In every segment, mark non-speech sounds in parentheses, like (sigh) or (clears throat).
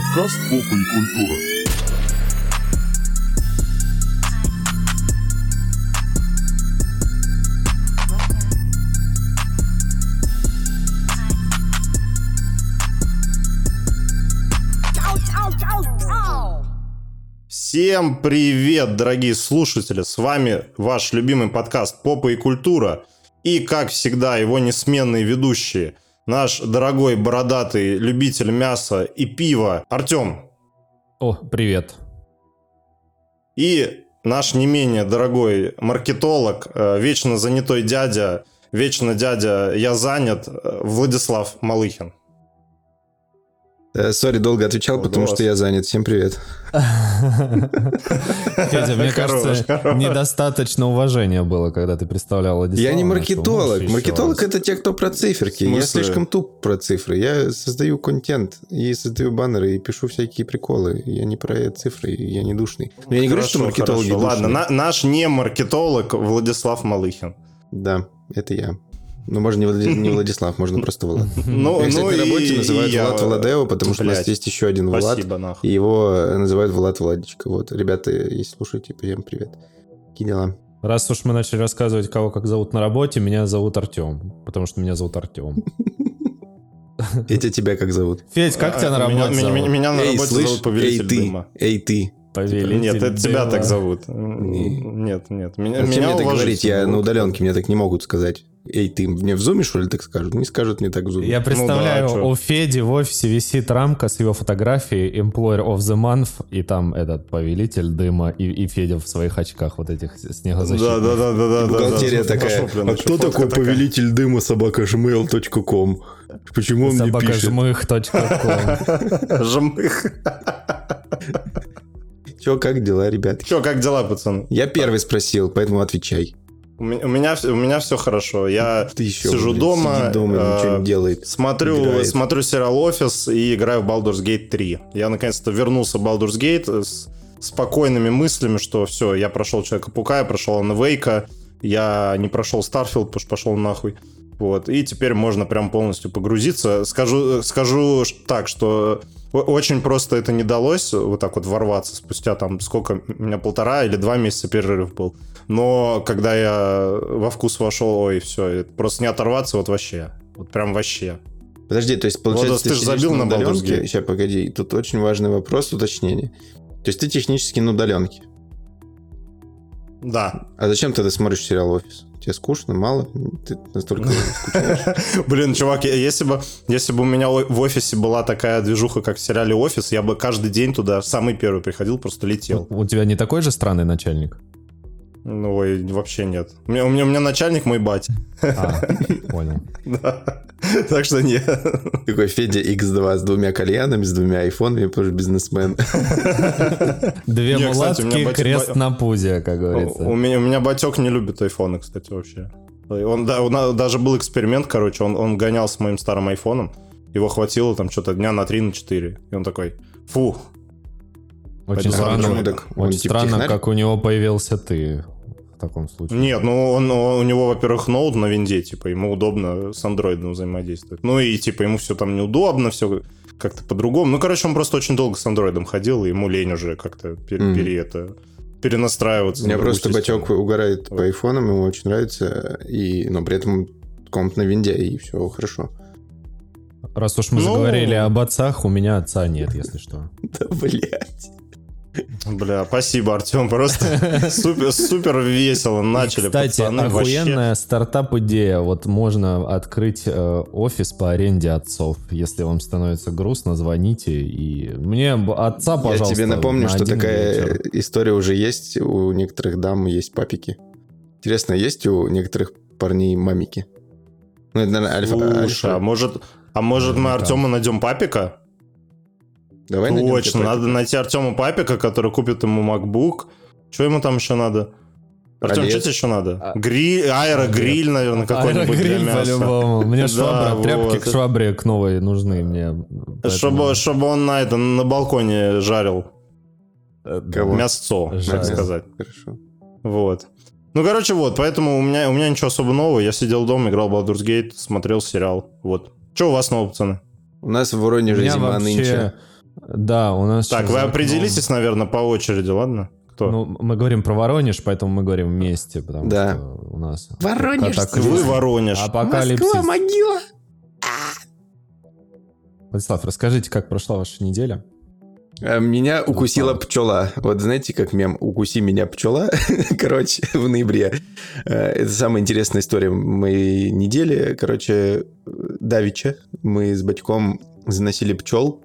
Подкаст «Попа и культура». Всем привет, дорогие слушатели! С вами ваш любимый подкаст «Попа и культура». И, как всегда, его несменные ведущие. Наш дорогой бородатый любитель мяса и пива Артем. О, привет. И наш не менее дорогой маркетолог, э, вечно занятой дядя, вечно дядя «Я занят» э, Владислав Малыхин. Э, Сори, долго отвечал, О, потому да. что я занят. Всем привет. Федя, мне кажется, недостаточно уважения было, когда ты представлял. Я не маркетолог. Маркетолог это те, кто про циферки. Я слишком туп про цифры. Я создаю контент и создаю баннеры и пишу всякие приколы. Я не про цифры, я не душный. Но я не говорю, что маркетологи. Ладно, наш не маркетолог Владислав Малыхин. Да, это я. Ну, можно не Влади- не (laughs) Владислав, можно просто Влад. Ну, Я, кстати, ну на работе и- называют и я- Влад Владео, потому что у нас Блядь. есть еще один Влад. Спасибо, нахуй. И его называют Влад Владичка. Вот, ребята, если слушаете, всем привет. Какие дела? Раз уж мы начали рассказывать, кого как зовут на работе, меня зовут Артем, потому что меня зовут Артем. Эти (laughs) тебя как зовут? Федь, как тебя на А, меня- работе меня, зовут? меня на работе зовут повелитель эй, ты, дыма. эй, ты. Повелитель Нет, это тебя так зовут. Не. Нет, нет. Меня, Зачем меня мне так говорить? Я на удаленке, мне так не могут сказать. Эй, ты мне в зуме, что ли, так скажут? Не скажут мне так в зуме. Я представляю, Ну да, у Феди в офисе висит рамка с его фотографией Employer of the Month, и там этот повелитель дыма, и, и Федя в своих очках вот этих снегозащитных. Да, да, да, да, да. Бухгалтерия да, такая, а кто такой такая. повелитель дыма собака gmail.com? Почему он мне пишет? Собакажмых.ком. Жмых. Че, как дела, ребят? Че, как дела, пацаны? Я первый спросил, поэтому отвечай. У меня, у меня, все хорошо. Я Ты еще сижу блин, дома, дома, э, ничего не делает. Смотрю, Играет. смотрю сериал «Офис» и играю в Baldur's Gate 3. Я наконец-то вернулся в Baldur's Gate с спокойными мыслями, что все, я прошел Человека-паука, я прошел Анна Вейка, я не прошел Starfield, потому что пошел нахуй. Вот, и теперь можно прям полностью погрузиться. Скажу, скажу так, что очень просто это не далось, вот так вот ворваться спустя там сколько, у меня полтора или два месяца перерыв был. Но когда я во вкус вошел, ой, все, просто не оторваться вот вообще. Вот прям вообще. Подожди, то есть, получается, Владос, ты ж сидишь забил на Baldur's? Gate. Сейчас, погоди, тут очень важный вопрос, уточнение. То есть, ты технически на удаленке. Да. А зачем ты смотришь сериал «Офис»? Тебе скучно, мало? Ты настолько скучаешь? (laughs) Блин, чувак, если бы, если бы у меня в офисе была такая движуха, как в сериале «Офис», я бы каждый день туда самый первый приходил, просто летел. У тебя не такой же странный начальник? Ну, ой, вообще нет. У меня, у меня, у меня начальник мой батя. А, (laughs) понял. Да. Так что нет. Такой Федя X2 с двумя кальянами, с двумя айфонами, что бизнесмен. (laughs) Две Не, кстати, у меня мулатки, батя- крест на пузе, как говорится. У меня, у меня батек не любит айфоны, кстати, вообще. Он, да, у нас даже был эксперимент, короче, он, он гонял с моим старым айфоном, его хватило там что-то дня на 3 на 4. И он такой, фу, Очень Поэтому странно, так? Он очень типа странно, технарь? как у него появился ты в таком случае. Нет, ну он, он- у него, во-первых, ноут на винде, типа, ему удобно с андроидом взаимодействовать. Ну и, типа, ему все там неудобно, все как-то по-другому. Ну, короче, он просто очень долго с андроидом ходил, и ему лень уже как-то пере, Мгм. пере- это, перенастраиваться. У меня на другую просто систему. батек угорает по айфонам, ему очень нравится, и, но при этом комп на винде, и все хорошо. Раз уж мы Ну- заговорили об отцах, у меня отца нет, если что. (laughs) Да, блядь. Бля, спасибо, Артем, просто (laughs) супер, супер весело начали, Кстати, пацаны, вообще. охуенная стартап-идея. Вот можно открыть э, офис по аренде отцов. Если вам становится грустно, звоните. И мне отца, пожалуйста, Я тебе напомню, на что такая вечер. история уже есть. У некоторых дам есть папики. Интересно, есть у некоторых парней мамики? Ну, это, наверное, альфа. Слушай, альфа. а может, а может мы. Артему найдем папика? Давай Точно, надо найти Артему папика, который купит ему MacBook. Что ему там еще надо? Артем, что тебе еще надо? А- Гриль, аэрогриль, наверное, какой-нибудь для (laughs) мяса. по-любому. Мне Да, швабра, тряпки вот. к швабре к новой нужны мне. Чтобы, Поэтому, чтобы он на это на балконе жарил э. Кого? мясцо, так сказать. Хорошо. Вот. Ну, короче, вот, поэтому у меня, у меня ничего особо нового. Я сидел дома, играл в Baldur's Gate, смотрел сериал. Вот. Что у вас нового, пацаны? У нас в Воронеже зима нынче. Да, у нас Так, вы определитесь, наверное, по очереди, ладно? Кто? Ну, мы говорим про Воронеж, поэтому мы говорим вместе, потому Да. что у нас... Воронеж, катаклизм, вы Воронеж. Апокалипсис. могила. Владислав, расскажите, как прошла ваша неделя? А, Меня укусила пчела. Вот знаете, как мем «Укуси меня, пчела». (laughs) Короче, в ноябре. Э, Это самая интересная история моей недели. Короче, Давича мы с батьком заносили пчел.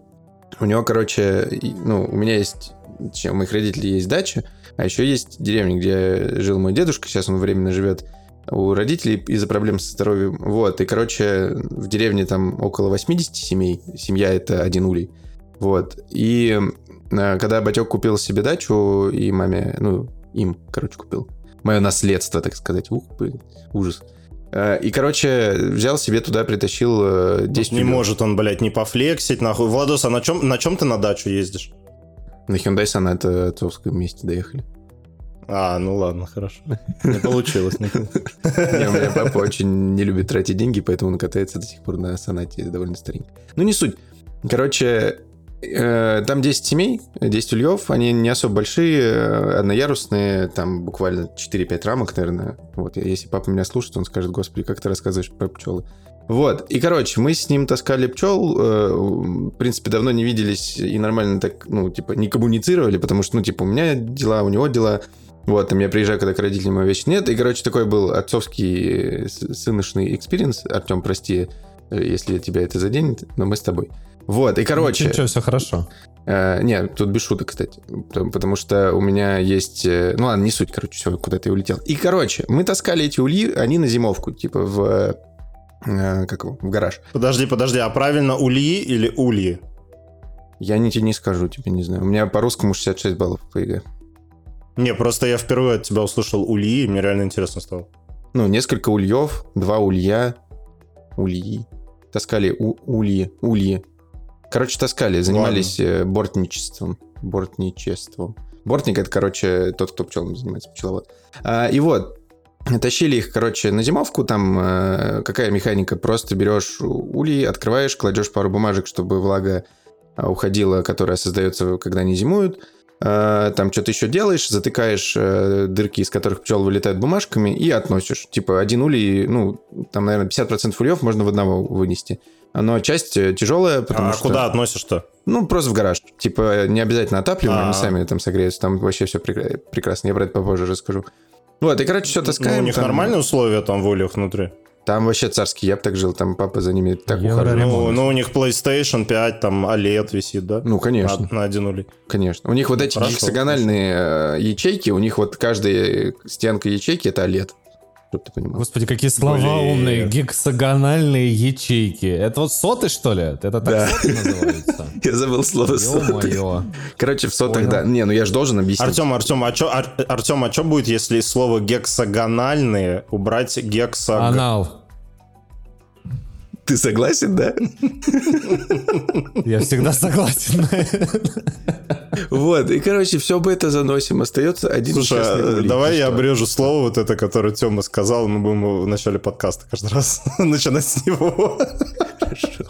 У него, короче, ну, у меня есть... У моих родителей есть дача, а еще есть деревня, где жил мой дедушка. Сейчас он временно живет у родителей из-за проблем со здоровьем. Вот, и, короче, в деревне там около 80 семей. Семья — это один улей. Вот. И э, когда батек купил себе дачу, и маме, ну, им, короче, купил. Мое наследство, так сказать. Ух, блин, ужас. Э, И, короче, взял себе туда, притащил э, 10 Не улёв. может он, блядь, не пофлексить, нахуй. Владос, а на чем, на чем ты на дачу ездишь? На Hyundai Sonata отцовском вместе доехали. А, ну ладно, хорошо. (laughs) Не получилось. не У меня папа очень не любит тратить деньги, поэтому он катается до сих пор на Сонате довольно старенький. Ну, не суть. Короче, э, там 10 семей, 10 ульев, они не особо большие, э, одноярусные, там буквально 4-5 рамок, наверное. Вот, если папа меня слушает, он скажет, господи, как ты рассказываешь про пчелы. Вот, и, короче, мы с ним таскали пчел, э, в принципе, давно не виделись и нормально так, ну, типа, не коммуницировали, потому что, ну, типа, у меня дела, у него дела, вот, там я приезжаю, когда к родителям его вечно нет. И, короче, такой был отцовский э, с- сыношный experience. Артем, прости, э, если тебя это заденет, но мы с тобой. Вот, и, короче... Ничего, все хорошо. э, не, тут без шуток, кстати. Потому, потому что у меня есть... э, ну ладно, не суть, короче, все, куда-то я улетел. И, короче, мы таскали эти ульи, они на зимовку, типа в... э, как его? В гараж. Подожди, подожди, а правильно ульи или ульи? Я не, тебе не скажу, тебе не знаю. У меня по русскому 66 баллов по ЕГЭ. Не, просто я впервые от тебя услышал ульи, и мне реально интересно стало. Ну, несколько ульев, два улья, ульи. Таскали у- ульи, ульи. Короче, таскали, занимались э, бортничеством. Бортничеством. Бортник это, короче, тот, кто пчелами занимается, пчеловод. А, и вот, тащили их, короче, на зимовку, там э, какая механика? Просто берешь у- ульи, открываешь, кладешь пару бумажек, чтобы влага а, уходила, которая создается, когда они зимуют. А, Там что-то еще делаешь, затыкаешь э, дырки, из которых пчел вылетают бумажками, и относишь. Типа один улей, ну, там, наверное, 50% ульев можно в одного вынести. Но часть э, тяжелая, потому а что... куда относишь-то? Ну, просто в гараж. Типа, не обязательно отапливаем, они А. сами там согреются. Там вообще все прекрасно. Я про это попозже расскажу. Вот, и, короче, все таскаем. Ну, у них там- нормальные условия там в ульях внутри? Там вообще царский, я бы так жил, там папа за ними так ухаживал. Ну, ну, у них PlayStation 5, там OLED висит, да? Ну, конечно. На, на один улей. Конечно. У них вот эти Хорошо, гексагональные э, ячейки, у них вот каждая стенка ячейки это OLED. Чтоб ты понимал. Господи, какие слова Блин. умные. Гексагональные ячейки. Это вот соты, что ли? Это так Да. соты называются? (laughs) Я забыл слово соты. Короче, в сотах, да. Не, ну я же должен объяснить. Артем, Артем, а Ар- Артем, а что будет, если из слова гексагональные убрать гексаг... Анал. Ты согласен, да? Я всегда согласен. Вот, и, короче, все бы это заносим. Остается один Слушай, а, давай я что? обрежу слово вот это, которое Тёма сказал, мы будем в начале подкаста каждый раз (laughs) начинать с него. Хорошо.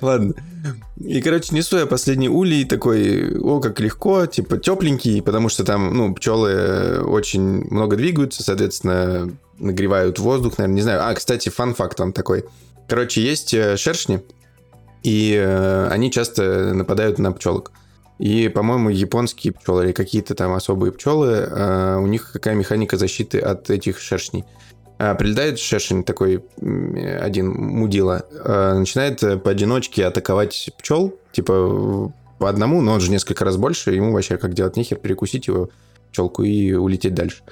Ладно. И, короче, несу я последний улей такой, о, как легко, типа тепленький, потому что там, ну, пчелы очень много двигаются, соответственно, нагревают воздух, наверное, не знаю. А, кстати, фан-факт вам такой. Короче, есть э, шершни, и э, они часто нападают на пчелок. И, по-моему, японские пчелы или какие-то там особые пчелы, э, у них какая механика защиты от этих шершней. А, прилетает шершень такой, один мудила, начинает поодиночке атаковать пчел, типа по одному, но он же несколько раз больше, ему вообще как делать нехер, перекусить его, пчелку и улететь дальше.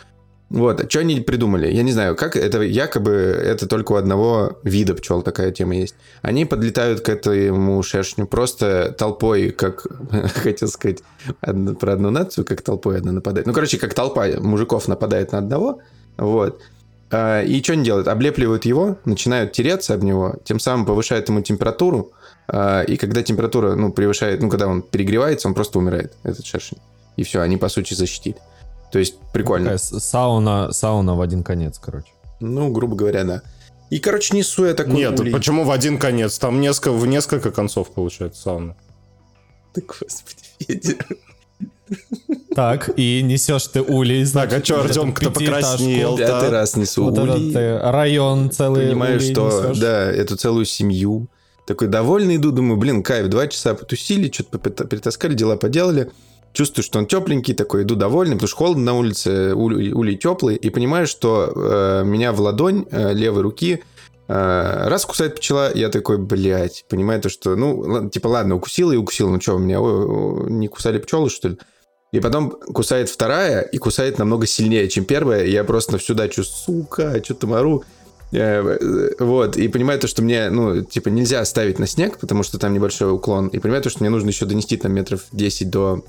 Вот, а что они придумали? Я не знаю, как это якобы это только у одного вида пчел такая тема есть. Они подлетают к этому шершню просто толпой, как (laughs) хотел сказать одно- про одну нацию, как толпой одна нападает. Ну, короче, как толпа мужиков нападает на одного, вот. А, И что они делают? Облепливают его, начинают тереться об него, тем самым повышают ему температуру. а, И когда температура, ну, превышает, ну, когда он перегревается, он просто умирает, этот шершень. И все, они, по сути, защитит. То есть, прикольно. Такая Сауна, сауна в один конец, короче. Ну, грубо говоря, да. И, короче, несу я такой Нет, улей. почему в один конец? Там несколько, в несколько концов получается сауна. Ты, господи, Федя. Так, и несешь ты улей. Так, а Артём-то пятиэтажку. покраснел? Пятый так. раз несу Вот улей. этот э, район целый Понимаю, что, да, эту целую семью. Такой довольный иду, думаю, блин, кайф, два часа потусили, что-то перетаскали, дела поделали. Чувствую, что он тепленький, такой иду довольный, потому что холодно на улице, улей, улей теплый, и понимаю, что э, меня в ладонь э, левой руки э, раз кусает пчела, я такой, блядь, понимаю то, что, ну, типа, ладно, укусила и укусила, ну что, у меня о, о, не кусали пчелы, что ли? И потом кусает вторая, и кусает намного сильнее, чем первая, и я просто на всю дачу, сука, что-то мору. Э, Вот, и понимаю то, что мне, ну, типа, нельзя ставить на снег, потому что там небольшой уклон, и понимаю то, что мне нужно еще донести там метров 10 до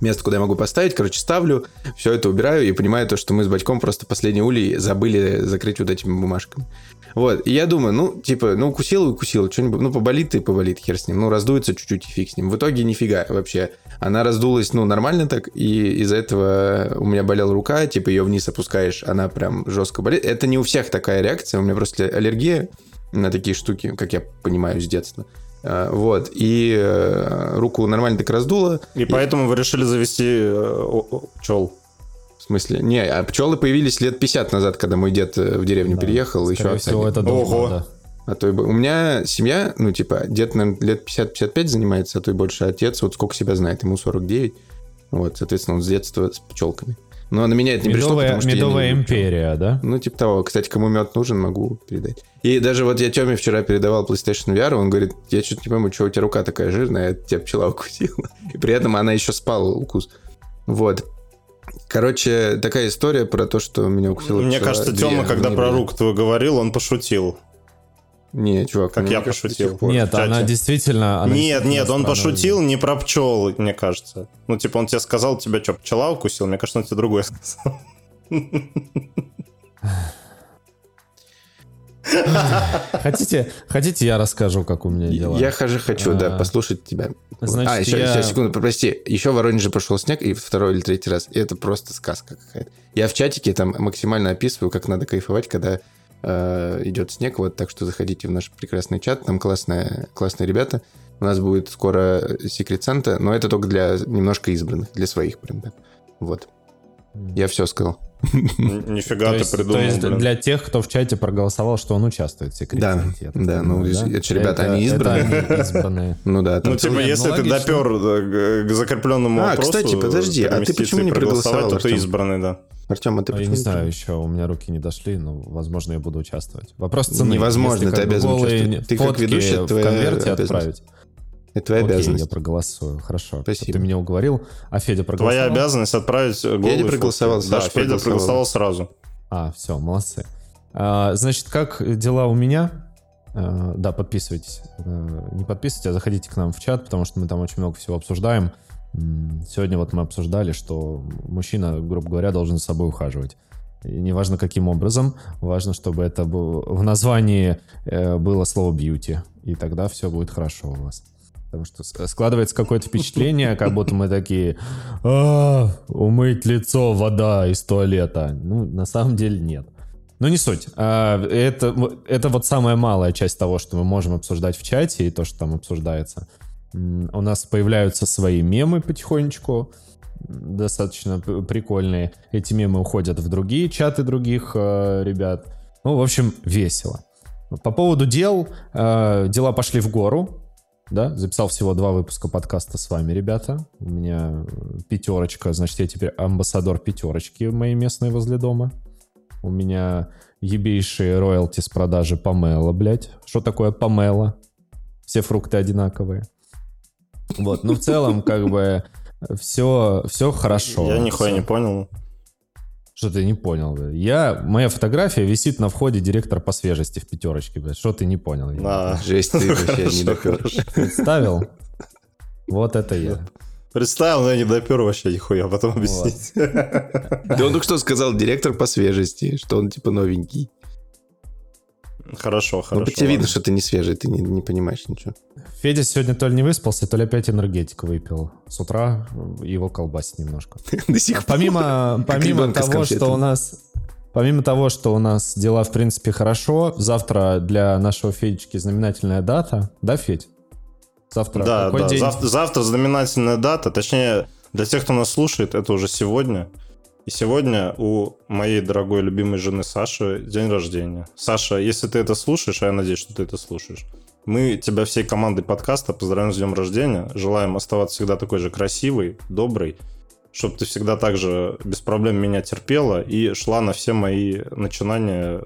места, куда я могу поставить, короче, ставлю, все это убираю и понимаю то, что мы с батьком просто последний улей забыли закрыть вот этими бумажками. Вот, и я думаю, ну, типа, ну, укусил и укусил, что-нибудь, ну, поболит и поболит, хер с ним, ну, раздуется чуть-чуть и фиг с ним. В итоге нифига вообще. Она раздулась, ну, нормально так, и из-за этого у меня болела рука, типа, ее вниз опускаешь, она прям жестко болит. Это не у всех такая реакция, у меня просто аллергия на такие штуки, как я понимаю с детства. А, Вот, и э, руку нормально так раздуло. И поэтому вы решили завести э, пчел. В смысле? Не, а пчелы появились лет 50 назад, когда мой дед э, в деревню Да, переехал. еще Скорее отца всего, это Ого. давно, да. А то и У меня семья, ну, типа, дед, наверное, лет 50-55 занимается, а то и больше. Отец вот сколько себя знает, ему 49. Вот, соответственно, он с детства с пчелками. Но на меня это не пришло, Медовая, потому что я не медовая люблю пчел. империя, да? Ну, типа того. Кстати, кому мед нужен, могу передать. И даже вот я Теме вчера передавал PlayStation VR, он говорит, я что-то не пойму, что у тебя рука такая жирная, тебя пчела (laughs) укусила. И при этом она еще спала укус. Вот. Короче, такая история про то, что меня укусила Мне пчела. кажется, Тёма, когда не про руку твою говорил, он пошутил. Не, чувак, Как мне я пошутил. пор. Нет, она действительно... она нет, действительно нет, он пошутил не про пчел, мне кажется. Ну, типа, он тебе сказал, тебя что, пчела укусил? Мне кажется, он тебе другое сказал. Хотите, хотите, я расскажу, как у меня дела? Я хожу, хочу, да, А, послушать тебя. значит, а, еще, я- сейчас, секунду, прости. Еще в Воронеже пошел снег, и второй или третий раз. И это просто сказка какая-то. Я в чатике там максимально описываю, как надо кайфовать, когда э, идет снег. Вот, так что заходите в наш прекрасный чат. Там классные, классные ребята. У нас будет скоро Секрет Санта, но это только для немножко избранных, для своих прям так. Вот. Я все сказал. Нифига ты есть, то придумал, есть для тех, кто в чате проголосовал, что он участвует в секрете. Да, да, ну, это же ребята, они избранные. Это они избранные. Ну да, Ну, типа, если ты допер э, к закрепленному А, кстати, подожди, а ты почему не проголосовал, то ты избранный, да. Артем, а ты А Я почему не не знаю еще, у меня руки не дошли, но, возможно, я буду участвовать. Вопрос цены. Невозможно, Если ты обязан участвовать. Ты как ведущий, это в твоя конверте обязанность. отправить. Это твоя Окей, обязанность. я проголосую. Хорошо. Спасибо. Ты меня уговорил. А Федя проголосовал? Твоя обязанность отправить голые фотки. проголосовал, Да, Саша Федя проголосовал. проголосовал сразу. А, все, молодцы. А, значит, как дела у меня? А, да, подписывайтесь. А, не подписывайтесь, а заходите к нам в чат, потому что мы там очень много всего обсуждаем. Сегодня вот мы обсуждали, что мужчина, грубо говоря, должен за собой ухаживать. И неважно каким образом, важно, чтобы это было в названии э, было слово бьюти, и тогда все будет хорошо у вас. Потому что с- складывается какое-то впечатление, как будто мы такие, «А, умыть лицо, вода из туалета. Ну, на самом деле нет. Ну, не суть. А, Это, это вот самая малая часть того, что мы можем обсуждать в чате, и то, что там обсуждается. У нас появляются свои мемы потихонечку, достаточно прикольные. Эти мемы уходят в другие чаты других э, ребят. Ну, в общем, весело. По поводу дел, э, дела пошли в гору. Да, записал всего два выпуска подкаста с вами, ребята. У меня пятерочка, значит, я теперь амбассадор пятерочки моей местной возле дома. У меня ебейшие роялти с продажи помела, блядь. Что такое помела? Все фрукты одинаковые. Вот, ну в целом, как бы, все, все хорошо. Я нихуя не понял. Что ты не понял, бля? Я, моя фотография висит на входе директор по свежести в пятерочке, блядь. Что ты не понял? Я Да. (laughs) Жесть, ты вообще не допер. Представил? Вот это я. Представил, но я не допер вообще нихуя, потом объяснить. Да он только что сказал директор по свежести, что он типа новенький. Хорошо, Ну, хорошо. по тебе видно, что ты не свежий, ты не, не понимаешь ничего. Федя сегодня то ли не выспался, то ли опять энергетик выпил. С утра его колбасит немножко. (laughs) До сих пор. Помимо, помимо того, что у нас... помимо того, что у нас дела, в принципе, хорошо, завтра для нашего Федечки знаменательная дата. Да, Федь? Завтра да, какой да. день? Завтра, завтра знаменательная дата. Точнее, для тех, кто нас слушает, это уже сегодня. И сегодня у моей дорогой любимой жены Саши день рождения. Саша, если ты это слушаешь, а я надеюсь, что ты это слушаешь, мы тебя всей командой подкаста поздравляем с днем рождения. Желаем оставаться всегда такой же красивой, доброй, чтобы ты всегда так же без проблем меня терпела и шла на все мои начинания,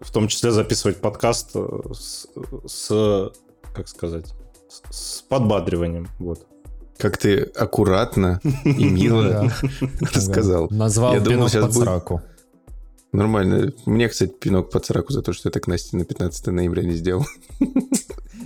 в том числе записывать подкаст с, с как сказать, с подбадриванием. Вот. Как ты аккуратно и мило (laughs) рассказал. Назвал пинок под сраку. Нормально. Мне, кстати, пинок под сраку за то, что я так Насте на 15 ноября не сделал. (laughs)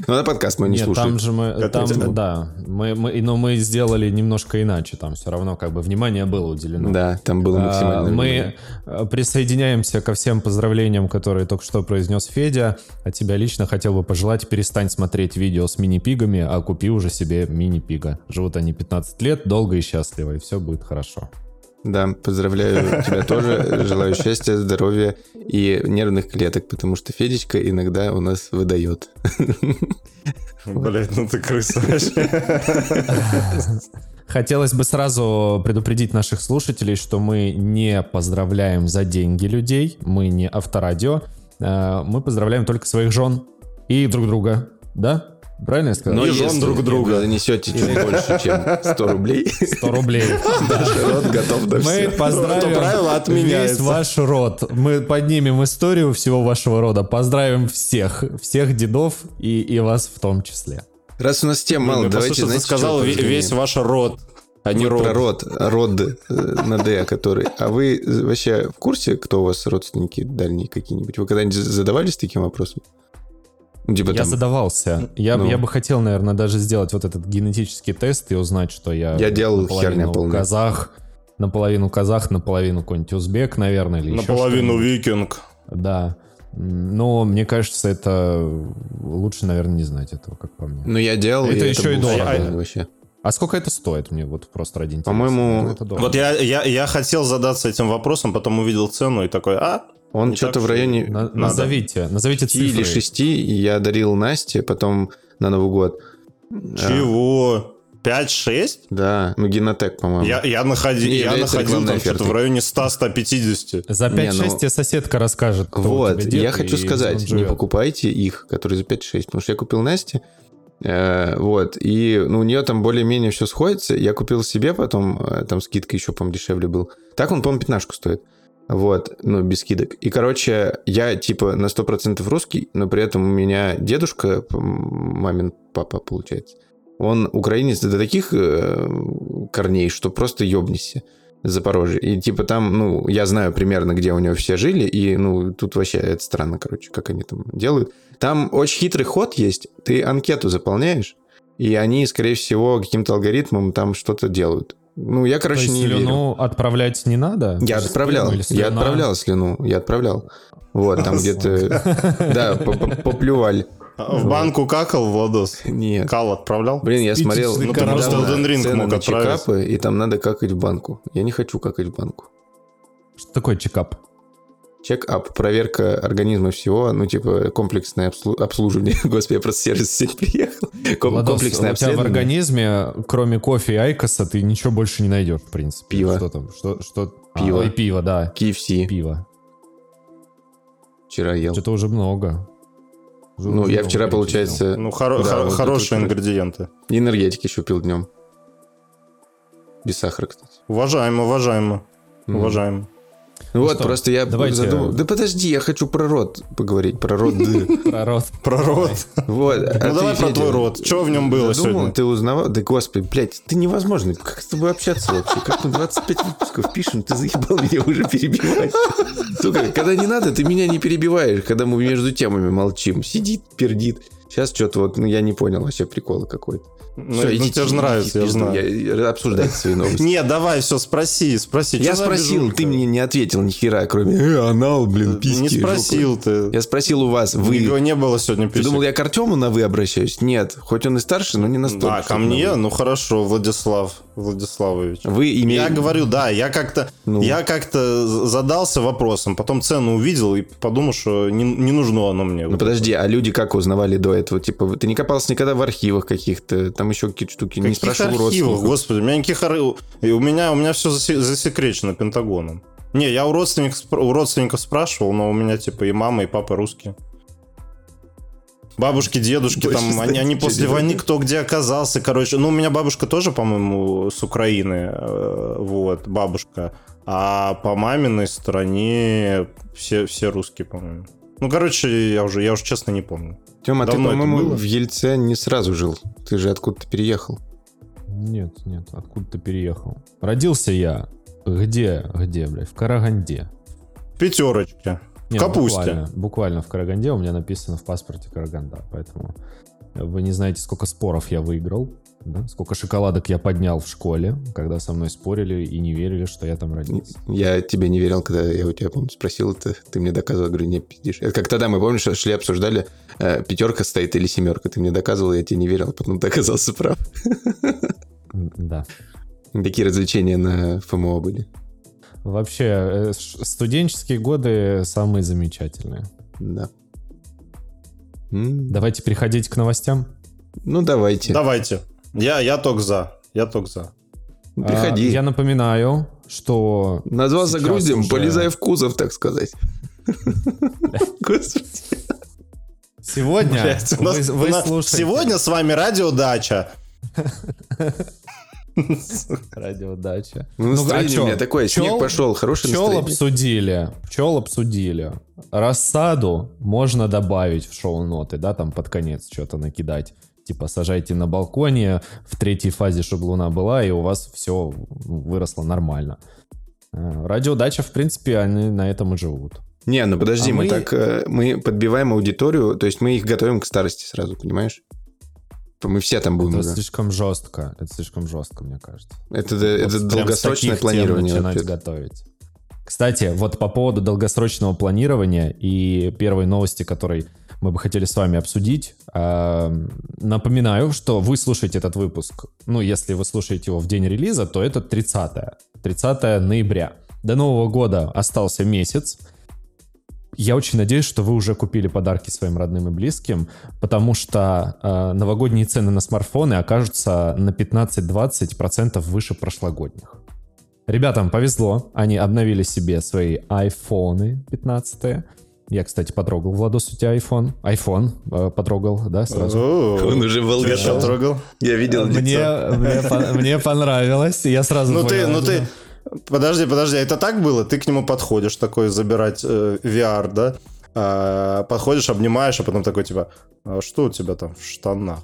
Ну, на подкаст мы не Нет, слушаем. там же мы, там, да, мы, мы, но мы сделали немножко иначе, там все равно как бы внимание было уделено. Да, там было максимально а, Мы э, присоединяемся ко всем поздравлениям, которые только что произнес Федя. А тебя лично хотел бы пожелать, перестань смотреть видео с мини-пигами, а купи уже себе мини-пига. Живут они 15 лет, долго и счастливо, и все будет хорошо. Да, поздравляю тебя тоже. Желаю счастья, здоровья и нервных клеток, потому что Федечка иногда у нас выдает. Блять, ну ты крыса Хотелось бы сразу предупредить наших слушателей, что мы не поздравляем за деньги людей, мы не авторадио, э, мы поздравляем только своих жен и друг друга, да? Правильно я сказал? Но и жен друг друга. Вы занесете чуть больше, чем 100 рублей. 100 рублей. (laughs) Род готов на Мы поздравим весь ваш род. Мы поднимем историю всего вашего рода. Поздравим всех. Всех дедов и, и вас в том числе. Раз у нас тем мало, давайте, знаете, сказал весь ваш род. А не род. Про род, род э, на Д, который. А вы вообще в курсе, кто у вас родственники дальние какие-нибудь? Вы когда-нибудь задавались таким вопросом? Ну, типа, я там... задавался. Я, ну. я бы хотел, наверное, даже сделать вот этот генетический тест и узнать, что я... Я делал херня полная. казах, наполовину казах, наполовину какой-нибудь узбек, наверное, или Наполовину викинг. Да. Но мне кажется, это лучше, наверное, не знать этого, как по мне. Ну, я делал. Это и еще это и дорого. А, вообще. А сколько это стоит мне вот просто ради интереса? По-моему... Вот я, я, я хотел задаться этим вопросом, потом увидел цену и такой, а, он что-то в районе... На, назовите, назовите цифры. или 6, я дарил Насте, потом на Новый год. Чего? 5-6? Да, ну Генотек, по-моему. Я, я, находи, я находил там что-то в районе 100-150. За 5-6 ну... тебе соседка расскажет, Вот, я хочу сказать, не покупайте их, которые за 5-6, потому что я купил Насте, э, вот, и ну, у нее там более-менее все сходится, я купил себе потом, э, там скидка еще, по-моему, дешевле был. Так он, по-моему, пятнашку стоит. Вот, ну, без скидок. И, короче, я, типа, на 100% русский, но при этом у меня дедушка, мамин папа, получается, он украинец до таких э, корней, что просто ёбнися. Запорожье. И типа там, ну, я знаю примерно, где у него все жили, и, ну, тут вообще это странно, короче, как они там делают. Там очень хитрый ход есть. Ты анкету заполняешь, и они, скорее всего, каким-то алгоритмом там что-то делают. Ну, я, короче, То есть не слюну верю. отправлять не надо? Я отправлял, я отправлял слюну, я отправлял. Вот, там где-то, да, поплювали. А в банку какал, Владос? Нет. Кал отправлял? Блин, я смотрел ну, ты просто Elden Ring мог отправить. чекапы, и там надо какать в банку. Я не хочу какать в банку. Что такое чекап? Чек-ап, проверка организма всего, ну, типа, комплексное обслу- обслуживание. (laughs) Господи, я просто сервис сегодня приехал. Ком- Ладос, комплексное у тебя в организме, кроме кофе и айкоса, ты ничего больше не найдешь, в принципе. Пиво. Что там? Что, что... Пиво. А, и пиво, да. KFC. Пиво. Вчера ел. Что-то уже много. Уже ну, уже я вчера, получается... Ну, хоро- да, хор- хорошие ингредиенты. И энергетики еще пил днем. Без сахара, кстати. Уважаемо, уважаемо. Mm. Уважаемо. Ну вот, что? просто я Давайте... задумал... Да подожди, я хочу про род поговорить, про род. Про род. (laughs) Про род. Вот. Ну давай про твой род. Что в нем было сегодня? Ты узнавал? Да господи, блядь, ты невозможно. Как с тобой общаться вообще? Как мы 25 выпусков пишем, ты заебал меня уже перебивать. Сука, когда не надо, ты меня не перебиваешь, когда мы между темами молчим. Сидит, пердит. Сейчас что-то вот, ну, я не понял вообще прикола какой-то. Ну, Всё, ну, идите, тебе же нравится, я знаю. я- обсуждайте свои (laughs) новости. Не, давай, все, спроси, спроси. Я спросил, ты мне не ответил ни хера, кроме «Э, анал, блин, письки. Не жопа». спросил ты. Я спросил у вас, Его вы... не было сегодня Ты писек. думал, я к Артему на «вы» обращаюсь? Нет, хоть он и старше, но не настолько. А, ко мне? Ну хорошо, Владислав Владиславович. Вы имеете... Я говорю, да, я как-то Ну. я как-то задался вопросом, потом цену увидел и подумал, что не, не нужно оно мне. Ну подожди, а люди как узнавали до этого? Типа, ты не копался никогда в архивах каких-то, там еще какие-то штуки, не Каких спрашивал у архивов, родственников? господи, у меня никаких у меня у меня все засекречено Пентагоном. Не, я у родственников у родственников спрашивал, но у меня типа и мама, и папа русские. Бабушки, дедушки, Больше там, они, они после не войны кто где оказался, короче. Ну, у меня бабушка тоже, по-моему, с Украины, э, вот, бабушка. А по маминой стороне все, все русские, по-моему. Ну, короче, я уже, я уже честно не помню. Тёма, ты, Давно это по-моему, в Ельце не сразу жил. Ты же откуда-то переехал. Нет, нет, откуда ты переехал? Родился я где, где, блядь, в Караганде. Пятерочки. В Не, капусте. Буквально, буквально в Караганде у меня написано в паспорте Караганда, поэтому вы не знаете, сколько споров я выиграл, да? сколько шоколадок я поднял в школе, когда со мной спорили и не верили, что я там родился. Я тебе не верил, когда я у тебя, помню, спросил это. Ты мне доказывал, говорю, не пиздишь. Это как тогда мы, помнишь, шли, обсуждали, э, пятерка стоит или семерка. Ты мне доказывал, я тебе не верил, а потом ты оказался прав. Да. Такие развлечения на ФМО были. Вообще, э, студенческие годы самые замечательные. Да. Давайте переходить к новостям. Ну, давайте. Давайте. Я, я только за. Я только за. Приходи. А, Я напоминаю, что Назвал сейчас загрузим, уже- полезай в кузов, так сказать. Господи. (laughs) сегодня у вы, нас- вы у нас слушаете... Сегодня с вами радиодача. (laughs) Радиодача. Ну, настроение а чё? у меня такое, снег Пчёл- пошел, хорошее Пчел настроение. обсудили, пчел обсудили. Рассаду можно добавить в шоу-ноты, да, там под конец что-то накидать. Типа сажайте на балконе в третьей фазе, чтобы луна была, и у вас все выросло нормально. Э, Радиодача, в принципе, они на этом и живут. Не, ну подожди, А мы, мы- так, э, мы подбиваем аудиторию, то есть мы их готовим к старости сразу, понимаешь? Мы все там будем Это уже. слишком жестко. Это слишком жестко, мне кажется. Это, это Вот с долгосрочное планирование. начинать вообще. готовить. Кстати, вот по поводу долгосрочного планирования и первой новости, которой мы бы хотели с вами обсудить. э, Напоминаю, что вы слушаете этот выпуск. Ну, если вы слушаете его в день релиза, то это 30 30 ноября. До Нового года остался месяц. Я очень надеюсь, что вы уже купили подарки своим родным и близким, потому что э, новогодние цены на смартфоны окажутся на 15-20% выше прошлогодних. Ребятам повезло, они обновили себе свои айфоны 15 Я, кстати, потрогал. Владос, у тебя iPhone? iPhone э, потрогал, да, сразу? Он уже был готов. трогал? Я видел. Мне, мне, по- мне понравилось, и я сразу Ну ты, ну ты... Подожди, подожди, это так было? Ты к нему подходишь, такой забирать э, VR, да? А, подходишь, обнимаешь, а потом такой, типа, «А что у тебя там в штанах?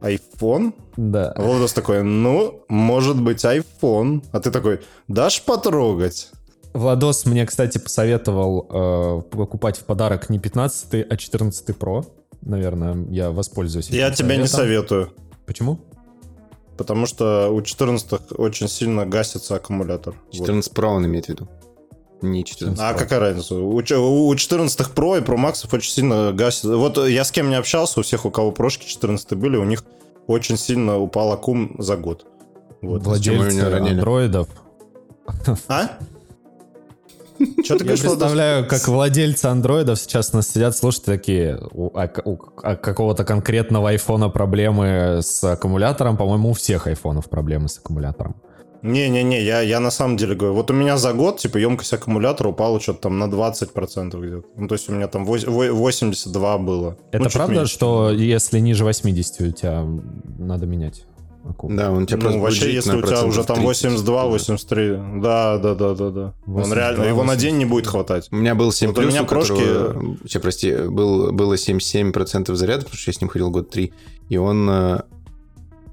Айфон? Да. А Владос такой, ну, может быть, айфон. А ты такой, дашь потрогать? Владос мне, кстати, посоветовал э, покупать в подарок не 15 а 14 Pro. Наверное, я воспользуюсь Я тебя не советую. Почему? Потому что у 14 очень сильно гасится аккумулятор. Вот. 14 Pro он имеет в виду. Не 14 А Pro. какая разница? У, у 14 Pro и Pro Max очень сильно гасит. Вот я с кем не общался, у всех, у кого прошки 14 были, у них очень сильно упал аккум за год. Вот. Владельцы андроидов. А? Что ты Я представляю, как владельцы андроидов сейчас нас сидят, слушают такие, у, а- у- а какого-то конкретного айфона проблемы с аккумулятором. По-моему, у всех айфонов проблемы с аккумулятором. Не-не-не, я, я на самом деле говорю, вот у меня за год, типа, емкость аккумулятора упала что-то там на 20% где-то. Ну, то есть у меня там вось- во- 82 было. Это Ну, правда, меньше. что если ниже 80 у тебя надо менять аккум? Да, он у тебя Ну, вообще, если у тебя уже там 30. 82, 83, да, да, да, да, да. Он 82, реально, его на 80. день не будет хватать. У меня был 7 Вот у плюс, меня у которого... прошки- Сейчас, прости, был, было 77% заряда, потому что я с ним ходил год 3, и он, э,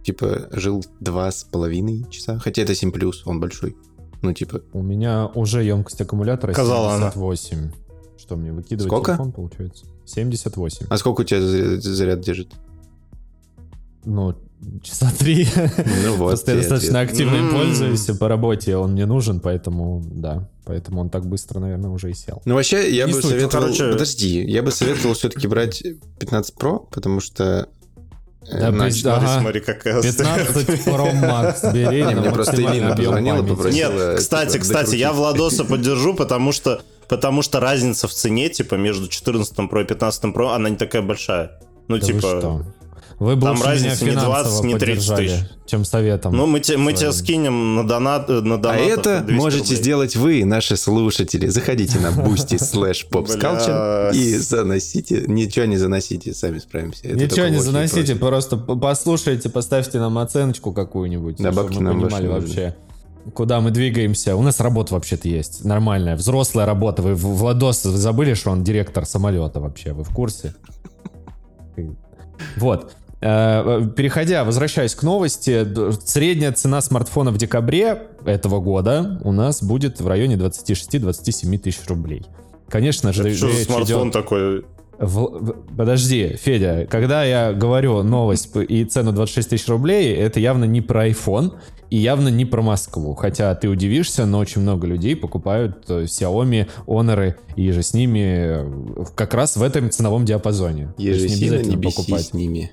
типа, жил два с половиной часа, хотя это 7 плюс, он большой. Ну, типа, У меня уже емкость аккумулятора Сказала она. 78. Что мне выкидывать Сколько? телефон, получается? 78. А сколько у тебя заряд, заряд держит? Ну, часа три. Ну (laughs) вот. Просто я достаточно активно им пользуюсь, по работе он мне нужен, поэтому, да. Поэтому он так быстро, наверное, уже и сел. Ну, вообще, я Не бы суть, советовал... короче- Подожди, я бы советовал все-таки брать 15 Pro, потому что... э, Да, на- пусть- да. Смотри, Ага. смотри, какая 15 Pro Max бери Не, на мне просто Ирина позвонила, попросила. Нет, кстати, типа, кстати, я докрутить. Владоса поддержу, потому что, потому что разница в цене, типа, между 14 Pro и 15 Pro, она не такая большая. Ну, Да вы типа... Вы бы там разница не 20, финансово не 30 поддержали, тысяч. чем советом. Ну, мы, те, мы тебя скинем на донат, э, на А донат. это можете сделать вы, наши слушатели. Заходите на boosty slash popsculture и заносите. Ничего не заносите, сами справимся. Это Ничего не заносите, просто послушайте, поставьте нам оценочку какую-нибудь, Да, чтобы бабки мы нам понимали вообще, куда мы двигаемся. У нас работа вообще-то есть, нормальная, взрослая работа. Вы, в- Владос, вы забыли, что он директор самолета вообще? Вы в курсе? (laughs) Вот. Э, Переходя, возвращаясь к новости, средняя цена смартфона в декабре этого года у нас будет в районе 26-27 тысяч рублей. Конечно же, Что за смартфон идет- такой? в- подожди, Федя, когда я говорю новость и цену 26 тысяч рублей, это явно не про iPhone и явно не про Москву. Хотя ты удивишься, но очень много людей покупают э, Xiaomi, Honor и же с ними э, как раз в этом ценовом диапазоне. Ежесильно не обязательно беси покупать с ними.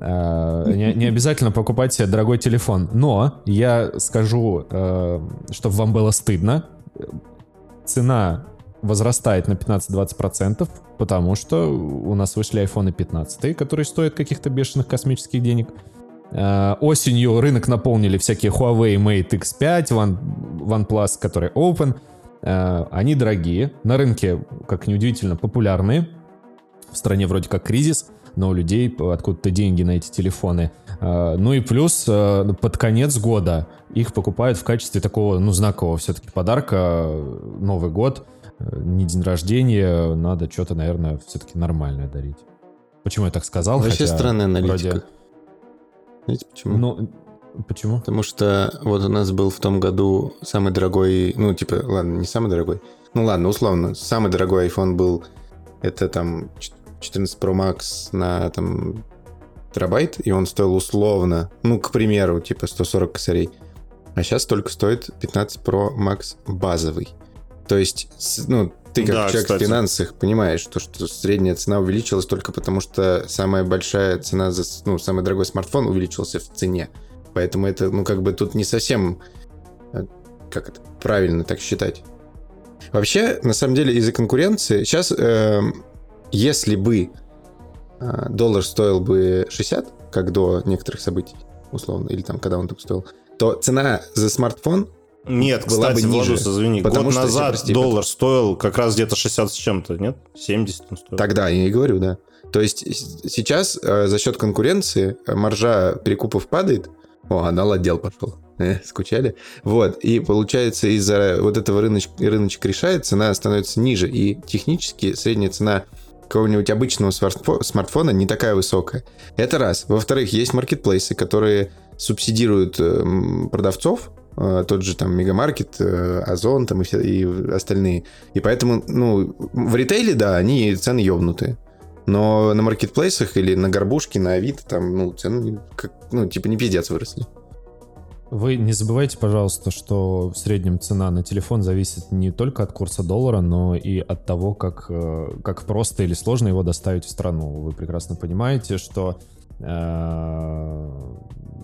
Э, не, не обязательно покупать себе дорогой телефон. Но я скажу, э, чтобы вам было стыдно. Цена возрастает на 15-20%, потому что у нас вышли iPhone 15, которые стоят каких-то бешеных космических денег. Э, Осенью рынок наполнили всякие Huawei Mate X5, One, OnePlus, которые Open. Они дорогие, на рынке, как неудивительно, популярные. В стране вроде как кризис, но у людей откуда-то деньги на эти телефоны. Э, Ну и плюс э, под конец года их покупают в качестве такого, ну, знакового все-таки подарка. Новый год, э, не день рождения, надо что-то, наверное, все-таки нормальное дарить. Почему я так сказал? Вообще Хотя странная аналитика. вроде- Знаете почему? Ну, почему? Потому что вот у нас был в том году самый дорогой, ну, типа, ладно, не самый дорогой. Ну, ладно, условно, самый дорогой iPhone был, это там 14 Pro Max на там терабайт, и он стоил условно, ну, к примеру, типа 140 косарей. А сейчас только стоит 15 Pro Max базовый. То есть, ну, ты как Да, человек кстати. в финансах понимаешь, то, что средняя цена увеличилась только потому, что самая большая цена за, ну, самый дорогой смартфон увеличился в цене. Поэтому это, ну, как бы тут не совсем, э, как это, правильно так считать. Вообще, на самом деле, из-за конкуренции, сейчас, эм, если бы э, доллар стоил бы 60, как до некоторых событий, условно, или там, когда он так стоил, то цена за смартфон Нет, Была кстати, бы ниже, Владус, извини, потому год что, назад прости, доллар стоил как раз где-то 60 с чем-то, нет? 70 он стоил. Тогда я и говорю, да. То есть сейчас э, за счет конкуренции э, маржа перекупов падает. О, а отдел пошел. (laughs) Э, скучали? Вот. И получается, из-за вот этого рыночка, рыночек решает, цена становится ниже. И технически средняя цена какого-нибудь обычного смартфо- смартфона не такая высокая. Это раз. Во-вторых, есть маркетплейсы, которые субсидируют эм, продавцов, э, тот же там Мегамаркет, э, Озон там и, все, и остальные. И поэтому, ну, в ритейле, да, они цены ёбнутые. Но на маркетплейсах или на горбушке, на Авито, там, ну, цены, как, ну, типа, не пиздец выросли. Вы не забывайте, пожалуйста, что в среднем цена на телефон зависит не только от курса доллара, но и от того, как, э, как просто или сложно его доставить в страну. Вы прекрасно понимаете, что э,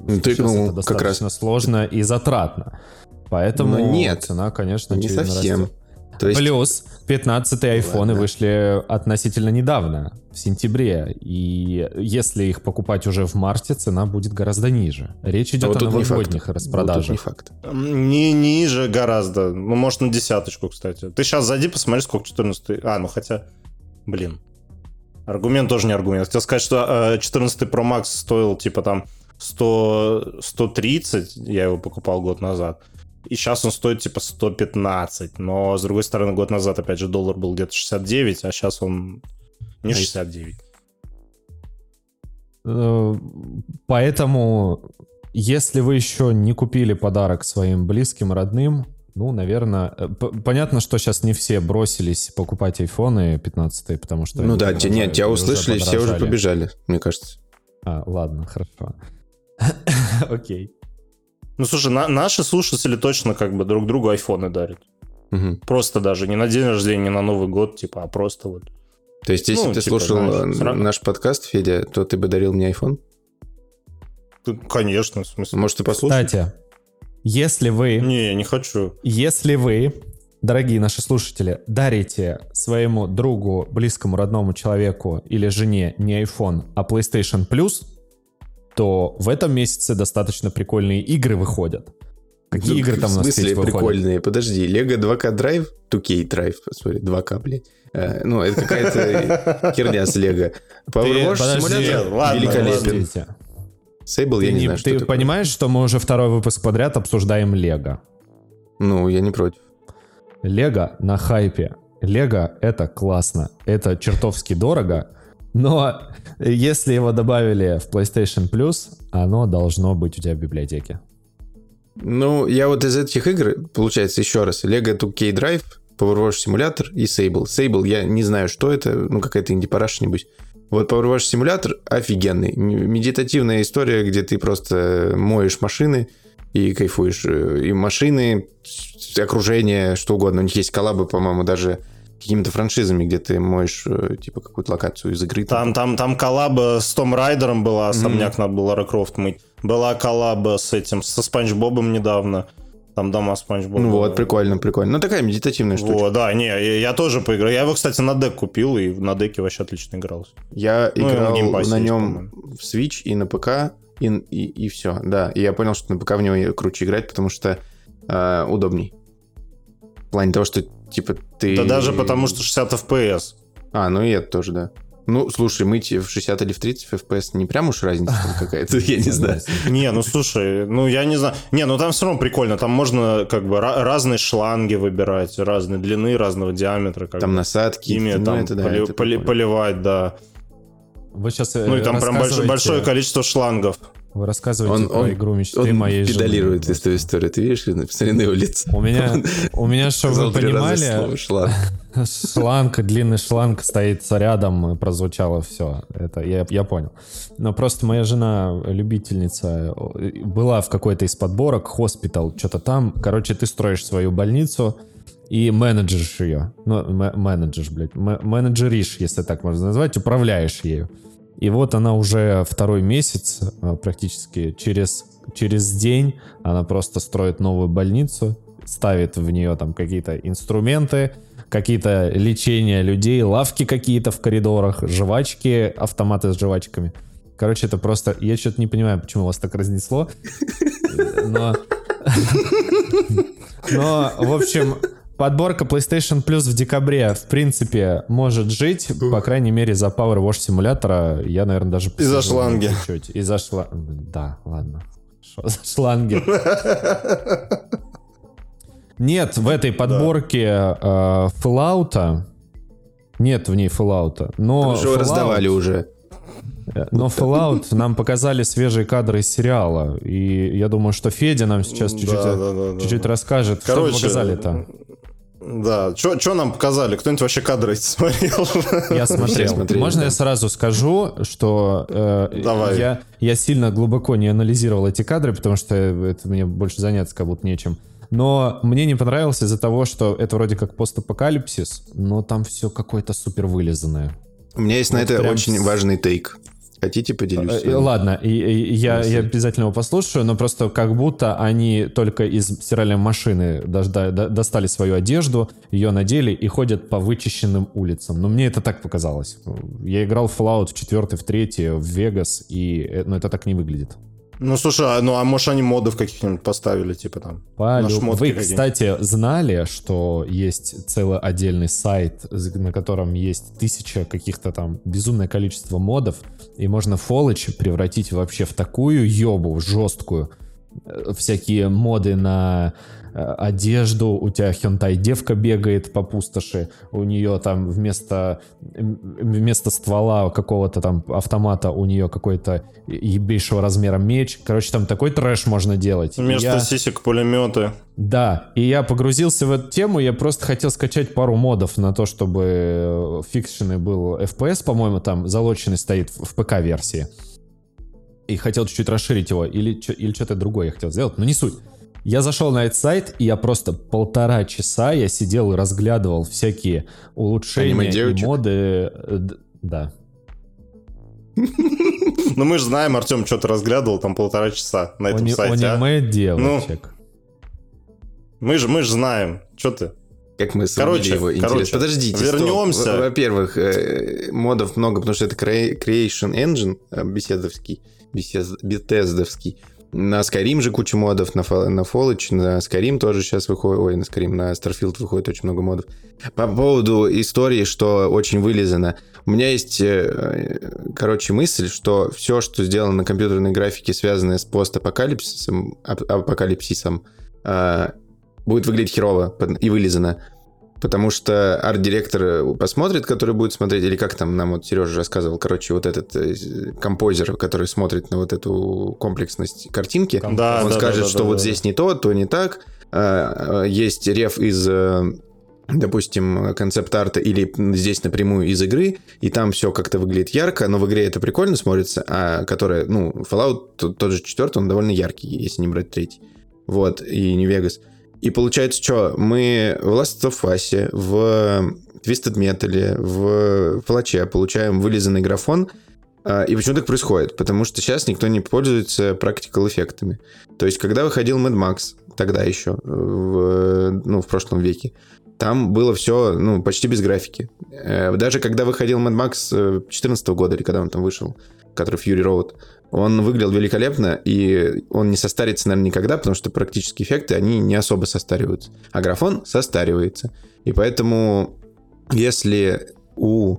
Ну, ты, ну, это как достаточно сложно и затратно. Поэтому Но нет, цена, конечно, не совсем. растет. То есть, Плюс 15 айфоны Ладно. вышли относительно недавно, в сентябре. И если их покупать уже в марте, цена будет гораздо ниже. Речь идет вот о не новогодних Вот распродажах. не факт. Не ниже гораздо. Ну, может, на десяточку, кстати. Ты сейчас зайди, посмотри, сколько 14 А, ну хотя... Блин. Аргумент тоже не аргумент. Хотел сказать, что э, 14 Pro Max стоил, типа, там, 100, 130, я его покупал год назад. И сейчас он стоит, типа, 115. Но, с другой стороны, год назад, опять же, доллар был где-то 69, а сейчас он не А 69. Э, Поэтому, если вы еще не купили подарок своим близким, родным, Ну, наверное, э, понятно, что сейчас не все бросились покупать айфоны 15, потому что... Ну да, те- нет, тебя уже услышали, все уже побежали, мне кажется. А, ладно, хорошо. (laughs) Окей. Ну, слушай, на- наши слушатели точно как бы друг другу айфоны дарят. Мгм. Просто даже не на день рождения, не на Новый год, типа, а просто вот. То есть, если Ну, ты типа, слушал знаешь, э, наш подкаст, Федя, то ты бы дарил мне iPhone? Ты- Конечно, в смысле. Может, ты послушаешь? Кстати, если вы... Не, я не хочу. Если вы, дорогие наши слушатели, дарите своему другу, близкому, родному человеку или жене не iPhone, а PlayStation Plus, то в этом месяце достаточно прикольные игры выходят. Какие Ну, игры там у В нас смысле Петь, выходят? прикольные? Подожди, Lego 2K Drive, 2K Drive, смотри, 2K, блядь. Э, Ну, это какая-то (laughs) херня с Lego. Power Wash симулятор великолепен. Ты, я не не- знаю, что ты такое. понимаешь, что мы уже второй выпуск подряд обсуждаем Лего? Ну, я не против. Лего на хайпе. Лего — это классно. Это чертовски дорого. Но если его добавили в PlayStation Plus, оно должно быть у тебя в библиотеке. Ну, я вот из этих игр, получается, еще раз, Lego 2K Drive, Power Wash Simulator и Sable. Sable, я не знаю, что это, ну, какая-то инди-параша, нибудь. Вот Power Wash Simulator офигенный. Медитативная история, где ты просто моешь машины и кайфуешь. Э, И машины, окружение, что угодно. У них есть коллабы, по-моему, даже какими-то франшизами, где ты моешь, э, типа, какую-то локацию из игры. Там, там, там коллаба с Том Райдером была, особняк надо было Лара Крофт мыть. Была коллаба с этим, со Спанч Бобом недавно. Там дома Спанч Боба. Ну вот, прикольно, прикольно. Ну, такая медитативная штука. Вот, да, не, я, я тоже поиграл. Я его, кстати, на дек купил, и на деке вообще отлично игрался. Я Ну, играл на на нем в Switch и на ПК, и, и, и все. Да, и я понял, что на ПК в него круче играть, потому что э, удобней. В плане того, что, типа, ты... Да даже потому, что 60 FPS. А, ну и это тоже, да. Ну, слушай, мыть в 60 или в 30 FPS не прям уж разница какая-то, я не знаю. Не, ну слушай, ну я не знаю. Не, ну там все равно прикольно. Там можно как бы ра- разные шланги выбирать, разной длины, разного диаметра. Как Там бы. насадки, ими ну, там это да, поли- это поли- прикольно. поливать, да. Вы сейчас Ну и там прям большое, большое количество шлангов. Вы рассказываете Он, про он, игру мечты он моей педалирует жены. из той истории. Ты видишь, посмотри на его лицо. У меня, у меня, чтобы вы понимали, (laughs) «шланг». длинный шланг стоит рядом, прозвучало все. Это я, я понял. Но просто моя жена любительница была в какой-то из подборок, хоспитал, что-то там. Короче, ты строишь свою больницу и менеджеришь ее. Ну, м- менеджеришь, блядь. менеджеришь, если так можно назвать, управляешь ею. И вот она уже второй месяц э, практически через, через день она просто строит новую больницу, ставит в нее там какие-то инструменты, какие-то лечения людей, лавки какие-то в коридорах, жвачки, автоматы с жвачками. Короче, это просто... Я что-то не понимаю, почему вас так разнесло. (laughs) Но... (laughs) Но, в общем, подборка PlayStation Plus в декабре, в принципе, может жить, по крайней мере, за Power Wash симулятора. Я, наверное, даже... И за посижу шланги. чуть-чуть. И за шла... Да, ладно. Шо за шланги? (laughs) Нет в этой подборке э, Fallout. Нет в ней Fallout. Но Уже Fallout- раздавали уже. Э, Но Fallout нам показали свежие кадры из сериала. И я думаю, что Федя нам сейчас чуть-чуть, Да, да, да, да, чуть-чуть да. расскажет, что Короче, показали-то. Да, что нам показали? Кто-нибудь вообще кадры эти смотрел? Я смотрел. смотрели, Можно да. я сразу скажу, что э, Давай. Я, я сильно глубоко не анализировал эти кадры, потому что это мне больше заняться как будто нечем. Но мне не понравилось из-за того, что это вроде как постапокалипсис, но там все какое-то супер вылизанное. У меня есть на Вот это прям очень с- важный тейк. Хотите, поделюсь? Э? Ладно, и, и я, я обязательно его послушаю, но просто как будто они только из стиральной машины дожда- до- достали свою одежду, ее надели и ходят по вычищенным улицам. Но мне это так показалось. Я играл в Fallout в 4, в 3, в Вегас, и э, ну, это так не выглядит. Ну, слушай, а, ну а может они модов каких-нибудь поставили, типа там? Полю- Вы, кстати, знали, что есть целый отдельный сайт, на котором есть тысяча каких-то там безумное количество модов, и можно Фолочи превратить вообще в такую ёбу жесткую. э, всякие моды на одежду, у тебя хентай девка бегает по пустоши, у нее там вместо, вместо ствола какого-то там автомата у нее какой-то ебейшего размера меч. Короче, там такой трэш можно делать. Вместо Я- сисек пулеметы. да, и я погрузился в эту тему, я просто хотел скачать пару модов на то, чтобы э, фикшены был FPS, по-моему, там залоченный стоит в ПК-версии. И хотел чуть-чуть расширить его, или, или что-то другое я хотел сделать, но не суть. Я зашел на этот сайт, и я просто полтора часа я сидел и разглядывал всякие улучшения и моды. э, Да. (laughs) Ну мы же знаем, Артем что-то разглядывал там полтора часа на этом сайте. а? Аниме девочек. Мы же, мы же знаем. Что ты? Как мы Короче, его интерес. короче, Подождите, вернемся. Во- Во-первых, э, модов много, потому что это Crea- Creation Engine, э, беседовский, бетездовский. На Skyrim же куча модов, на, на Fallout, на Skyrim тоже сейчас выходит, ой, на Skyrim, на Starfield выходит очень много модов. По поводу истории, что очень вылезано. У меня есть, э, короче, мысль, что все, что сделано на компьютерной графике, связанное с постапокалипсисом, ап- апокалипсисом, э, будет выглядеть херово и вылизано. Потому что арт-директор посмотрит, который будет смотреть, или как там нам вот Сережа рассказывал, короче, вот этот э, композер, который смотрит на вот эту комплексность картинки, Да, он да, скажет, да, что да, вот да, здесь не то, то не так. А, а, Есть реф из, э, допустим, концепт-арта или здесь напрямую из игры, и там все как-то выглядит ярко, но в игре это прикольно смотрится, а которая, ну, Fallout, тот, тот же четвертый, он довольно яркий, если не брать третий. Вот, и New Vegas. И получается, что мы в Last of Us, в Twisted Metal, в Флаче получаем вылизанный графон, а, и почему так происходит? Потому что сейчас никто не пользуется practical эффектами. То есть, когда выходил Mad Max, тогда еще, в, ну, в прошлом веке, там было все, ну, почти без графики. Э, Даже когда выходил Mad Max 2014 года, или когда он там вышел, который Fury Road, он выглядел великолепно, и он не состарится, наверное, никогда, потому что практические эффекты, они не особо состариваются. А графон состаривается. И поэтому, если у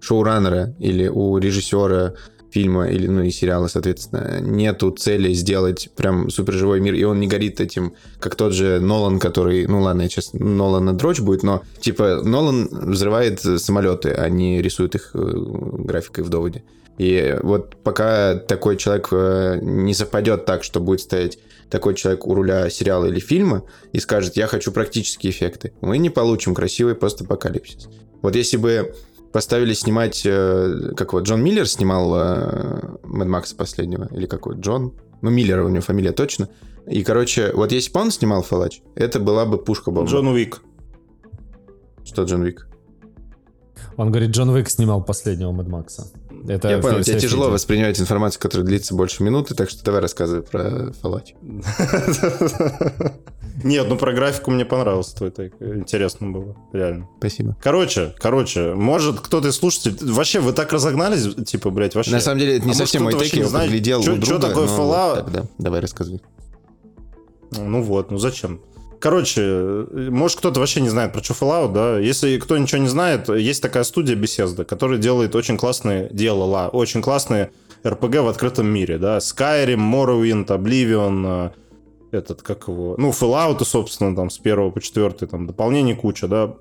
шоураннера или у режиссера фильма или ну и сериала, соответственно, нету цели сделать прям суперживой мир, и он не горит этим, как тот же Нолан, который, ну ладно, сейчас Нолана дрочь будет, но типа Нолан взрывает самолеты, а не рисует их э, графикой в доводе. И вот пока такой человек э, не совпадет так, что будет стоять такой человек у руля сериала или фильма и скажет, я хочу практические эффекты, мы не получим красивый постапокалипсис. Вот если бы поставили снимать, э, как вот Джон Миллер снимал э, Mad Max последнего, или какой Джон, ну Миллер у него фамилия точно, и, короче, вот если бы он снимал Фалач, это была бы пушка бомба. Джон Уик. Что Джон Вик? Он говорит, Джон Уик снимал последнего Мэд Макса. Это Я понял, тебе тяжело фигня. воспринимать информацию, которая длится больше минуты, так что давай рассказывай про Фалач. Нет, ну про графику мне понравился твой тейк. Интересно было, реально. Спасибо. Короче, короче, может кто-то из слушателей... Вообще, вы так разогнались, типа, блядь, вообще... На самом деле, это не А совсем мой вообще я знает, подглядел чё- у друга, такое но Fallout? так, да. Давай рассказывай. Ну вот, ну зачем? Короче, может кто-то вообще не знает про что Fallout, да? Если кто ничего не знает, есть такая студия Bethesda, которая делает очень классные, делала очень классные RPG в открытом мире, да? Skyrim, Morrowind, Oblivion, э, этот, как его... Ну, Fallout, собственно, там, с первого по четвертый, там, дополнений куча, да?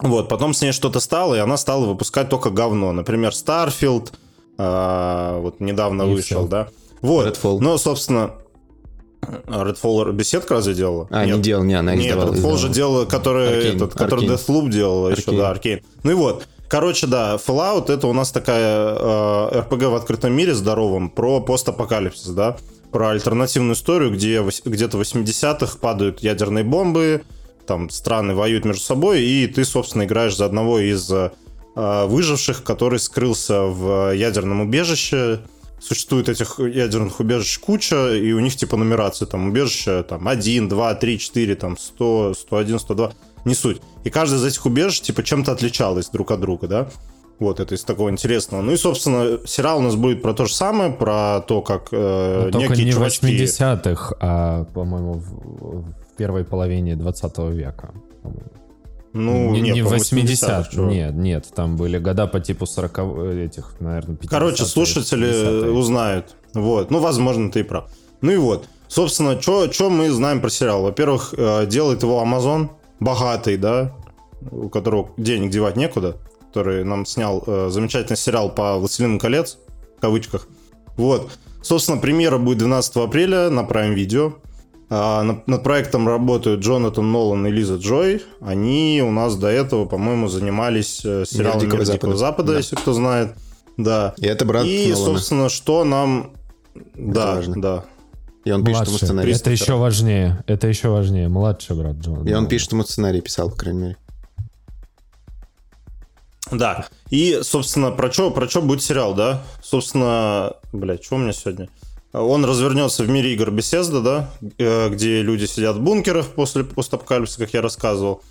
Вот, потом с ней что-то стало, и она стала выпускать только говно. Например, Starfield, а, вот недавно И вышел, всё. да? Вот. Redfall. Ну, собственно, Redfall беседка разве делала? А, Нет. не делал, не, она Нет, издавала. Redfall издавала. же делала, который, Arcane, этот, который Arcane. Deathloop делала еще, Arcane. да, Arcane. Ну и вот. Короче, да, Fallout это у нас такая э, RPG в открытом мире здоровом про постапокалипсис, да, про альтернативную историю, где где-то в 80-х падают ядерные бомбы, там страны воюют между собой, и ты, собственно, играешь за одного из э, выживших, который скрылся в ядерном убежище. Существует этих ядерных убежищ куча, и у них типа нумерация, там, убежища, там, 1, 2, 3, 4, там, 100, 101, 102, не суть. И каждое из этих убежищ, типа, чем-то отличалось друг от друга, да? Вот, это из такого интересного. Ну и, собственно, сериал у нас будет про то же самое, про то, как э, Ну, некие не чувачки... 80-х, а, по-моему, в, в первой половине 20 века. по-моему. Ну, не, нет, не в по-моему, 80-х, 80-х, чувак. нет, нет, там были года по типу 40 этих, наверное, 50 Короче, слушатели узнают. Вот. Ну, возможно, ты и прав. Ну и вот. Собственно, что мы знаем про сериал? Во-первых, э, делает его Amazon, богатый, да, у которого денег девать некуда, который нам снял э, замечательный сериал по «Властелину колец», в кавычках. Вот. Собственно, премьера будет 12 апреля на Prime Video. А, над, проектом работают Джонатан Нолан и Лиза Джой. Они у нас до этого, по-моему, занимались э, сериалом «Мир Дикого, Запада», Запада да. если кто знает. Да. И это брат И, Нолана. собственно, что нам... Это да, важно. да. И он Младший. пишет ему сценарий. Это еще важнее. Это еще важнее. Младший брат Джона. И он пишет ему сценарий, писал, по крайней мере. Да. И, собственно, про что про чё будет сериал, да? Собственно, блядь, что у меня сегодня? Он развернется в мире игр Bethesda, да, э, где люди сидят в бункерах после постапокалипсиса, как я рассказывал.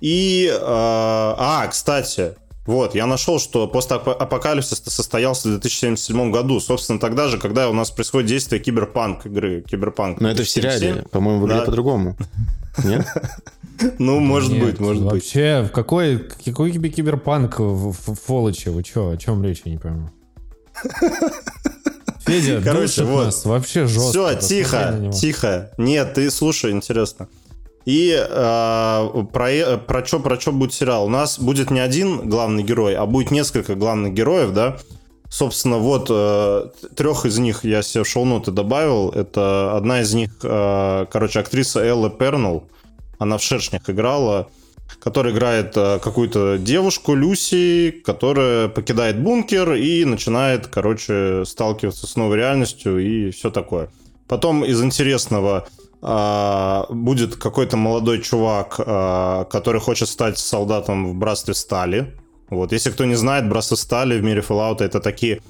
И, э, а, кстати, вот, я нашел, что постапокалипсис состоялся в 2077 году. Собственно, тогда же, когда у нас происходит действие киберпанк игры. Киберпанк. Но это в сериале, по-моему, выглядит да. по-другому. Нет? (laughs) Ну, может Нет, быть, может вообще, быть. Вообще, какой, какой киберпанк в, в, в Волочи? Вы что, о чем речь, я не пойму. (laughs) Федя, (laughs) Короче, вот. нас вообще жестко. Все, тихо, тихо. Нет, ты слушай, интересно. И э, про, про что про что будет сериал? У нас будет не один главный герой, а будет несколько главных героев, да? Собственно, вот э, трех из них я себе в шоу-ноты добавил. Это одна из них, э, короче, актриса Элла Пернелл. Она в «Шершнях» играла который играет э, какую-то девушку Люси, которая покидает бункер и начинает, короче, сталкиваться с новой реальностью и все такое. Потом из интересного э, будет какой-то молодой чувак, э, который хочет стать солдатом в Братстве Стали. Вот, если кто не знает, Братство Стали в мире Fallout это такие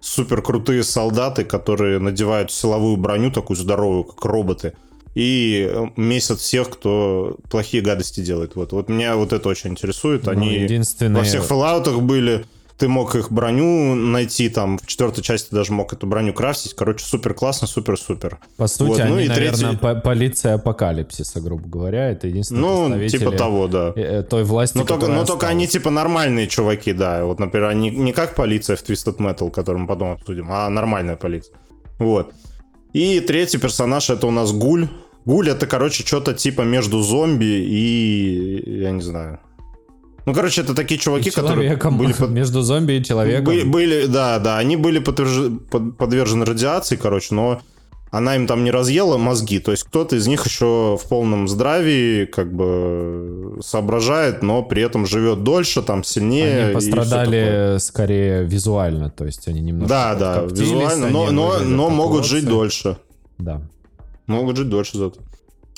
супер крутые солдаты, которые надевают силовую броню такую здоровую, как роботы и э, месяц всех, кто плохие гадости делает. Вот, вот меня вот это очень интересует. Ну, Они единственные... во всех Fallout были ты мог их броню найти, там, в четвертой части даже мог эту броню крафтить. Короче, супер классно, супер-супер. По сути, вот. они, ну, и наверное, третий... по полиция апокалипсиса, грубо говоря. Это единственное Ну, типа того, да. Э, той власти, но только, но только они, типа, нормальные чуваки, да. Вот, например, они не как полиция в Twisted Metal, который мы потом обсудим, а нормальная полиция. Вот. И третий персонаж это у нас Гуль. Гуль это, короче, что-то типа между зомби и... Я не знаю. Ну, короче, это такие чуваки, которые были под... между зомби и человеком. Были, были, да, да, они были подверж... под... подвержены радиации, короче, но она им там не разъела мозги. То есть кто-то из них еще в полном здравии как бы соображает, но при этом живет дольше, там сильнее. Они пострадали скорее визуально, то есть они немного. Да, да, визуально, но, но, но могут жить дольше. Да. Могут жить дольше зато.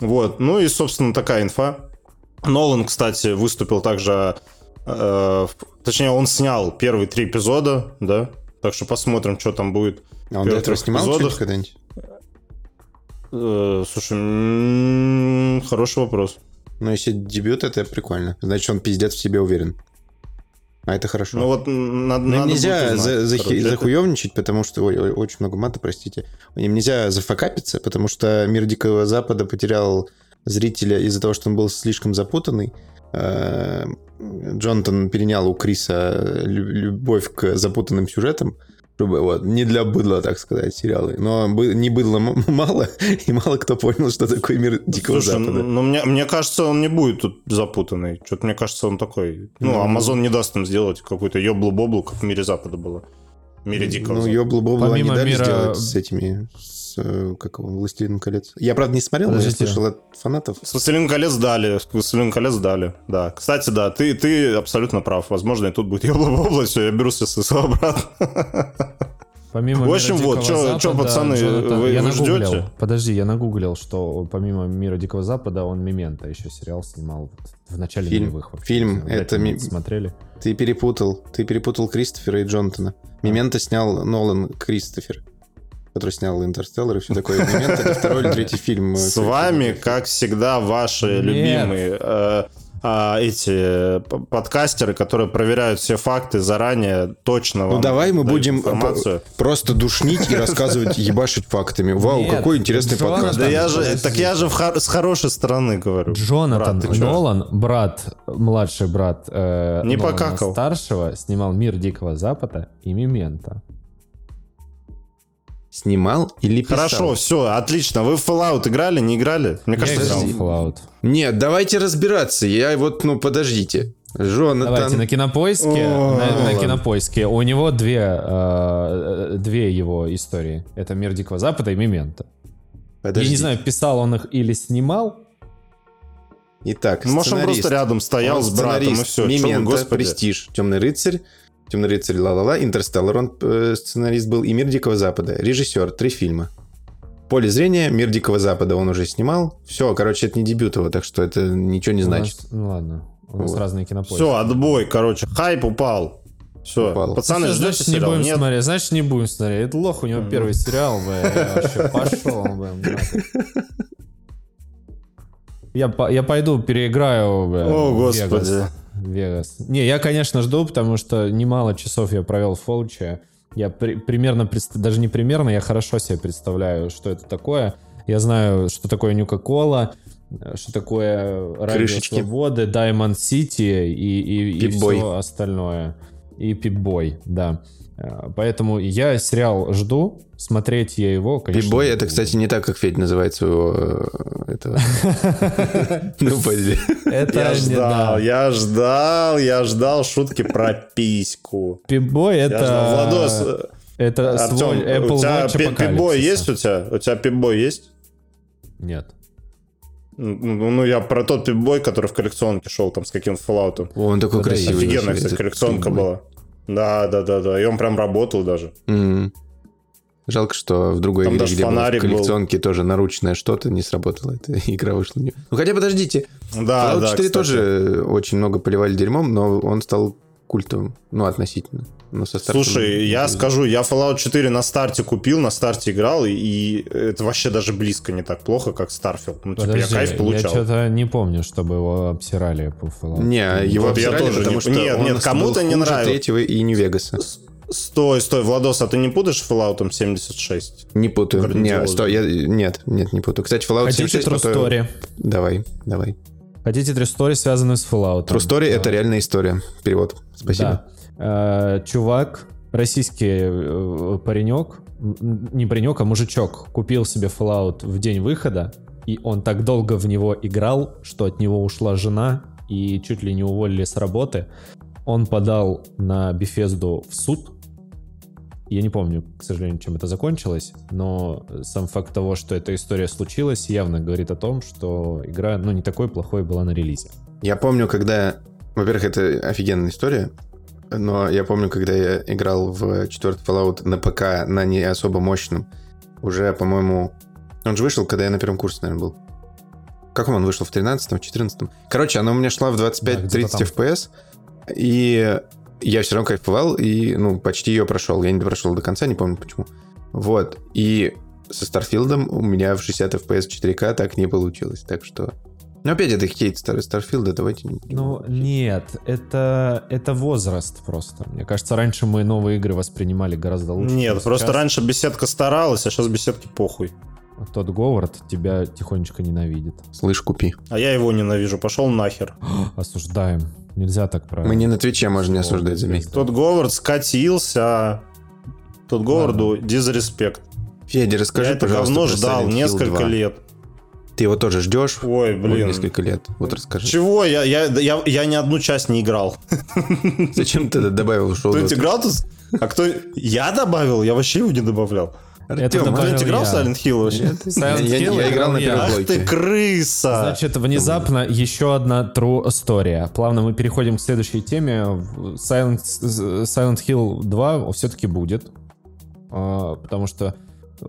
Вот, ну и, собственно, такая инфа. Нолан, кстати, выступил также... Э, точнее, он снял первые три эпизода, да? Так что посмотрим, что там будет. А он до этого снимал что-нибудь когда-нибудь? Э, слушай, м-м, хороший вопрос. Ну, если дебют, это прикольно. Значит, он пиздец в себе уверен. А это хорошо. Ну вот надо, Но надо нельзя за, за, захуевничать, потому что... Ой, ой, очень много мата, простите. Им нельзя зафакапиться, потому что мир Дикого Запада потерял зрителя из-за того, что он был слишком запутанный. Э, Джонатан перенял у Криса любовь к запутанным сюжетам. Вот, не для быдла, так сказать, сериалы. Но не быдла (laughs) мало, и мало кто понял, что такое мир Дикого Слушай, Запада. Ну, мне, мне кажется, он не будет тут запутанный. Что-то мне кажется, он такой... Ну, ну Amazon не даст им сделать какую-то ёблу-боблу, как в мире Запада было. В мире Дикого Ну, ёблу-боблу они дали мира... сделать с этими как его, «Властелин колец». Я, правда, не смотрел, Подождите. но я слышал от фанатов. «Властелин колец» дали, «Властелин колец» дали, да. Кстати, да, ты, ты абсолютно прав. Возможно, и тут будет ёбла все, я беру все обратно. Помимо в общем, вот, что, пацаны, Джонатан, вы, я вы ждете? Подожди, я нагуглил, что помимо «Мира Дикого Запада» он «Мемента» еще сериал снимал в начале фильм, нулевых. Вообще. Фильм, это... Ми... Смотрели? Ты перепутал, ты перепутал Кристофера и Джонатана. «Мемента» снял Нолан Кристофер который снял «Интерстеллар» и все такое. Момент, это второй или третий фильм. С вами, как всегда, ваши любимые э, а, эти подкастеры, которые проверяют все факты заранее, точно Ну давай мы будем просто душнить и рассказывать, ебашить фактами. Вау, Нет, какой интересный Джонатан, подкаст. Да я же, так я же в, с хорошей стороны говорю. Джонатан брат, Нолан, брат, младший брат э, Не Нолана покакал. старшего, снимал «Мир Дикого Запада» и «Мемента». Снимал или писал? Хорошо, все, отлично. Вы в Fallout играли, не играли? Мне Я кажется, играл играл. в Fallout. Нет, давайте разбираться. Я вот, ну, подождите. Джонатан... Давайте на кинопоиске. О, на, на кинопоиске. У него две, э, две его истории. Это Мир Дикого Запада и Мемента. Я не знаю, писал он их или снимал. Итак, Может, он просто рядом стоял Он с братом, и все. Мементо, господи. Престиж, Темный рыцарь, Темный рыцарь, ла-ла-ла, Интерстеллар, он э, сценарист был, и Мир Дикого Запада. Режиссер, три фильма. Поле зрения, Мир Дикого Запада он уже снимал. Все, короче, это не дебют его, так что это ничего не У нас- значит. ну ладно. У нас Вот. разные кинопоиски. Все, отбой, короче. Хайп упал. Все, Упал. пацаны, Ну, ждете значит, не сериал? будем Нет? смотреть. Значит, не будем смотреть. Это лох, у него первый сериал, бля, вообще пошел, бля. Я, я пойду переиграю, бля, О, господи. Вегас. Вегас. Не, я, конечно, жду, потому что немало часов я провел в Фолче. Я при- примерно, даже не примерно, я хорошо себе представляю, что это такое. Я знаю, что такое Нюка-Кола, что такое Радио. Свободы, Diamond City и, и, и все остальное. И Пип-бой, да. Э, Поэтому я сериал жду, смотреть я его, конечно. Пибой не это, кстати, не так, как Федь называет своего э, этого. (laughs) Ну. Это Я ждал, да. я ждал, я ждал шутки про письку. Пип-бой Я ждал. это... Владос, э, Это Артем, свой Apple у тебя Watch есть у тебя? У тебя пип-бой есть? Нет. Ну, ну, я про тот пип-бой, который в коллекционке шел там с каким-то Fallout. О, Он такой Да, красивый. Офигенная, кстати, коллекционка Пибой. была. Да, да, да, да. И он прям работал даже. М. Жалко, что в другой Там игре, где было в фонарик был. коллекционке тоже наручное что-то, не сработало. Эта (laughs) игра вышла. не- Ну хотя подождите, Да, Fallout да, 4 кстати. тоже очень много поливали дерьмом, но он стал культовым. Ну, относительно. Но со Starfield Слушай, я не скажу, я Fallout 4 на старте купил, на старте играл, и, и это вообще даже близко не так плохо, как Starfield. Ну, типа, Подожди, я кайф получал. что-то не помню, чтобы его обсирали по Fallout. Не, его Вот я обсирали, тоже потому не- что нет, он нет, кому-то не нравится. третьего и Нью-Вегаса. Стой, стой, Владос, а ты не путаешь Fallout 76? Не путаю. Не, стой, я, нет, нет, не путаю. Кстати, Fallout Хотите 76 True путаю- Story? Давай, давай. Хотите True Story, связанную с Fallout? True Story — это реальная история. Перевод. Спасибо. Да. Э, чувак, российский э, паренек, не паренек, а мужичок, купил себе Fallout в день выхода, и он так долго в него играл, что от него ушла жена, и чуть ли не уволили с работы. Он подал на Bethesda в суд. Я не помню, к сожалению, чем это закончилось, но сам факт того, что эта история случилась, явно говорит о том, что игра, ну, не такой плохой была на релизе. Я помню, когда... Во-первых, это офигенная история, но я помню, когда я играл в четвертый Fallout на ПК, на не особо мощном, уже, по-моему... Он же вышел, когда я на первом курсе, наверное, был. В каком он вышел? В 13-м, 14 Короче, она у меня шла в Да, 25-30 где-то FPS, и я все равно кайфовал, и, ну, почти ее прошел. Я не прошел до конца, не помню почему. Вот. И со Старфилдом у меня в 60 FPS 4К так не получилось, так что... Ну, опять это хейт старый Starfield а, давайте не будем. Ну, нет, это, это возраст просто. Мне кажется, раньше мы новые игры воспринимали гораздо лучше. Нет, просто сейчас. раньше беседка старалась, а сейчас беседки похуй. Тодд Говард тебя тихонечко ненавидит. Слышь, купи. А я его ненавижу, пошел нахер. (gasps) Осуждаем. Нельзя так про... Мы не на Твиче можем не осуждать, заметь. Тодд Говард скатился. Тодд Говарду disrespect. Федя, расскажи, я это пожалуйста, говно ждал несколько 2. лет. Ты его тоже ждешь? Ой, блин. несколько лет. Вот расскажи. Чего? Я, я, я, я ни одну часть не играл. Зачем ты это добавил? Кто-нибудь играл тут? А кто... Я добавил? Я вообще его не добавлял. Это добавил Кто-нибудь играл в. Silent Hill вообще? Silent Я- Hill я играл на я. первом Ах ты крыса! Значит, внезапно еще одна true story. Плавно мы переходим к следующей теме. Silent, Silent Hill 2 все-таки будет. А, Потому что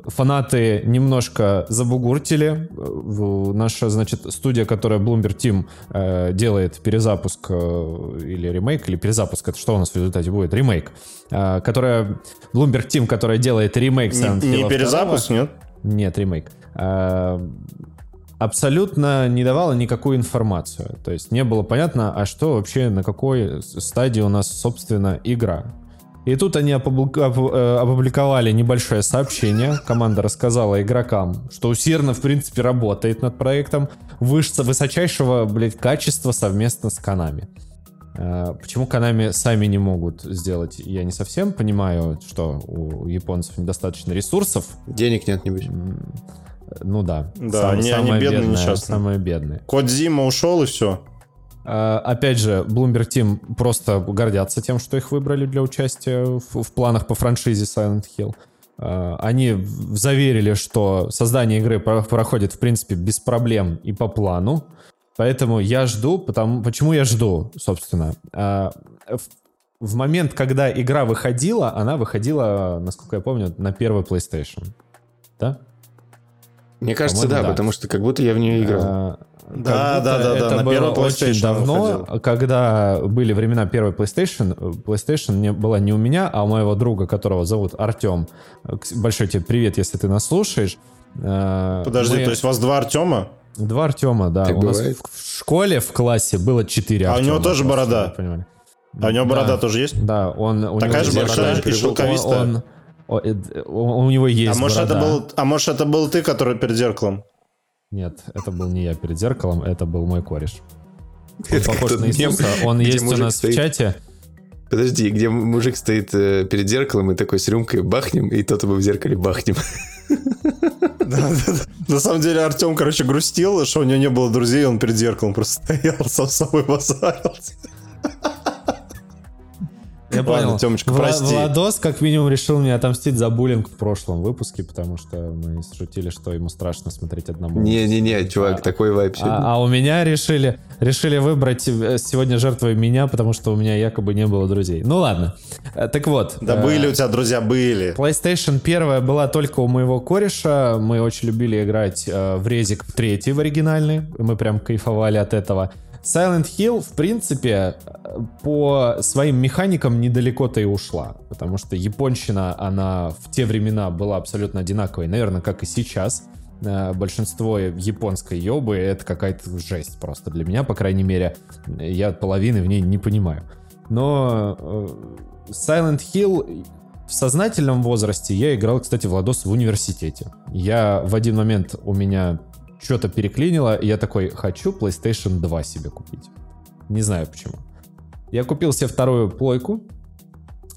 фанаты немножко забугуртили. В- Наша, значит, студия, которая Bloomberg Team э, делает перезапуск э, или ремейк, или перезапуск, это что у нас в результате будет? Ремейк. Э, которая Bloomberg Team, которая делает ремейк Не, Silent не Hill перезапуск, нет? нет, ремейк. Абсолютно не давала никакую информацию. То есть не было понятно, а что вообще, на какой стадии у нас, собственно, игра. И тут они э, опубликовали небольшое сообщение. Команда рассказала игрокам, что усердно, в принципе, работает над проектом высочайшего, блядь, качества совместно с Канами. Э, Почему Konami сами не могут сделать, я не совсем понимаю, что у японцев недостаточно ресурсов. Денег нет, небось. Ну да. Да, они- они самые бедные, бедные, несчастные. Самые бедные. Кодзима ушел и все. А, Опять же, Bloomberg Team просто гордятся тем, что их выбрали для участия в, в планах по франшизе Silent Hill. А, Они заверили, что создание игры про- проходит, в принципе, без проблем и по плану. Поэтому я жду, потому, почему я жду, собственно. А, в момент, когда игра выходила, она выходила, насколько я помню, на первый PlayStation. Да? Мне кажется, да, да. потому что как будто я в нее играл. А, Да, да, да, да, это на было очень давно, выходил. когда были времена первой PlayStation. PlayStation не была не у меня, а у моего друга, которого зовут Артем. Большой тебе привет, если ты нас слушаешь. Э, Подожди, мы- то есть вас два Артема? Два Артема, да. Так у нас бывает? в, в школе, в классе было четыре А у Артема. него тоже просто, борода? понимали. А у него Да. борода тоже есть? Да, он... у Такая него же большая борода. и шелковистая? Он- о, э, у у него есть А может, это был, а может, это был ты, который перед зеркалом? Нет, это был не я перед зеркалом, это был мой кореш. Он (laughs) Это похож на мем, Иисуса, он есть у нас стоит. в чате. Подожди, где мужик стоит э, перед зеркалом и такой с рюмкой бахнем, и тот его в зеркале бахнем. (laughs) Да, да, да. На самом деле Артем, короче, грустил, что у него не было друзей, он перед зеркалом просто стоял, сам собой базарился. Я Ладно, понял. Тёмочка, Вла- прости. Владос как минимум решил мне отомстить за буллинг в прошлом выпуске, потому что мы шутили, что ему страшно смотреть одному. Не-не-не, чувак, А- такой сегодня. А, а у меня решили, решили выбрать э, сегодня жертвой меня, потому что у меня якобы не было друзей. Ну ладно. Э, Так вот. Да э, были у тебя друзья, были. PlayStation первая была только у моего кореша. Мы очень любили играть э, в резик третий в оригинальный. Мы прям кайфовали от этого. Silent Hill, в принципе, э, по своим механикам недалеко-то и ушла. Потому что японщина, она в те времена была абсолютно одинаковой. Наверное, как и сейчас. Э, Большинство японской ёбы — это какая-то жесть просто для меня, по крайней мере. Я половины в ней не понимаю. Но э, Silent Hill в сознательном возрасте я играл, кстати, в Ладос в университете. Я в один момент у меня что-то переклинило, и я такой, хочу PlayStation 2 себе купить. Не знаю почему. Я купил себе вторую плойку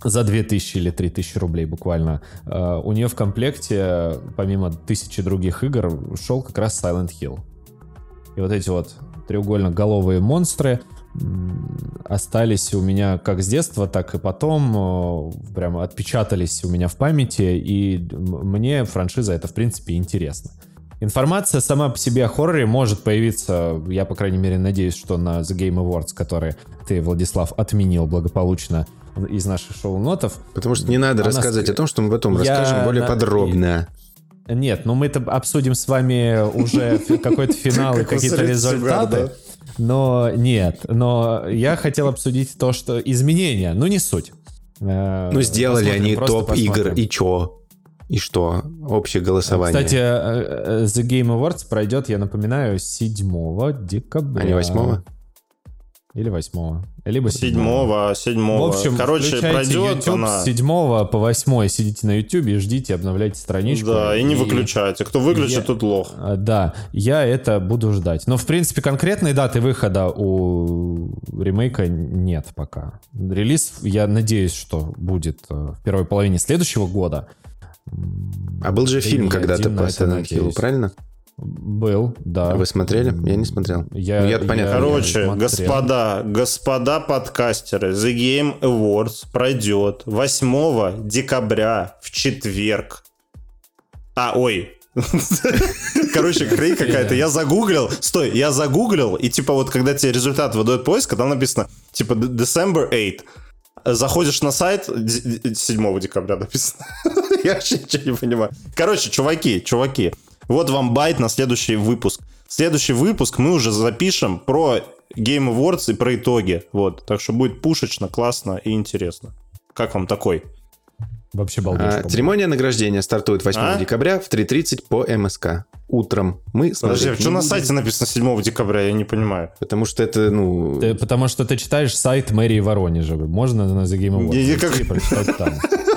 за 2000 или 3000 рублей буквально. Э, У нее в комплекте, помимо тысячи других игр, шел как раз Silent Hill. И вот эти вот треугольно-головые монстры м, остались у меня как с детства, так и потом э, прямо отпечатались у меня в памяти, и мне франшиза это, в принципе, интересно. Информация сама по себе о хорроре может появиться, я, по крайней мере, надеюсь, что на The Game Awards, который ты, Владислав, отменил благополучно из наших шоу-нотов. Потому что не надо рассказывать ск- о том, что мы потом Я расскажем более на- подробно. Нет, ну мы-то обсудим с вами уже какой-то финал и Как какие-то результаты. Но нет, но я хотел обсудить то, что изменения, ну не суть. Э, Ну, сделали они топ игр, и чё? И что? Общее голосование. Кстати, э, э, The Game Awards пройдет, я напоминаю, 7 декабря. А не 8? Или 8. Либо 7. Седьмого, седьмого. В общем, Короче, пройдет YouTube она. с 7 по 8 сидите на YouTube и ждите, обновляйте страничку. Да, и не выключайте. Кто выключит, Я- тут лох. А, Да, я это буду ждать. Но, в принципе, конкретной даты выхода у ремейка нет пока. Релиз, я надеюсь, что будет э, в первой половине следующего года. А был же фильм когда-то по Hill, надеюсь. правильно? Был, да. Вы смотрели? Я не смотрел. Я, Ну, я-то понятно. я Короче, смотрел. господа, господа подкастеры, The Game Awards пройдет 8 декабря в четверг. А, ой. (laughs) Короче, хрень какая-то. Я загуглил. Стой, я загуглил, и типа вот когда тебе результат выдает поиска, там написано типа December 8. Заходишь на сайт, д- д- 7 декабря написано. (laughs) (laughs) Я вообще ничего не понимаю. Короче, чуваки, чуваки, вот вам байт на следующий выпуск. Следующий выпуск мы уже запишем про Game Awards и про итоги. Вот, так что будет пушечно, классно и интересно. Как вам такой? Вообще балдеж. А, церемония награждения стартует 8 А? декабря в 3.30 по МСК. Утром. Мы Подожди, смотреть что на сайте написано 7 декабря, я не понимаю. Потому что это, ну... Ты- потому что ты читаешь сайт мэрии Воронежа. Можно на The Game Awards никак- и прочитать там. (laughs)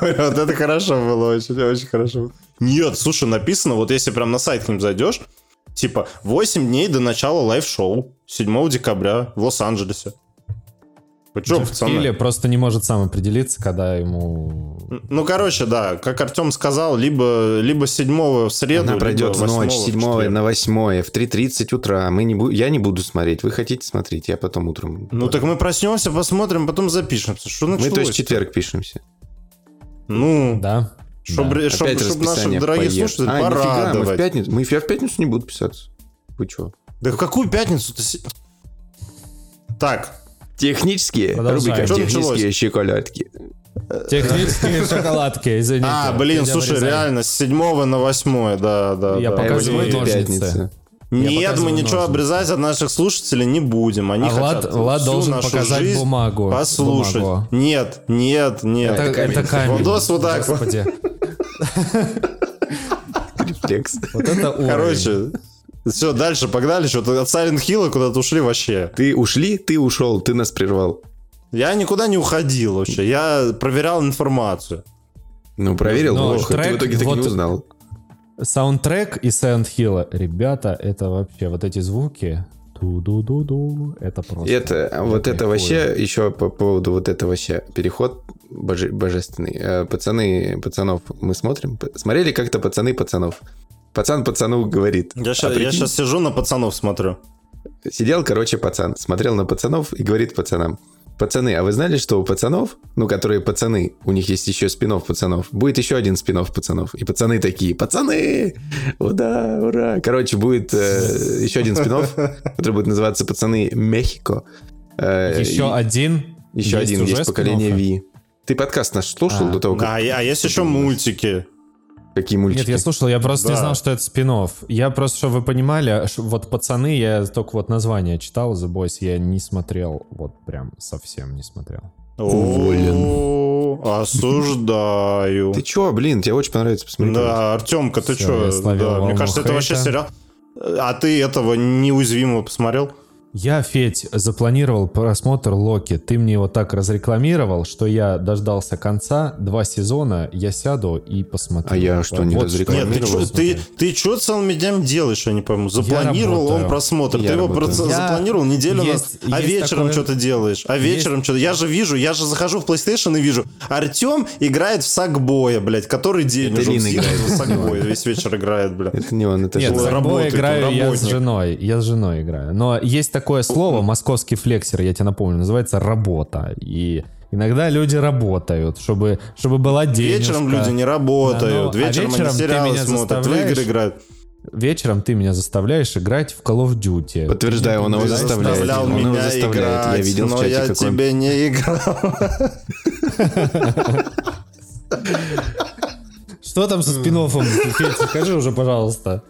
(laughs) Вот это хорошо было, очень, очень хорошо. Нет, слушай, написано, вот если прям на сайт к ним зайдешь, Типа, 8 дней до начала live-шоу 7 декабря в Лос-Анджелесе. Джефф пацаны? Кили просто не может сам определиться, когда ему... Ну, короче, да, как Артем сказал, либо, либо 7 в среду, Она либо пройдет в 8 ночь, в 7 четверг. на 8 в 3.30 утра. Мы не бу- Я не буду смотреть. Вы хотите смотреть, я потом утром. Ну, так мы проснемся, посмотрим, потом запишемся. Что Мы, началось? то есть, в четверг пишемся. Ну, Да. чтобы да. чтоб, Опять чтоб расписание дорогих поест. слушателей А, нифига, мы в порадовать. пятницу. Мы, я в пятницу не буду писаться. Вы что? Да в какую пятницу-то? се- Так, Технические. Продолжаем. Рубрика Что «Технические началось? шоколадки». Технические (laughs) шоколадки, извините. а, блин, слушай, реально, с 7 на 8, да, да, Я да. показываю ножницы. пятница. Нет, мы ничего ножницы. обрезать от наших слушателей не будем. Они А Влад, хотят Влад всю должен нашу показать жизнь бумагу. послушать. Бумагу. Нет, нет, нет. Это, это камень. Владос вот так. Господи. Рефлекс. Вот это уровень. Короче, все, дальше погнали. Что-то от Silent Hill куда-то ушли вообще. Ты ушли, ты ушел, ты нас прервал. Я никуда не уходил вообще. Я проверял информацию. Ну, проверил, Но плохо. Ты трек в итоге так и вот- не узнал. Саундтрек и Silent Hill, ребята, это вообще вот эти звуки. Ду-ду-ду-ду. Это просто. Это, вот это вообще, еще по поводу вот это вообще, переход боже- божественный. Э, Пацаны, пацанов мы смотрим. Смотрели как-то пацаны пацанов? Пацан пацану говорит. Я А сейчас, прикинь, сижу на пацанов смотрю. Сидел, короче, пацан, смотрел на пацанов и говорит пацанам. Пацаны, а вы знали, что у пацанов, ну, которые пацаны, у них есть еще спинов пацанов, будет еще один спинов пацанов. И пацаны такие, пацаны! Ура, ура! Короче, будет э, еще один спинов, который будет называться «Пацаны Мехико». Э, Еще и- один. Еще Есть один уже есть поколение? Ви. Ты подкаст наш слушал А, до того, как... А, а есть еще мультики. Какие мультики? Нет, я слушал, я просто не Да. знал, что это спин Я просто, чтобы вы понимали, вот пацаны, я только вот название читал, The Boys, я не смотрел, вот прям совсем не смотрел. Уволен. О, Осуждаю. Ты чё, блин, тебе очень понравится посмотреть. Да, Артемка, ты словил мне кажется, это вообще сериал. А ты этого неуязвимого посмотрел? Я, Федь, запланировал просмотр Локи. Ты мне его так разрекламировал, что я дождался конца, два сезона, я сяду и посмотрю. А я что, не Вот разрекламировал? Нет, ты что, ты, ты что целыми днями делаешь, я не пойму. Запланировал он просмотр. Я ты его работаю. просто Я- запланировал неделю есть- назад, а есть вечером такое- что ты делаешь? А вечером что-то. Я же вижу, я же захожу в PlayStation и вижу. Артем играет в Сагбоя, блядь, который день Это уже. Играет. в Сагбоя (laughs) весь вечер играет, блядь. Это не он, это Нет, же... работает, играю я с женой. Я с женой играю. Но есть такое слово, московский флексер, я тебе напомню, называется работа. И иногда люди работают, чтобы, чтобы была денежка. Вечером люди не работают, Да, ну, а вечером, вечером они ты сериалы меня смотрят, в заставляешь- игры играют. Вечером ты меня заставляешь играть в Call of Duty. Подтверждаю, он его заставляет. заставлял Он его меня заставляет. играть, Я видел в но чате, я как он... тебе не играл. Что там со спин Федь, скажи уже, пожалуйста.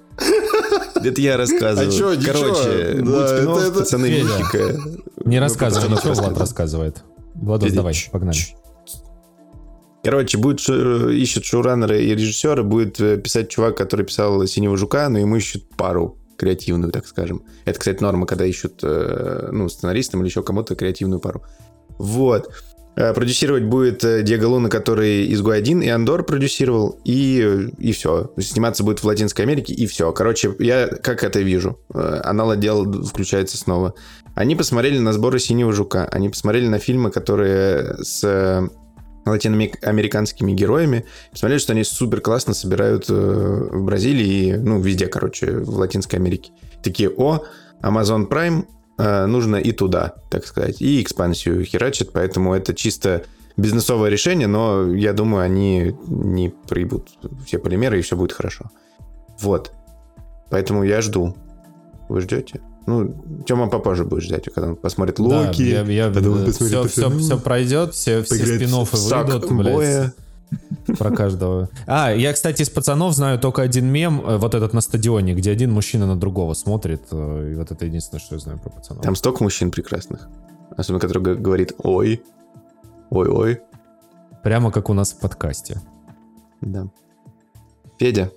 Это я рассказываю. А чё. Короче, Да, будет спин-офф, это- пацаны Федя. Мехико. Не Ну, рассказывай, пацанов ничего Влад рассказывает. Владос, Федя, давай, погнали. Короче, будет шу- ищут шоураннера и режиссера, будет э, писать чувак, который писал «Синего жука», но ему ищут пару креативную, так скажем. Это, кстати, норма, когда ищут, э, ну, сценаристам или еще кому-то креативную пару. Вот. Э, Продюсировать будет э, Диего Луна, который «Изгой 1», и Андор продюсировал, и, и все. Сниматься будет в Латинской Америке, и все. Короче, я как это вижу. Э, Анал-отдел включается снова. Они посмотрели на сборы «Синего жука», они посмотрели на фильмы, которые с латиноамериканскими героями, посмотрели, что они супер классно собирают в Бразилии ну, везде, короче, в Латинской Америке. Такие, о, Amazon Prime нужно и туда, так сказать, и экспансию херачат, поэтому это чисто бизнесовое решение, но я думаю, они не проебут все полимеры, и все будет хорошо. Вот. Поэтому я жду. Вы ждете? Ну, Тёма попозже будет ждать, когда он посмотрит Да, Локи. я, я, потом он посмотрит все, все, все пройдет, все, все спин выйдут, блядь, Боя. Про каждого. А, я, кстати, из пацанов знаю только один мем, э, вот этот на стадионе, где один мужчина на другого смотрит, э, и вот это единственное, что я знаю про пацанов. Там столько мужчин прекрасных. Особенно, который говорит «Ой». Ой-ой. Прямо как у нас в подкасте. Да. Федя.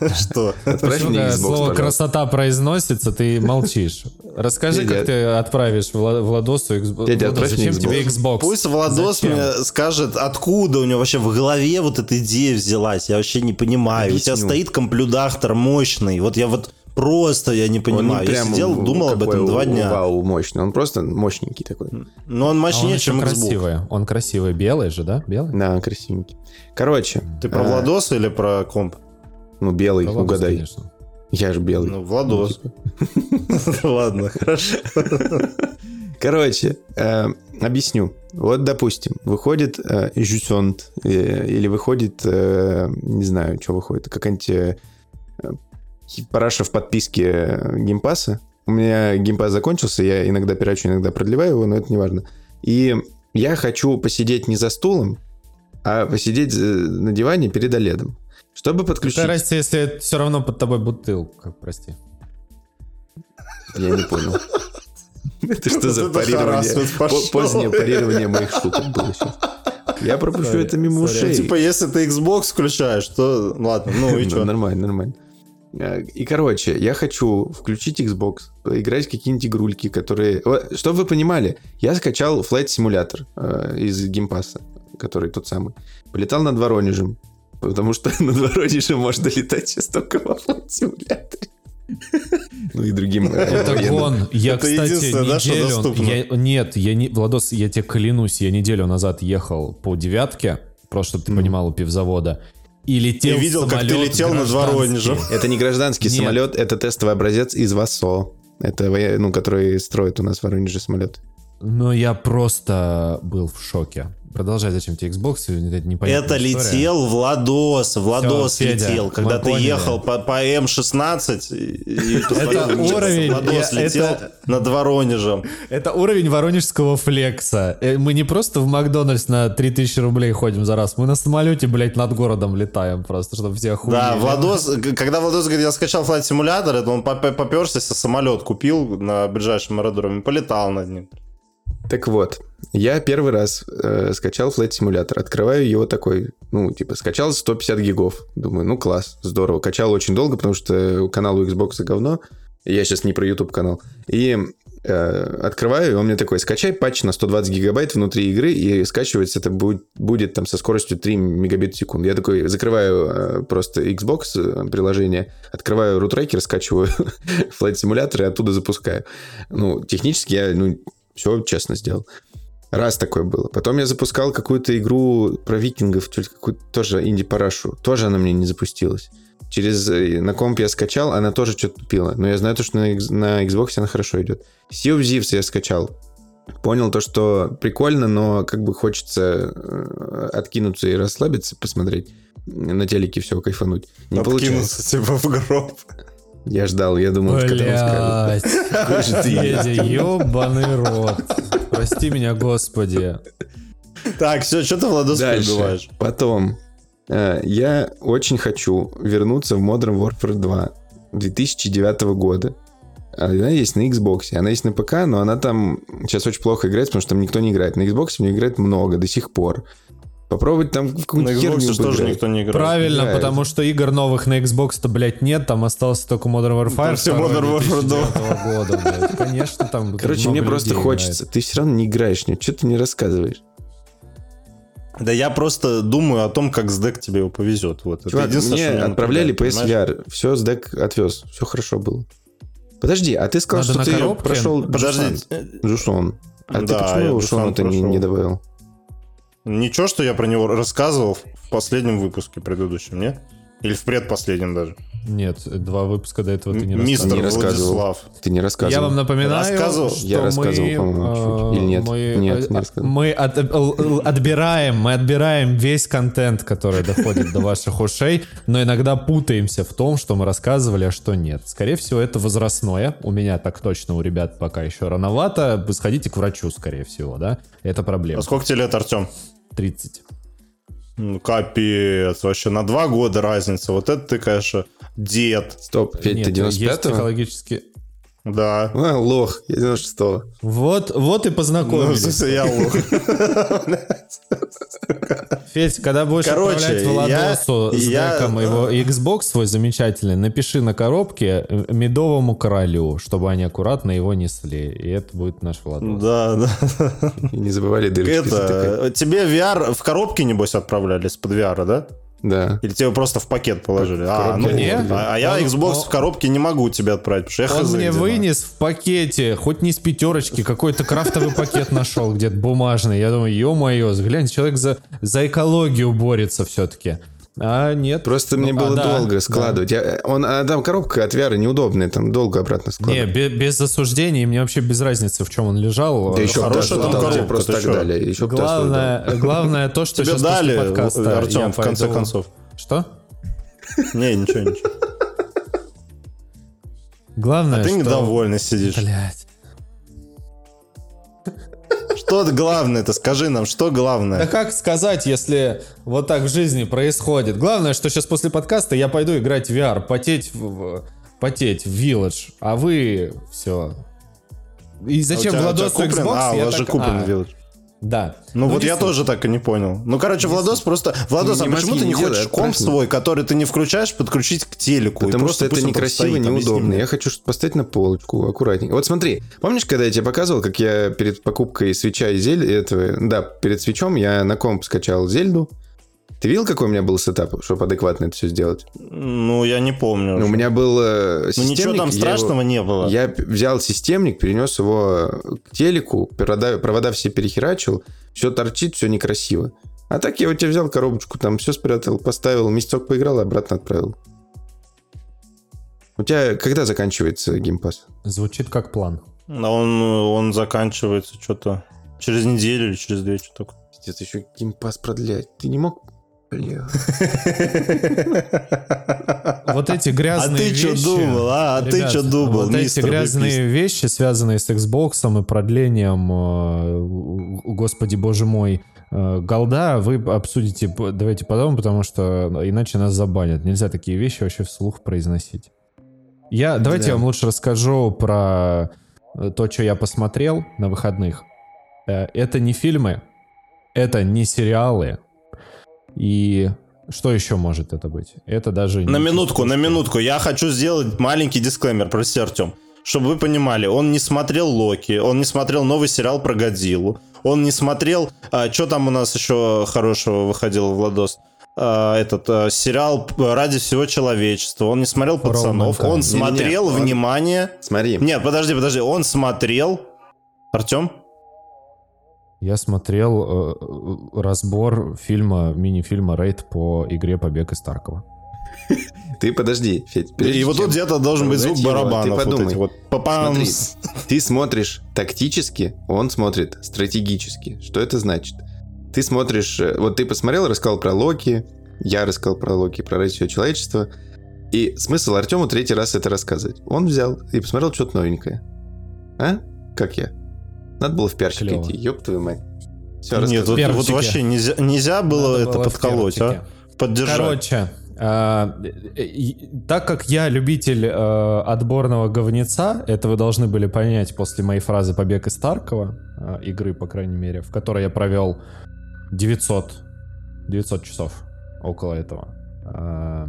(laughs) Что? Когда Xbox, слово красота произносится, ты молчишь. Расскажи, как ты отправишь Вла- Владосу Xbox. Зачем тебе Xbox. Xbox? Пусть Владос мне скажет, откуда у него вообще в голове вот эта идея взялась. Я вообще не понимаю. У тебя стоит комплюдахтер мощный. Вот я вот просто я не Он понимаю. не Я сидел, думал об этом два дня. Вау, мощный. Он просто мощненький такой. Но он А он мощнее, чем Xbox. красивый. Он красивый. Белый же, да? Белый? Да, красивенький. Короче, Ты про э, Владоса или про комп? Ну белый, ладно, угадай. конечно. Я же белый. Ну, Владос. типа. (laughs) Ладно, хорошо. (laughs) Короче, э, объясню. Вот, допустим, выходит э, Жюсонт, э, или выходит, не знаю, что выходит, какая-нибудь параша в подписке Game Pass а. У меня Game Pass закончился, я иногда пирачу, иногда продлеваю его, но это не важно. И я хочу посидеть не за стулом, а посидеть на диване перед OLED ом. Чтобы подключить... Какая разница, если все равно под тобой бутылка, прости. Я не понял. (laughs) Это что за парирование? Позднее парирование моих шуток было сейчас. Я пропущу это мимо ушей. Типа, если ты Xbox включаешь, то ладно, ну и (laughs) Ну, что? Нормально, нормально. Э, И, короче, я хочу включить Xbox, поиграть в какие-нибудь игрульки, которые... Вот, Чтобы вы понимали, я скачал Flight Simulator э, из геймпасса, который тот самый. Полетал над Воронежем, потому что (laughs) над Воронежем можно летать сейчас только во Simulator. Ну и другим. Это гон. Я, Это кстати, да, неделю... я- нет, я не... Владос, я тебе клянусь, я неделю назад ехал по девятке, просто чтобы ты понимал, у пивзавода, и летел Я видел, как ты летел над. Воронежем. (laughs) Это не гражданский Нет. самолет, это тестовый образец из ВАСО. Это, ну, который строит у нас в Воронеже самолет. Но я просто был в шоке. Продолжай, зачем тебе Xbox? Это непонятная Это история. летел Владос, Владос Всё, Федя, летел, когда ты поняли. ехал по, по М16, и, и посмотрел, Это уровень, Владос летел над Воронежем. Это уровень воронежского флекса. Э, Мы не просто в Макдональдс на 3000 рублей ходим за раз, мы на самолете, блядь, над городом летаем просто, чтобы все охуели. Да, Владос, когда Владос говорит, я скачал Simulator, это он поп- поперся, самолет купил на ближайшем аэродроме, полетал над ним. Так вот, я первый раз э, скачал Flight Simulator, открываю его такой, ну, типа, скачал 150 гигов. Думаю, ну, класс, здорово. Качал очень долго, потому что канал у Xbox говно. Я сейчас не про YouTube канал. И э, открываю, и он мне такой, скачай патч на 120 гигабайт внутри игры, и скачивается это будет, будет там со скоростью 3 мегабит в секунду. Я такой закрываю э, просто Xbox э, приложение, открываю рутрекер, скачиваю (laughs) Flight Simulator и оттуда запускаю. Ну, технически я, ну, все честно сделал. Раз такое было. Потом я запускал какую-то игру про викингов, какую-то тоже инди-парашу. Тоже она мне не запустилась. Через э, на комп я скачал, она тоже что-то тупила. Но я знаю то, что на, на Xbox она хорошо идет. Sea of Thieves я скачал. Понял то, что прикольно, но как бы хочется э, откинуться и расслабиться, посмотреть на телеке все кайфануть. Не получилось. Откинулся типа в гроб. Я ждал, я думал, к этому скажут. Блять, Какой же ты Федя, ебаный рот. Прости меня, господи. Так, все, что ты Владос Дальше. перебиваешь? Потом, э, я очень хочу вернуться в Modern Warfare 2 2009 года. Она есть на Xbox, она есть на ПК, но она там сейчас очень плохо играется, потому что там никто не играет. На Xbox в нее играет много до сих пор. Попробовать там в На какую-нибудь херню Xbox тоже никто не играет. Правильно, играет. потому что игр новых на Xbox-то, блядь, нет, там остался только Modern Warfare. Там все Modern Warfare 2009 года, блядь. Конечно, там (laughs) Короче, мне просто хочется. Ты все равно не играешь нее. Что ты не рассказываешь? Да я просто думаю о том, как сдек тебе его повезет. Вот. Это Чувак, единственное, мне что меня отправляли? PSVR. Все, сдек отвез. Все хорошо было. Подожди, а ты сказал, Надо что ты коробке? прошел Подожди. Джусон. Джусон. А ты Да, я почему Джусон Джусона-то не, не добавил? Ничего, что я про него рассказывал в последнем выпуске предыдущем, нет? Или в предпоследнем даже. Нет, два выпуска до этого ты не Мистер Не рассказывал. Владислав. Ты не рассказывал. Я вам напоминаю, Рассказывал? что Я рассказывал, мы, по-моему, э, Или нет? Мы, Нет, не э, рассказывал. мы от- отбираем, мы отбираем весь контент, который доходит до ваших ушей, но иногда путаемся в том, что мы рассказывали, а что нет. Скорее всего, это возрастное. У меня так точно, у ребят пока еще рановато. Вы сходите к врачу, скорее всего, да? Это проблема. А сколько тебе лет, Артем? 30. Ну, капец, вообще на два года разница. Вот это ты, конечно, дед. Стоп, Федь, Нет, ты есть 95-го? психологически... Да. А, лох, я 96-го. Вот, вот и Ну, познакомились. смысле, я лох. (laughs) Федь, когда будешь Короче, отправлять Владосу я- с я- деком его Xbox свой замечательный, напиши на коробке медовому королю, чтобы они аккуратно его несли. И это будет наш Владос. Да, да. И не забывали дырочки. Это, тебе VR в коробке, небось, отправляли из-под VR, да? Да. Или тебе просто в пакет положили? А, ну, не. вот. а, а я Он- Xbox он- в коробке не могу тебе отправить, потому что я Он мне вынес в пакете, хоть не с пятерочки, какой-то крафтовый пакет нашел где-то бумажный. Я думаю, ё-моё, глянь, человек за, за экологию борется все-таки. А нет. Просто мне Ну, а, было да, долго да. складывать. Я- он, а там коробка от VR неудобная, там долго обратно Не, складывать. бе- без осуждения, мне вообще без разницы, в чем он лежал. да еще хорошая там коробка, просто так дали. Еще. Главное, главное то, что Тебе сейчас после дали, подкаста Артем, я в конце пойду- концов. Что? Не, ничего, ничего. Главное, А ты что... недовольный сидишь. Блядь. Что главное-то? Скажи нам, что Да главное? как сказать, если вот так в жизни происходит? Главное, что сейчас после подкаста я пойду играть в VR, потеть в, потеть в Village, а вы все. И А зачем Владосу куплен? Xbox? А, у вас же куплен а, Village. Да. Ну, вот не я тоже так и не понял. Ну, короче, Владос просто... Владос, а Не почему мозги ты не хочешь комп отправь мне. свой, который ты не включаешь, подключить к телеку? Потому что это некрасиво, стоит, неудобно. Я хочу что-то поставить на полочку аккуратненько. Вот смотри, помнишь, когда я тебе показывал, как я перед покупкой свеча и зель этого, да, перед свечом я на комп скачал зельду. Ты видел, какой у меня был сетап, чтобы адекватно это все сделать? Ну, я не помню. Ну, у меня был э, Ну, системник. ничего там я его- страшного не было. Я взял системник, перенес его к телеку, провода, провода все перехерачил, все торчит, все некрасиво. А так я у тебя взял коробочку, там все спрятал, поставил, месяцок поиграл и обратно отправил. У тебя когда заканчивается Game Pass? Звучит как план. А Он, он заканчивается что-то через неделю или через две, что такое. Пиздец, еще Game Pass продлять. Ты не мог? Бля. (laughs) Вот эти А грязные ты что вещи... думал, а? А ты что думал, Вот эти грязные вещи, связанные с Xbox и продлением, э, господи боже мой, э, голда, вы обсудите, давайте потом, потому что иначе нас забанят. Нельзя такие вещи вообще вслух произносить. Я, давайте Да. я вам лучше расскажу про э, то, что я посмотрел на выходных. Это не фильмы, это не сериалы. И что еще может это быть? Это даже... На не минутку, на минутку. Я хочу сделать маленький дисклеймер, прости, Артем. Чтобы вы понимали, он не смотрел Локи, он не смотрел новый сериал про Годзиллу, он не смотрел... что там у нас еще хорошего выходил, Владос? А, этот а, сериал «Ради всего человечества». Он не смотрел «Пацанов». Он смотрел, Не-не-не, он- внимание... Смотри. Нет, подожди, подожди. Он смотрел... Артем? Я смотрел э, разбор фильма, мини-фильма «Рейд» по игре «Побег из Таркова». Ты подожди, Федь. И вот тут где-то должен быть звук барабанов. Ты подумай. вот. Смотри, ты смотришь тактически, он смотрит стратегически. Что это значит? Ты смотришь... э, Вот ты посмотрел, рассказал про Локи, я рассказал про Локи, про Россию человечества. И смысл Артему третий раз это рассказывать. Он взял и посмотрел что-то новенькое. А? Как я? Надо было в пиарщик Клево. идти, ёб твою мать. Все, Нет, вот, вот вообще нельзя, нельзя было Надо это было подколоть, а? Поддержать. Короче, а, э, так как я любитель э, отборного говнеца, это вы должны были понять после моей фразы «Побег из Таркова», э, игры, по крайней мере, в которой я провел 900, 900 часов около этого. А,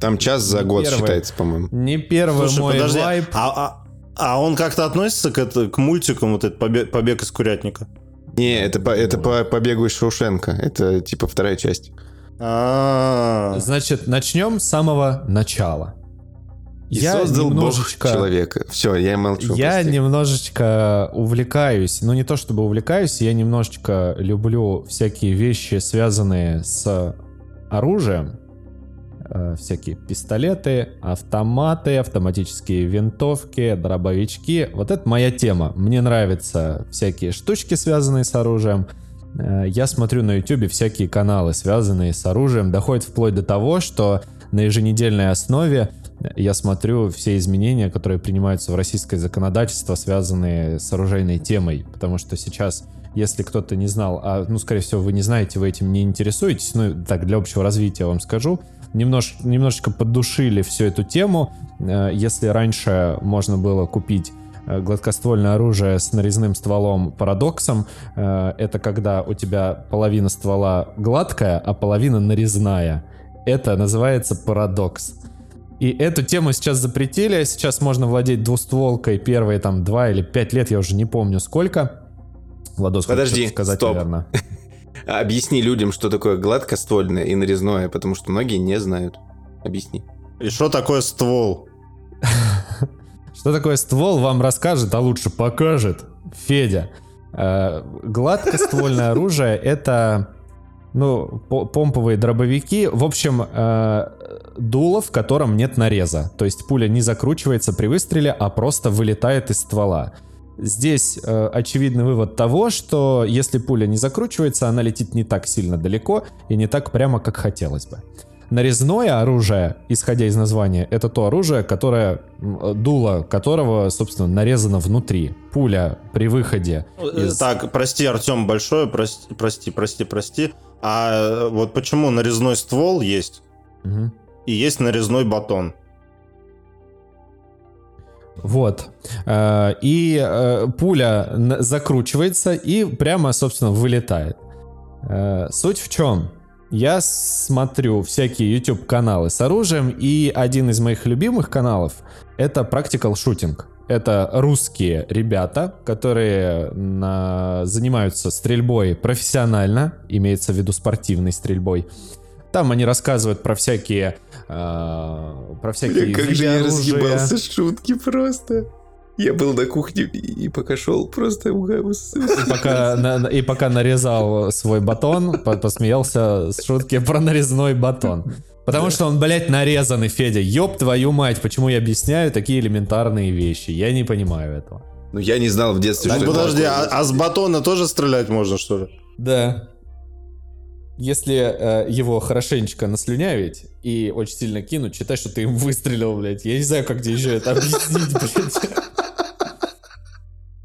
Там час за год Первый. считается, по-моему. Не первый Слушай, мой подожди, вайб. а, а- а он как-то относится к, это, к мультикам, вот этот побег, побег из курятника? Не, это по, это по побегу из Шоушенка. Это типа вторая часть. А, Значит, начнем с самого начала. И я создал немножечко... Бог человека. Все, я молчу. Я прости. немножечко увлекаюсь, ну не то чтобы увлекаюсь, я немножечко люблю всякие вещи, связанные с оружием. Э, всякие пистолеты, автоматы, автоматические винтовки, дробовички. Вот это моя тема. Мне нравятся всякие штучки, связанные с оружием. Э, Я смотрю на YouTube всякие каналы, связанные с оружием. Доходит вплоть до того, что на еженедельной основе я смотрю все изменения, которые принимаются в российское законодательство, связанные с оружейной темой. Потому что сейчас, если кто-то не знал, а, ну, скорее всего, вы не знаете, вы этим не интересуетесь, ну, так, для общего развития вам скажу, немнож, немножечко поддушили всю эту тему. Э, если раньше можно было купить э, гладкоствольное оружие с нарезным стволом парадоксом. Э, это когда у тебя половина ствола гладкая, а половина нарезная. Это называется парадокс. И эту тему сейчас запретили. Сейчас можно владеть двустволкой первые там два или пять лет, я уже не помню сколько. Владос, Подожди, сказать, стоп. наверное. (laughs) Объясни людям, что такое гладкоствольное и нарезное, потому что многие не знают. Объясни. И что такое ствол? (laughs) Что такое ствол, вам расскажет, а лучше покажет Федя. Э, гладкоствольное оружие — это ну, помповые дробовики. В общем, э, дуло, в котором нет нареза. То есть пуля не закручивается при выстреле, а просто вылетает из ствола. Здесь э, очевидный вывод того, что если пуля не закручивается, она летит не так сильно далеко и не так прямо, как хотелось бы. Нарезное оружие, исходя из названия, это то оружие, которое дуло которого, собственно, нарезано внутри. Пуля при выходе. Э, из... Так, прости, Артем, большое, прости, прости, прости, прости. А э, вот почему нарезной ствол есть угу. и есть нарезной батон? Вот. Э, и э, пуля закручивается и прямо, собственно, вылетает. Э, суть в чем? Я смотрю всякие YouTube каналы с оружием, и один из моих любимых каналов это Practical Shooting. Это русские ребята, которые на... занимаются стрельбой профессионально, имеется в виду спортивной стрельбой. Там они рассказывают про всякие... Э, про всякие Бля, как же я разъебался шутки просто. Я был на кухне и пока шел, просто и пока, на, и пока нарезал свой батон, посмеялся с шутки про нарезной батон. Потому что он, блядь, нарезанный, Федя. Ёб твою мать, почему я объясняю такие элементарные вещи? Я не понимаю этого. Ну, я не знал в детстве, так, что подожди, а, а с батона тоже стрелять можно, что ли? Да если э, его хорошенечко наслюнявить и очень сильно кинуть, считай, что ты им выстрелил, блядь. Я не знаю, как тебе еще это объяснить, блядь.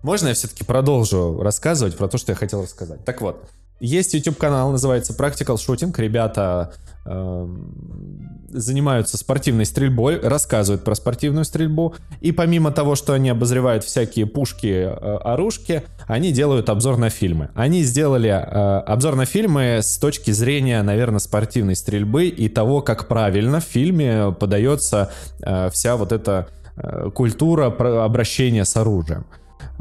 Можно я все-таки продолжу рассказывать про то, что я хотел рассказать? Так вот, есть YouTube канал, называется Practical Shooting. Ребята э, занимаются спортивной стрельбой, рассказывают про спортивную стрельбу. И помимо того, что они обозревают всякие пушки, э, оружки, они делают обзор на фильмы. Они сделали э, обзор на фильмы с точки зрения, наверное, спортивной стрельбы и того, как правильно в фильме подается э, вся вот эта э, культура обращения с оружием.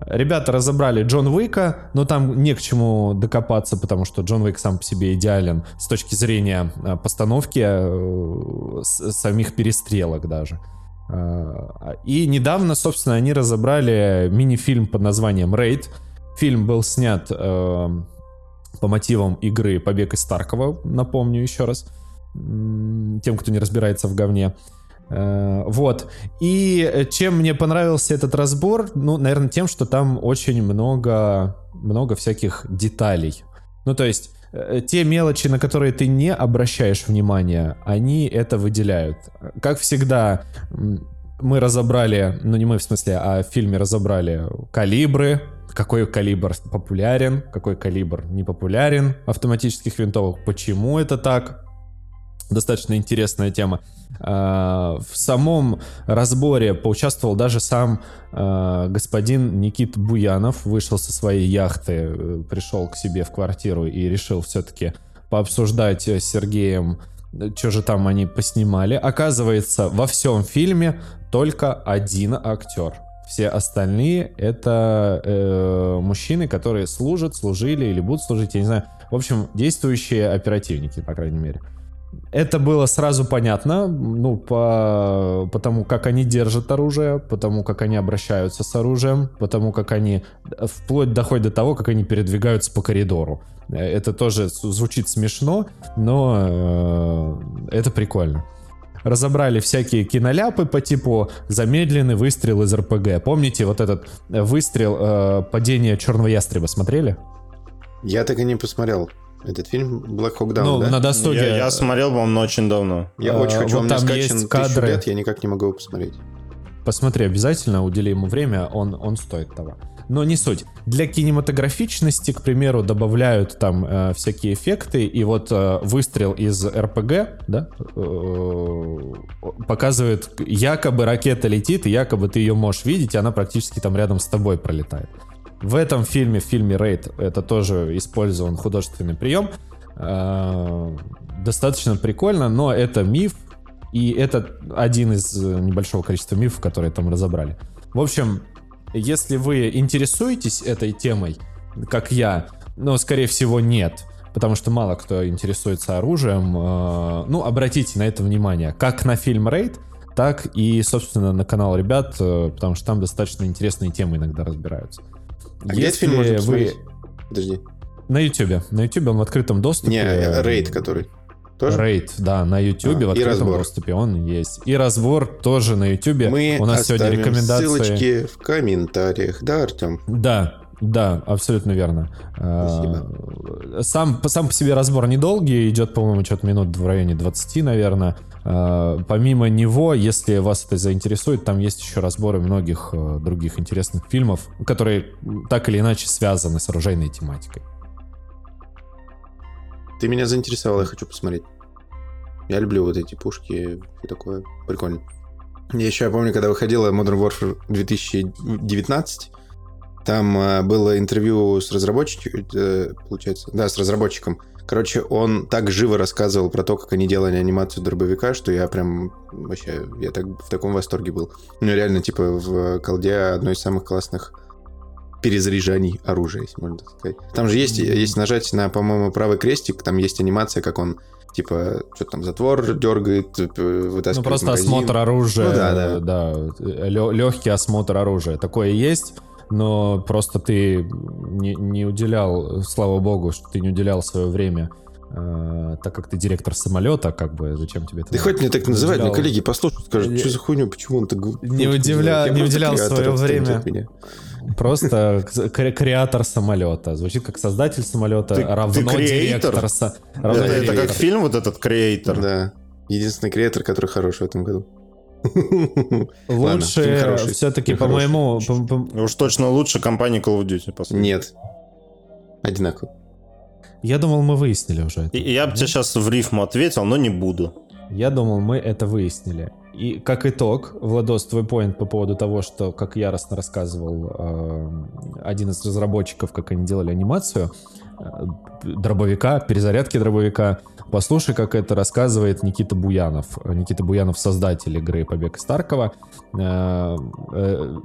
Ребята разобрали Джон Уика, но там не к чему докопаться, потому что Джон Уик сам по себе идеален с точки зрения э, постановки э, самих перестрелок даже. Э, и недавно, собственно, они разобрали мини-фильм под названием «Рейд». Фильм был снят по мотивам игры «Побег из Таркова», напомню еще раз, тем, кто не разбирается в говне. Э, вот. И чем мне понравился этот разбор? Ну, наверное, тем, что там очень много, много всяких деталей. Ну, то есть, э, те мелочи, на которые ты не обращаешь внимания, они это выделяют. Как всегда, мы разобрали, ну не мы в смысле, а в фильме разобрали калибры, какой калибр популярен, какой калибр не популярен автоматических винтовок, почему это так, достаточно интересная тема. А, в самом разборе поучаствовал даже сам а, господин Никит Буянов, вышел со своей яхты, э, пришел к себе в квартиру и решил все-таки пообсуждать с Сергеем, что же там они поснимали. Оказывается, во всем фильме только один актер. Все остальные это э, мужчины, которые служат, служили или будут служить, я не знаю. В общем, действующие оперативники, по крайней мере. Это было сразу понятно, ну, по, потому как они держат оружие, потому как они обращаются с оружием, потому как они, вплоть доходит до того, как они передвигаются по коридору. Это тоже звучит смешно, но э, это прикольно. Разобрали всякие киноляпы по типу замедленный выстрел из РПГ. Помните вот этот выстрел э, падения черного ястреба? Смотрели? Я так и не посмотрел. Этот фильм Black Hawk Down, Ну, да? на досуге... Я, я смотрел, по-моему, но очень давно. Я А, очень хочу, вот он мне там скачан есть тысячу кадры. лет, я никак не могу его посмотреть. Посмотри обязательно, удели ему время, он, он стоит того. Но не суть. Для кинематографичности, к примеру, добавляют там э, всякие эффекты, и вот э, выстрел из РПГ, да, э, показывает, якобы ракета летит, и якобы ты ее можешь видеть, и она практически там рядом с тобой пролетает. В этом фильме, в фильме Рейд, это тоже использован художественный прием. Э, достаточно прикольно, но это миф, и это один из э, небольшого количества мифов, которые там разобрали. В общем, если вы интересуетесь этой темой, как я, но, скорее всего, нет, потому что мало кто интересуется оружием, э, ну, обратите на это внимание. Как на фильм «Рейд», так и, собственно, на канал ребят, потому что там достаточно интересные темы иногда разбираются. А где этот фильм можно посмотреть? Подожди. На Ютубе. На Ютубе он в открытом доступе. Не, э, рейд который. Тоже? Рейд, да, на Ютубе А, в открытом разбор. доступе он есть. И разбор тоже на Ютубе. Мы У нас сегодня рекомендации. ссылочки в комментариях, да, Артем? Да, да, абсолютно верно. А, Сам, сам по себе разбор недолгий, идет, по-моему, что-то минут в районе 20, наверное. А, Помимо него, если вас это заинтересует, там есть еще разборы многих э, других интересных фильмов, которые так или иначе связаны с оружейной тематикой. Ты меня заинтересовал, я хочу посмотреть. Я люблю вот эти пушки, все такое. Прикольно. Я еще помню, когда выходила Modern Warfare 2019, там э, было интервью с разработчиком, э, получается, да, с разработчиком. Короче, он так живо рассказывал про то, как они делали анимацию дробовика, что я прям вообще, я так в таком восторге был. Ну, реально, типа, в колде одно из самых классных перезаряжаний оружия, если можно так сказать. Там же есть, есть нажать на, по-моему, правый крестик, там есть анимация, как он, типа, что там, затвор дергает, э, вытаскивает Ну, просто магазин. осмотр оружия. Ну да, да. легкий осмотр оружия. Такое есть, но просто ты не, не уделял, слава богу, что ты не уделял свое время, э, так как ты директор самолета, как бы, зачем тебе это надо? хоть мне так называть, уделял- мне коллеги послушают, скажут, Не- что за хуйню, почему он так... Не ну, удивля- не уделял креатор, свое время. Просто кре- креатор самолета. Звучит как создатель самолета, Ты- равно ты креатор? директор. Это, как фильм вот этот Creator. Да. Единственный креатор, который хорош в этом году. (laughs) Лучше все-таки, по-моему, по- Уж точно лучше компании Call of Duty. Нет. Одинаково. я думал, мы выяснили уже это. Я бы тебе сейчас в рифму ответил, но не буду. Я думал, мы это выяснили. И как итог, Владос, твой поинт по поводу того, что, как яростно рассказывал э, один из разработчиков, как они делали анимацию э, дробовика, перезарядки дробовика. Послушай, как это рассказывает Никита Буянов. Никита Буянов, создатель игры «Побег из Таркова». Э, э,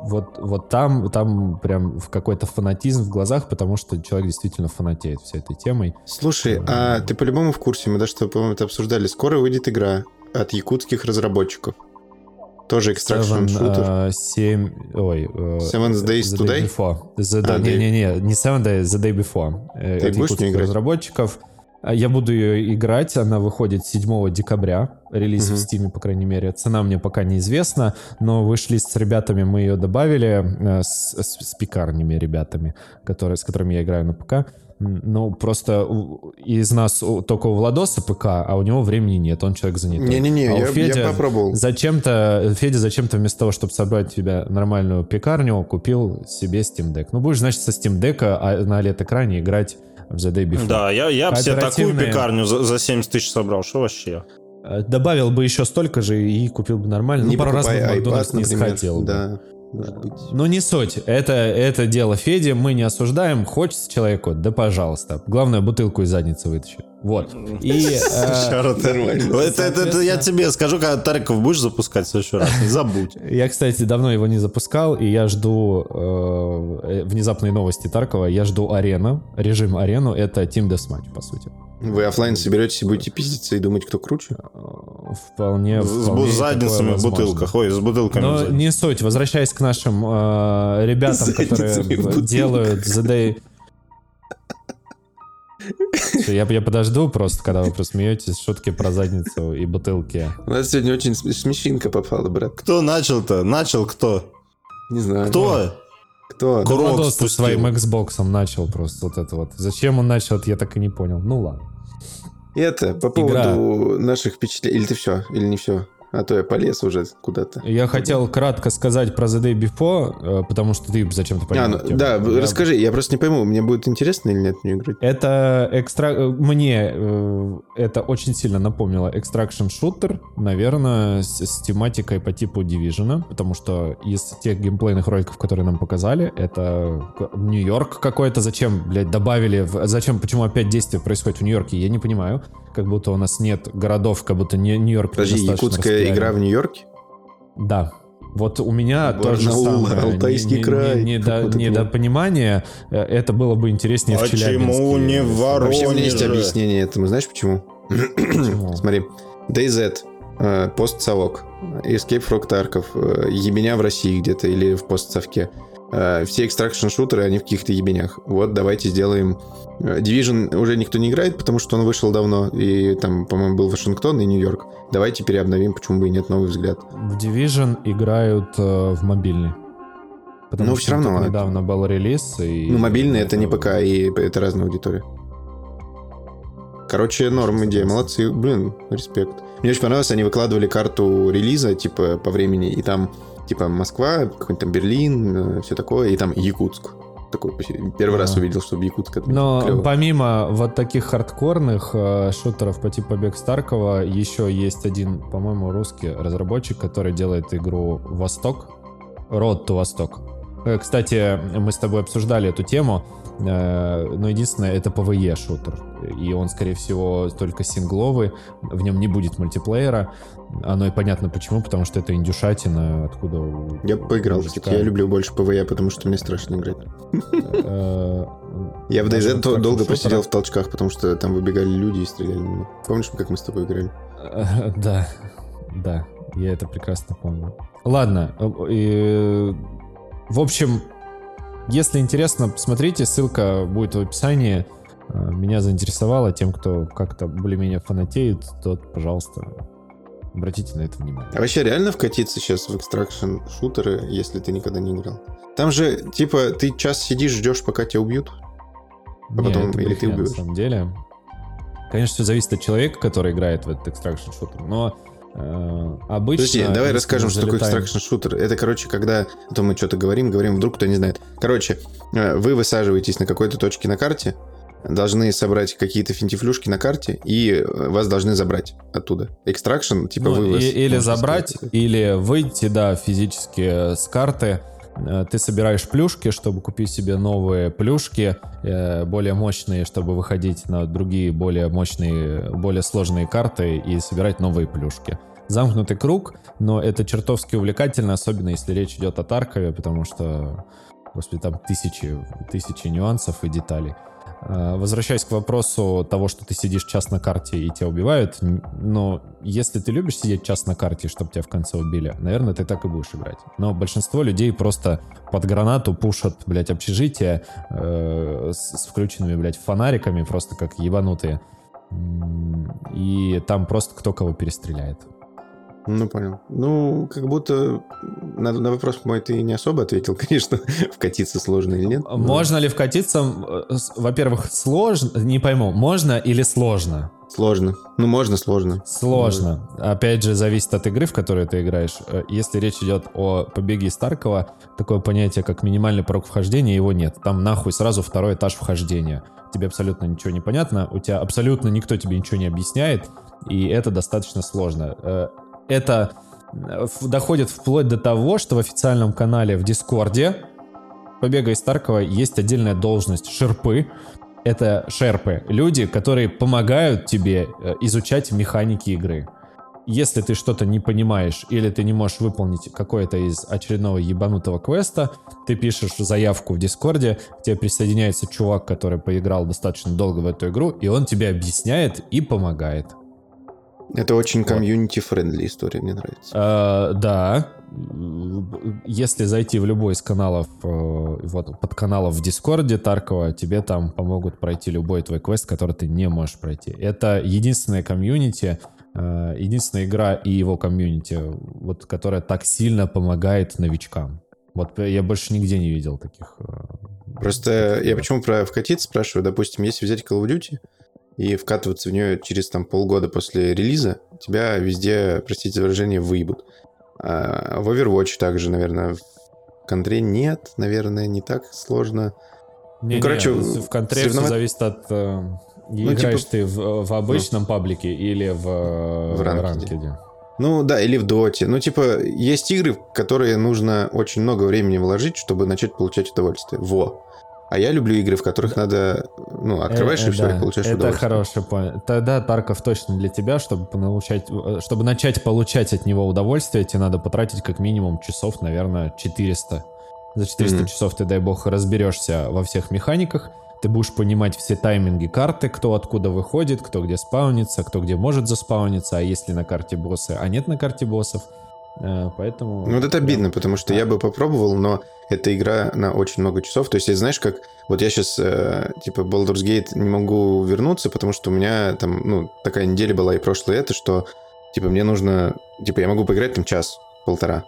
вот, вот там, там прям в какой-то фанатизм в глазах, потому что человек действительно фанатеет всей этой темой. Слушай, а ты по-любому в курсе, мы даже, по-моему, это обсуждали. Скоро выйдет игра от якутских разработчиков. Тоже Extraction Seven, Shooter. э, семь, ой, э, Seven Days the Day Today? Before. The, А, да, ты- не-не-не, не Seven Days, The Day Before. э, Ты от будешь в якутских играть? разработчиков. А Я буду ее играть, она выходит 7 декабря, релиз в Мгм. Steam, по крайней мере. Цена мне пока неизвестна, но вышли с ребятами, мы ее добавили, э, с, с- с пекарнями ребятами, которые, с которыми я играю на ПК. Ну, просто из нас только у Владоса ПК, а у него времени нет, он человек занятой. Не-не-не, А я, Федя- я попробовал. Зачем-то, Федя зачем-то вместо того, чтобы собрать тебе нормальную пекарню, купил себе Steam Deck. Ну, будешь, значит, со Steam Deck а, на OLED-экране играть в The Day Before. Да, я, я бы себе такую пекарню за, за 70 тысяч собрал. Что вообще? Добавил бы еще столько же и купил бы нормально. Не ну, пару раз бы в Макдональдс не сходил бы. Может быть. Ну, не суть. Это, это дело Феди, мы не осуждаем. Хочется человеку, да пожалуйста. Главное, бутылку из задницы вытащи. Вот. И... э. Это, это- это я тебе скажу, когда Тариков будешь запускать в следующий раз. Не забудь. Я, кстати, давно его не запускал, и я жду э, внезапные новости Таркова. Я жду арена. Режим арену — это Team Deathmatch, по сути. Вы оффлайн соберетесь и будете пиздиться и думать, кто круче? Э, Вполне, С вполне с задницами в бутылках. Ой, с бутылками Но не суть. Возвращаясь к нашим э, ребятам, которые делают The Day... Всё, Я, я подожду просто, когда вы просмеетесь, шутки про задницу и бутылки. У нас сегодня очень см- смешинка попала, брат. Кто начал-то? Начал кто? Не знаю. Кто? Кто? Крок Владос со спустил. своим Xbox начал просто вот это вот. Зачем он начал, это я так и не понял. Ну ладно. Это, по Игра. поводу наших впечатлений. Или ты все, или не все? А то я полез уже куда-то. Я хотел кратко сказать про The Day Before, э, потому что ты зачем-то А, понял. ну, тему. да, Я- расскажи, я просто не пойму, мне будет интересно или нет в нее играть. Это экстра... э, Мне э, это очень сильно напомнило Extraction Shooter, наверное, с, с тематикой по типу Division, потому что из тех геймплейных роликов, которые нам показали, это Нью-Йорк какой-то. Зачем, блядь, добавили... в- Зачем, почему опять действие происходит в Нью-Йорке, я не понимаю. Как будто у нас нет городов, как будто не Нью-Йорк Подожди, якутская игра в Нью-Йорке? Да. Вот у меня то же Барнаул, самое. Алтайский Не- не- край. не- недо- Вот это Недопонимание. Э, Это было бы интереснее в Челябинске. Почему не в Вообще у меня есть Воронеже? объяснение этому, знаешь почему? Почему? (clears throat) Смотри, DayZ, э, постсовок, Escape Frog Tarkov, э, ебеня в России где-то или в постсовке. Э, Все экстракшн-шутеры, они в каких-то ебенях. Вот, давайте сделаем... э, Division уже никто не играет, потому что он вышел давно, и там, по-моему, был Вашингтон и Нью-Йорк. Давайте переобновим, почему бы и нет, новый взгляд. В Division играют э, в мобильный. Потому Ну, что всё равно, это- недавно был релиз. И Ну, мобильный это не ПК, и это разная аудитория. Короче, норм идея, молодцы, блин, респект. Мне очень понравилось, они выкладывали карту релиза, типа, по времени, и там, типа, Москва, какой-нибудь там Берлин, все такое, и там Якутск. Такой, первый раз А. увидел, что в Якутск это Но клёво. помимо вот таких хардкорных э, шутеров по типу Побег Старкова, еще есть один, по-моему, русский разработчик, который делает игру Восток. Road to Восток. Э, Кстати, мы с тобой обсуждали эту тему, э, но единственное, это PvE шутер. И он, скорее всего, только сингловый, в нем не будет мультиплеера. Оно и понятно почему, потому что это индюшатина, откуда... Я поиграл, кстати, я люблю больше PvE, потому что мне страшно играть. э, Я в DayZ долго шутера. просидел в толчках, потому что там выбегали люди и стреляли. Помнишь, как мы с тобой играли? (laughs) Да, да, я это прекрасно помню. Ладно, в общем, если интересно, смотрите, ссылка будет в описании. Э, Меня заинтересовало, тем, кто как-то более-менее фанатеет, тот, пожалуйста, обратите на это внимание. А вообще реально вкатиться сейчас в extraction шутеры, если ты никогда не играл? Там же, типа, ты час сидишь, ждешь, пока тебя убьют? А потом это или ты брехня, на убьешь? самом деле. Конечно, все зависит от человека, который играет в этот extraction шутер, но обычно... Подожди, давай расскажем, что такое extraction шутер. Это, короче, когда... А то мы что-то говорим, говорим, вдруг кто не знает. Короче, э, вы высаживаетесь на какой-то точке на карте, должны собрать какие-то финтифлюшки на карте, и э, вас должны забрать оттуда. Extraction, типа Ну, вывоз. и- или забрать, сказать. или выйти, да, физически э, с карты. Э, Ты собираешь плюшки, чтобы купить себе новые плюшки, э, более мощные, чтобы выходить на другие более мощные, более сложные карты и собирать новые плюшки. Замкнутый круг, но это чертовски увлекательно, особенно если речь идет о Таркове, потому что, господи, там тысячи, тысячи нюансов и деталей. Э, Возвращаясь к вопросу того, что ты сидишь час на карте и тебя убивают, но если ты любишь сидеть час на карте, чтобы тебя в конце убили, наверное, ты так и будешь играть. Но большинство людей просто под гранату пушат, блядь, общежитие э, с, с включенными, блядь, фонариками, просто как ебанутые. И там просто кто кого перестреляет. Ну, понял. Ну, как будто на, на вопрос мой ты не особо ответил, (laughs) конечно, вкатиться сложно или нет. но Можно ли вкатиться? э, Во-первых, сложно, не пойму, можно или сложно? Сложно. Ну, можно сложно. Сложно. Опять же, зависит от игры, в которую ты играешь. Э, Если речь идет о побеге из Таркова, такое понятие, как минимальный порог вхождения, его нет. Там нахуй сразу второй этаж вхождения. Тебе абсолютно ничего не понятно, у тебя абсолютно никто тебе ничего не объясняет, и это достаточно сложно. Это э, доходит вплоть до того, что в официальном канале в Дискорде побега из Таркова есть отдельная должность шерпы, это шерпы, люди, которые помогают тебе э, изучать механики игры. Если ты что-то не понимаешь или ты не можешь выполнить какое-то из очередного ебанутого квеста, ты пишешь заявку в Дискорде, к тебе присоединяется чувак, который поиграл достаточно долго в эту игру, и он тебе объясняет и помогает. Это очень community-friendly история, мне нравится. Э, да. Если зайти в любой из каналов, э, вот под каналов в Дискорде Таркова, тебе там помогут пройти любой твой квест, который ты не можешь пройти. Это единственная комьюнити, э, единственная игра и его комьюнити, вот, которая так сильно помогает новичкам. Вот я больше нигде не видел таких. Просто я почему про вкатиться спрашиваю? Допустим, если взять Call of Duty и вкатываться в нее через там полгода после релиза, тебя везде, простите за выражение, выебут. А в Overwatch также, наверное, в контре нет, наверное, не так сложно. Не, Ну, короче, в контре соревнова- все зависит от... э, Ну, играешь типа- ты в, в обычном паблике или в, э, В ранкеде. ранкеде? Ну да, или в доте. Ну, типа, есть игры, в которые нужно очень много времени вложить, чтобы начать получать удовольствие. Во. А я люблю игры, в которых надо, ну, открываешь Э, и все, да, и получаешь Это удовольствие. хороший point. Тогда Тарков точно для тебя, чтобы получать, э, чтобы начать получать от него удовольствие, тебе надо потратить как минимум часов, наверное, 400. За 400 Мгм. часов ты, дай бог, разберешься во всех механиках, ты будешь понимать все тайминги карты, кто откуда выходит, кто где спаунится, кто где может заспауниться, а есть ли на карте боссы, а нет на карте боссов. Э, Поэтому... Ну, вот это обидно, потому что я бы попробовал, но эта игра на очень много часов. То есть, знаешь, как... Вот я сейчас, типа, Baldur's Gate не могу вернуться, потому что у меня там, ну, такая неделя была и прошлое это, что, типа, мне нужно... Типа, я могу поиграть там час-полтора.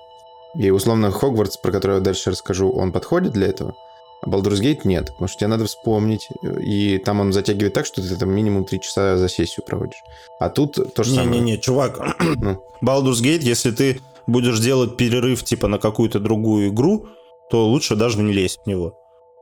И, условно, Хогвартс, про который я дальше расскажу, он подходит для этого. А Baldur's Gate нет, потому что тебе надо вспомнить, и там он затягивает так, что ты там минимум три часа за сессию проводишь. А тут то же самое. Не-не-не, чувак, Ну. Baldur's Gate, если ты будешь делать перерыв типа на какую-то другую игру, то лучше даже не лезть в него.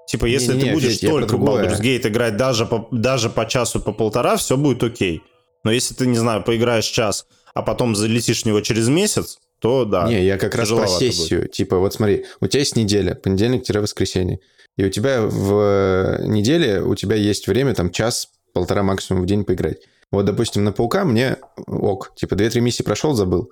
Типа, если Не-не-не, ты будешь Федь, только в. Baldur's Gate играть даже по, даже по часу, по полтора, все будет окей. Но если ты, не знаю, поиграешь час, а потом залетишь в него через месяц, то да. Не, я как раз про сессию. Типа, вот смотри, у тебя есть неделя, понедельник-воскресенье. И у тебя в неделе, у тебя есть время, там, час-полтора максимум в день поиграть. Вот, допустим, на Паука мне ок. Типа, 2-3 миссии прошел, забыл.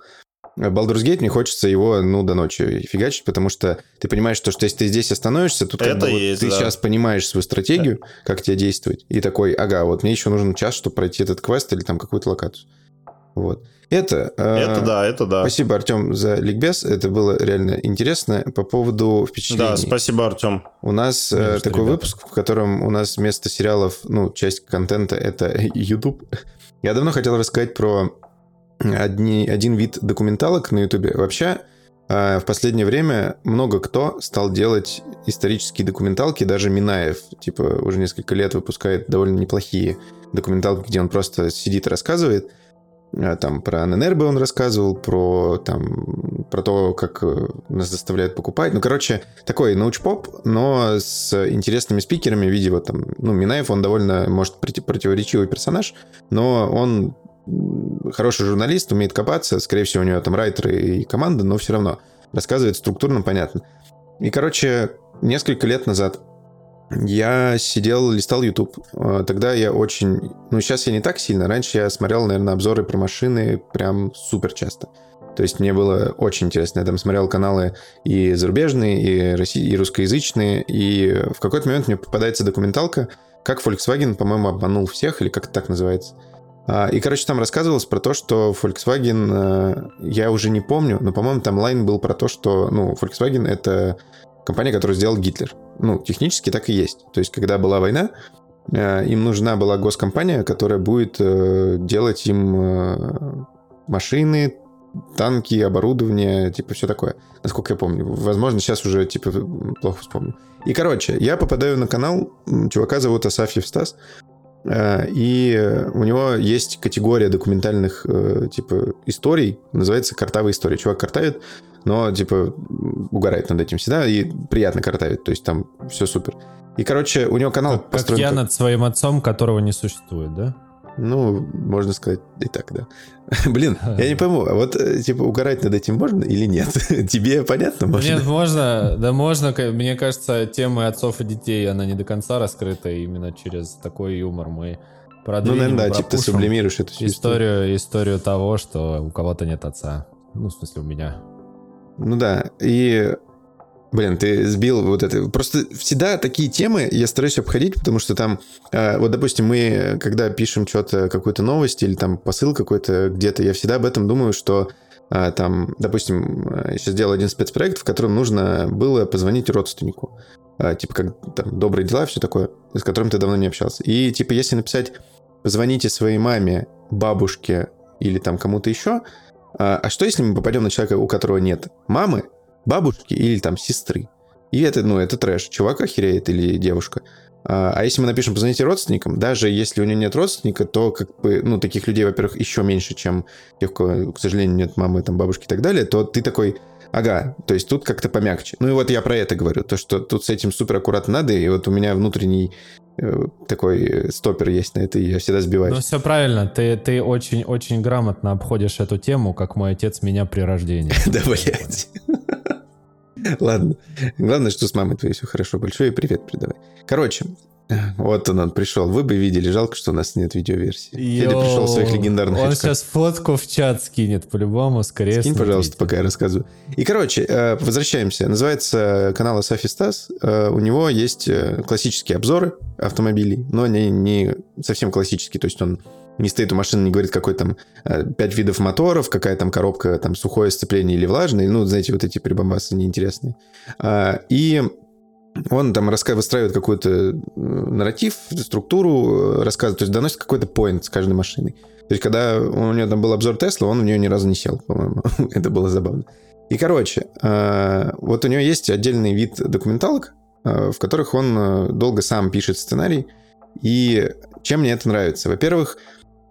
Baldur's Gate мне хочется его, ну, до ночи фигачить, потому что ты понимаешь, что, что если ты здесь остановишься, тут как Это бы вот есть, ты да. сейчас понимаешь свою стратегию, как тебе действовать, и такой, ага, вот мне еще нужен час, чтобы пройти этот квест или там какую-то локацию. Вот. Это... э, Это да, это да. Спасибо, Артем, за ликбез. Это было реально интересно. По поводу впечатлений. Да, спасибо, Артем. У нас Не за э, такой ребята. выпуск, в котором у нас вместо сериалов, ну, часть контента — это (laughs) YouTube. Я давно хотел рассказать про одни, один вид документалок на YouTube. Вообще, э, в последнее время много кто стал делать исторические документалки, даже Минаев, типа, уже несколько лет выпускает довольно неплохие документалки, где он просто сидит и рассказывает. А, Там про ННРБ он рассказывал, про, там, про то, как э, нас заставляют покупать. Ну, короче, такой научпоп, но с интересными спикерами в виде вот там... Ну, Минаев, он довольно, может, проти- противоречивый персонаж, но он хороший журналист, умеет копаться. Скорее всего, у него там райтеры и команда, но все равно рассказывает структурно, понятно. И, короче, несколько лет назад я сидел, листал YouTube. Э, Тогда я очень... Ну, сейчас я не так сильно. Раньше я смотрел, наверное, обзоры про машины прям супер часто. То есть мне было очень интересно. Я там смотрел каналы и зарубежные, и, россий... и русскоязычные. И в какой-то момент мне попадается документалка, как Volkswagen, по-моему, обманул всех, или как это так называется. А, И, короче, там рассказывалось про то, что Volkswagen, э, я уже не помню, но, по-моему, там лайн был про то, что, ну, Volkswagen — это компания, которую сделал Гитлер. Ну, технически так и есть. То есть, когда была война, э, им нужна была госкомпания, которая будет э, делать им машины, танки, оборудование, типа все такое. Насколько я помню. Возможно, сейчас уже типа плохо вспомню. И, короче, я попадаю на канал, чувака зовут Асафьев Стас, и у него есть категория документальных э, типа историй, называется «Картавые истории». Чувак картавит, но типа угорает над этим всегда и приятно картавит, то есть там все супер. И, короче, у него канал Как, как построен я как- над своим отцом, которого не существует, да? Ну, можно сказать и так, да. (laughs) Блин, я не пойму, а вот, э, типа, угорать над этим можно или нет? (laughs) Тебе понятно, можно? Нет, можно, да можно. Мне кажется, тема отцов и детей, она не до конца раскрыта. и Именно через такой юмор мы Ну, продвинем, наверное, да, типа ты сублимируешь эту историю, историю того, что у кого-то нет отца. Ну, в смысле, у меня. Ну да, и... Блин, ты сбил вот это. Просто всегда такие темы я стараюсь обходить, потому что там, э, вот, допустим, мы, когда пишем что-то, какую-то новость или там посыл какой-то где-то, я всегда об этом думаю, что э, там, допустим, э, я сейчас делал один спецпроект, в котором нужно было позвонить родственнику. Э, типа, как там, добрые дела, все такое, с которым ты давно не общался. И, типа, если написать «позвоните своей маме, бабушке или там кому-то еще», а а что, если мы попадем на человека, у которого нет мамы, бабушки или там сестры. И это, ну, это трэш. Чувак охереет или девушка. А, а если мы напишем «позвоните родственникам», даже если у него нет родственника, то как бы, ну, таких людей, во-первых, еще меньше, чем тех, кого, к сожалению, нет мамы, там, бабушки и так далее, то ты такой, ага, то есть тут как-то помягче. Ну и вот я про это говорю, то, что тут с этим супер аккуратно надо, и вот у меня внутренний э, такой стопер есть на это, и я всегда сбиваюсь. Ну все правильно, ты, ты очень-очень грамотно обходишь эту тему, как мой отец меня при рождении. (laughs) Да, блядь. Ладно. Главное, что с мамой твоей все хорошо. Большой привет передавай. Короче, вот он, он пришел. Вы бы видели, жалко, что у нас нет видеоверсии. Федя пришел в своих легендарных Он очках. сейчас фотку в чат скинет, по-любому, скорее. Скинь, пожалуйста, пока я рассказываю. И, короче, э, возвращаемся. Называется канал Асафи Стас. Э, у него есть э, классические обзоры автомобилей, но не, не совсем классические. То есть он не стоит у машины, не говорит, какой там э, пять видов моторов, какая там коробка, там сухое сцепление или влажное. Ну, знаете, вот эти прибамбасы неинтересные. А, и он там выстраивает какой-то э, нарратив, структуру, э, рассказывает, то есть доносит какой-то поинт с каждой машиной. То есть, когда у него там был обзор Тесла, он в нее ни разу не сел, по-моему. (laughs) Это было забавно. И, короче, вот у него есть отдельный вид документалок, в которых он долго сам пишет сценарий. И чем мне это нравится? Во-первых,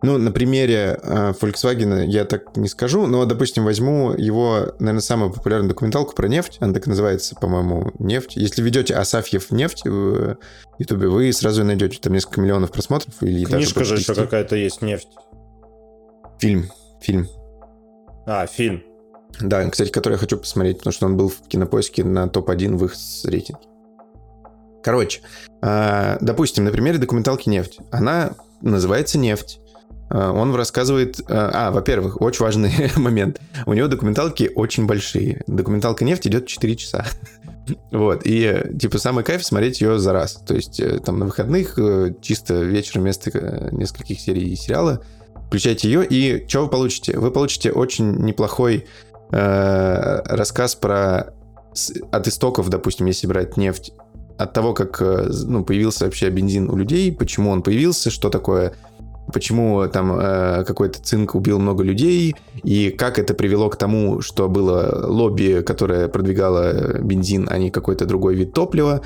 ну, на примере э, Volkswagen я так не скажу, но, допустим, возьму его, наверное, самую популярную документалку про нефть. Она так называется, по-моему, «Нефть». Если ведете Асафьев «Нефть» в Ютубе, вы сразу найдете там несколько миллионов просмотров. Или Книжка даже же еще какая-то есть «Нефть». Фильм. Фильм. А, фильм. Да, кстати, который я хочу посмотреть, потому что он был в кинопоиске на топ-1 в их рейтинге. Короче, э, допустим, на примере документалки «Нефть». Она называется «Нефть». Э, он рассказывает... Э, а, во-первых, очень важный (laughs) момент. У него документалки очень большие. Документалка «Нефть» идет 4 часа. (laughs) Вот, и, типа, самый кайф смотреть ее за раз. То есть, э, там, на выходных, чисто вечером вместо нескольких серий сериала, включайте ее, и что вы получите? Вы получите очень неплохой э, рассказ про... От истоков, допустим, если брать нефть, от того, как ну, появился вообще бензин у людей, почему он появился, что такое почему там э, какой-то цинк убил много людей, и как это привело к тому, что было лобби, которое продвигало бензин, а не какой-то другой вид топлива,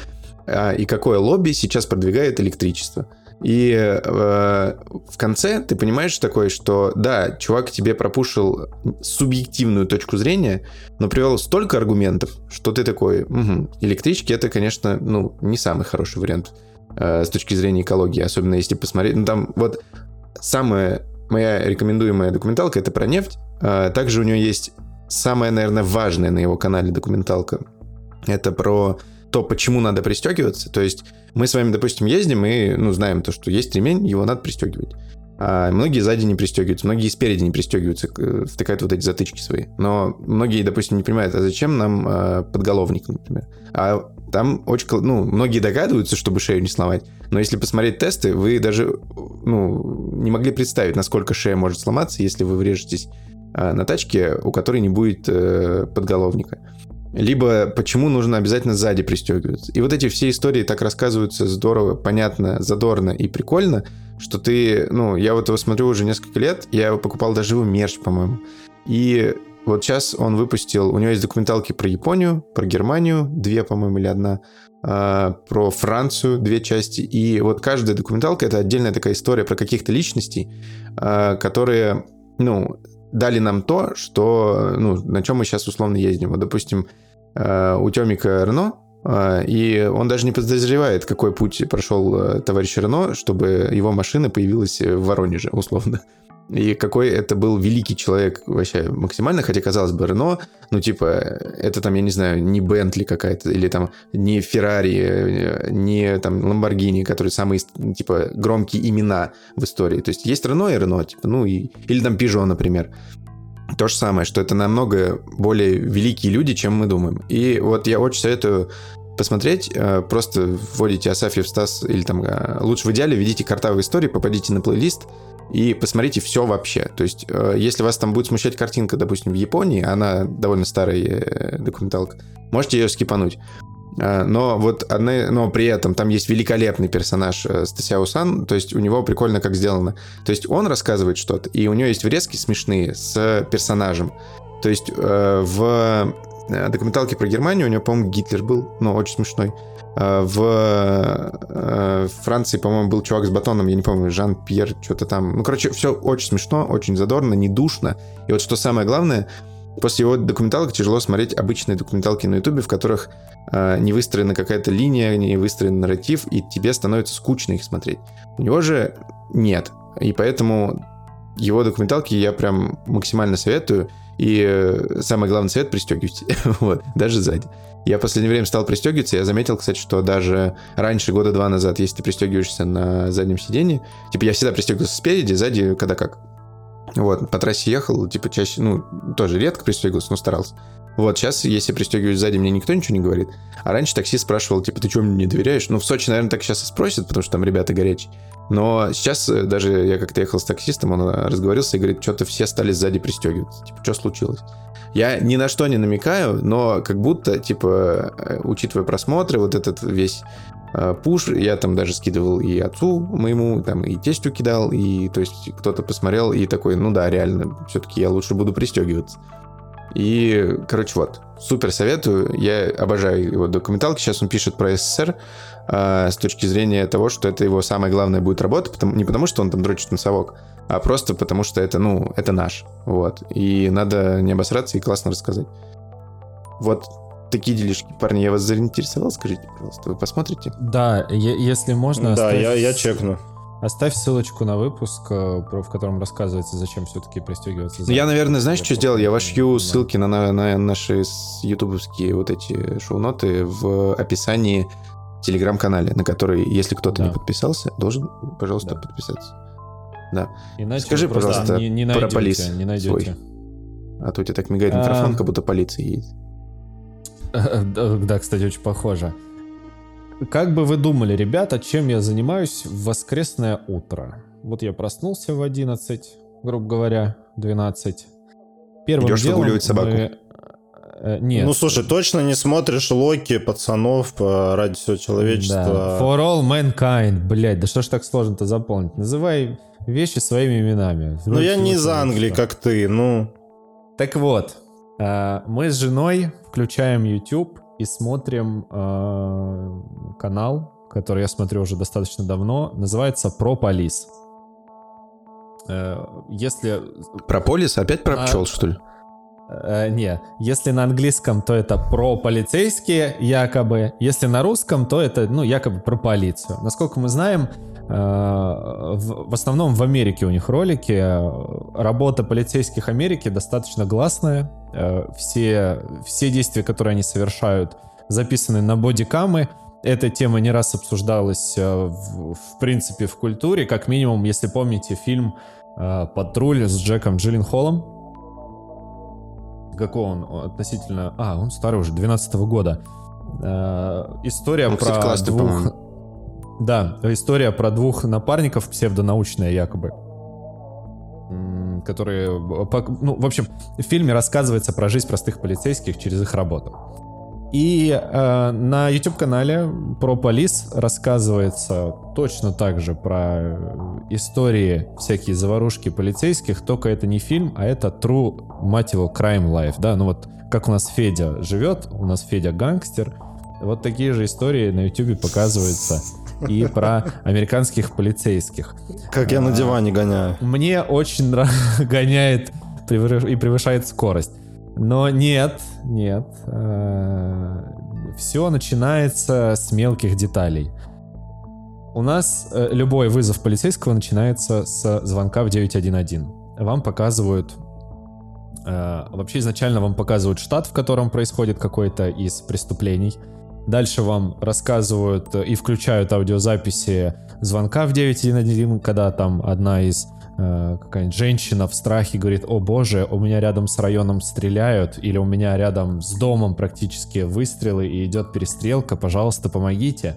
э, и какое лобби сейчас продвигает электричество. И э, в конце ты понимаешь такое, что да, чувак тебе пропушил субъективную точку зрения, но привел столько аргументов, что ты такой, угу, электрички это, конечно, ну, не самый хороший вариант э, с точки зрения экологии, особенно если посмотреть, ну там вот самая моя рекомендуемая документалка это про нефть. А, также у него есть самая, наверное, важная на его канале документалка. Это про то, почему надо пристегиваться. То есть мы с вами, допустим, ездим и ну, знаем то, что есть ремень, его надо пристегивать. А многие сзади не пристегиваются, многие спереди не пристегиваются, втыкают вот эти затычки свои. Но многие, допустим, не понимают, а зачем нам э, подголовник, например. А там очень, ну, многие догадываются, чтобы шею не сломать. Но если посмотреть тесты, вы даже, ну, не могли представить, насколько шея может сломаться, если вы врежетесь э, на тачке, у которой не будет э, подголовника либо почему нужно обязательно сзади пристегиваться. И вот эти все истории так рассказываются здорово, понятно, задорно и прикольно, что ты, ну, я вот его смотрю уже несколько лет, я его покупал даже его мерч, по-моему. И вот сейчас он выпустил, у него есть документалки про Японию, про Германию, две, по-моему, или одна, э, про Францию, две части. И вот каждая документалка — это отдельная такая история про каких-то личностей, э, которые, ну, дали нам то, что, ну, на чем мы сейчас условно ездим. Вот, допустим, э, у Тёмика Рено, и он даже не подозревает, какой путь прошел э, товарищ Рено, чтобы его машина появилась в Воронеже, условно и какой это был великий человек вообще максимально, хотя, казалось бы, Рено, ну, типа, это там, я не знаю, не Бентли какая-то, или там не Феррари, не там Ламборгини, которые самые, типа, громкие имена в истории. То есть есть Рено и Рено, типа, ну, и, или там Пежо, например. То же самое, что это намного более великие люди, чем мы думаем. И вот я очень советую посмотреть, э, просто вводите Асафьев Стас или там э, лучше в идеале введите картавые истории, попадите на плейлист, и посмотрите все вообще. То есть, э, если вас там будет смущать картинка, допустим, в Японии, она довольно старая документалка, можете ее скипануть. Но вот одна, но при этом там есть великолепный персонаж Стасяо Сан, то есть у него прикольно как сделано. То есть он рассказывает что-то, и у него есть врезки смешные с персонажем. То есть в документалке про Германию, у него, по-моему, Гитлер был, но очень смешной. В э, Франции, по-моему, был чувак с батоном, я не помню, Жан-Пьер, что-то там. Ну, короче, все очень смешно, очень задорно, не душно. И вот что самое главное, после его документалок тяжело смотреть обычные документалки на Ютубе, в которых э, не выстроена какая-то линия, не выстроен нарратив, и тебе становится скучно их смотреть. У него же нет. И поэтому его документалки я прям максимально советую. И э, самый главный совет — пристегивайте. (laughs) вот, даже сзади. Я в последнее время стал пристегиваться, я заметил, кстати, что даже раньше, года два назад, если ты пристегиваешься на заднем сиденье, типа я всегда пристегивался спереди, сзади, когда как. Вот, по трассе ехал, типа чаще, ну, тоже редко пристегивался, но старался. Вот, сейчас, если пристегиваюсь сзади, мне никто ничего не говорит. А раньше таксист спрашивал, типа, ты что, мне не доверяешь? Ну, в Сочи, наверное, так сейчас и спросят, потому что там ребята горячие. Но сейчас э, даже я как-то ехал с таксистом, он разговорился и говорит, что-то все стали сзади пристегиваться. Типа, что случилось? Я ни на что не намекаю, но как будто, типа, э, учитывая просмотры, вот этот весь э, пуш, я там даже скидывал и отцу моему, там и тестю кидал, и то есть кто-то посмотрел и такой, ну да, реально, все-таки я лучше буду пристегиваться. И, короче, вот, супер советую. Я обожаю его документалки. Сейчас он пишет про СССР э, с точки зрения того, что это его самая главная будет работа. Потому, не потому, что он там дрочит на совок, а просто потому, что это, ну, это наш. Вот. И надо не обосраться и классно рассказать. Вот такие делишки. Парни, я вас заинтересовал, скажите, пожалуйста, вы посмотрите? Да, если можно... Да, оставь... я, я чекну. Оставь ссылочку на выпуск, э, в котором рассказывается, зачем все-таки пристегиваться. Ну, я, наверное, знаешь, что сделал? Я вошью ссылки на, на, на наши ютубовские вот эти шоу-ноты в описании телеграм-канале, на который, если кто-то да. не подписался, должен, пожалуйста, да. подписаться. Да. Иначе Скажи, пожалуйста, не, не найдете, про полис не найдете. свой. А то у тебя так мигает микрофон, а... как будто полиция едет. (laughs) Да, кстати, очень похоже. Как бы вы думали, ребята, чем я занимаюсь в воскресное утро? Вот я проснулся в 11, грубо говоря, 12. Первым Идешь делом выгуливать собаку? Мы... Э, нет. Ну, слушай, точно не смотришь Локи, пацанов ради всего человечества. Да. For all mankind, блядь, да что ж так сложно-то заполнить? Называй вещи своими именами. Ну, я не из Англии, как ты, ну. Так вот, э, мы с женой включаем YouTube и смотрим э, канал, который я смотрю уже достаточно давно, называется Про Полис. Э, если... Про полис? Опять про а... пчел, что ли? Э, не, если на английском, то это про полицейские, якобы. Если на русском, то это, ну, якобы про полицию. Насколько мы знаем, э, в, в основном в Америке у них ролики. Работа полицейских Америки достаточно гласная. Э, все, все действия, которые они совершают, записаны на бодикамы. Эта тема не раз обсуждалась, э, в, в принципе, в культуре. Как минимум, если помните фильм э, «Патруль» с Джеком Джилленхолом. Какой он относительно... А, он старый уже, 12 -го года. История он, про кстати, двух... Да, история про двух напарников псевдонаучная якобы которые... Ну, в общем, в фильме рассказывается про жизнь простых полицейских через их работу. И э, на YouTube-канале про полис рассказывается точно так же про истории всякие заварушки полицейских, только это не фильм, а это true, мать его, crime life, да, ну вот как у нас Федя живет, у нас Федя гангстер, вот такие же истории на YouTube показываются и про американских полицейских. Как я на диване гоняю. Мне очень (laughs) гоняет и превышает скорость. Но нет, нет. Э, Все начинается с мелких деталей. У нас э, любой вызов полицейского начинается с звонка в 911. Вам показывают... Э, вообще изначально вам показывают штат, в котором происходит какое-то из преступлений. Дальше вам рассказывают и включают аудиозаписи звонка в 911, когда там одна из э, какая-нибудь женщина в страхе говорит, о боже, у меня рядом с районом стреляют, или у меня рядом с домом практически выстрелы и идет перестрелка, пожалуйста, помогите.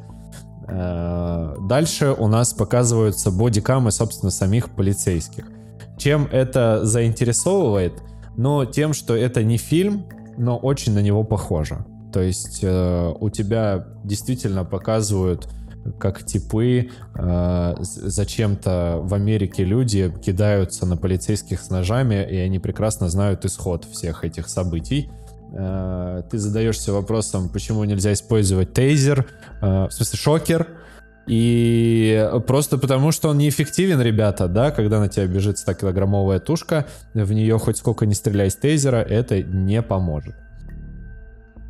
Э, дальше у нас показываются бодикамы, собственно, самих полицейских. Чем это заинтересовывает? Ну, тем, что это не фильм, но очень на него похоже. То есть э, у тебя действительно показывают как типы э, зачем-то в Америке люди кидаются на полицейских с ножами, и они прекрасно знают исход всех этих событий. э, ты задаешься вопросом, почему нельзя использовать тейзер, э, в смысле шокер, и просто потому, что он неэффективен, ребята, да, когда на тебя бежит 100-килограммовая тушка, в нее хоть сколько не стреляй с тейзера, это не поможет.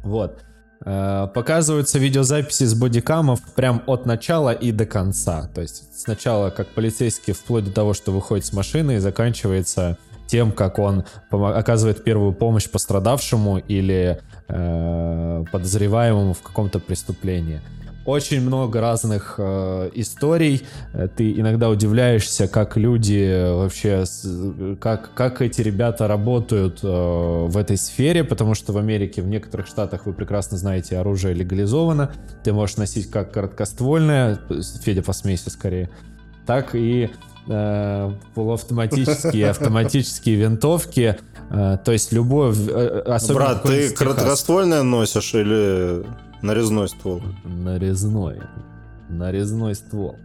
Вот. Э, показываются видеозаписи с бодикамов прям от начала и до конца. То есть сначала как полицейский вплоть до того, что выходит с машины и заканчивается тем, как он оказывает первую помощь пострадавшему или э, подозреваемому в каком-то преступлении очень много разных э, историй. Э, ты иногда удивляешься, как люди вообще, как, как эти ребята работают э, в этой сфере, потому что в Америке, в некоторых штатах, вы прекрасно знаете, оружие легализовано. Ты можешь носить как короткоствольное, Федя, посмейся скорее, так и э, полуавтоматические, автоматические винтовки. Э, то есть любой... Э, особенно Брат, ты короткоствольное носишь или Нарезной ствол. Нарезной. Нарезной ствол.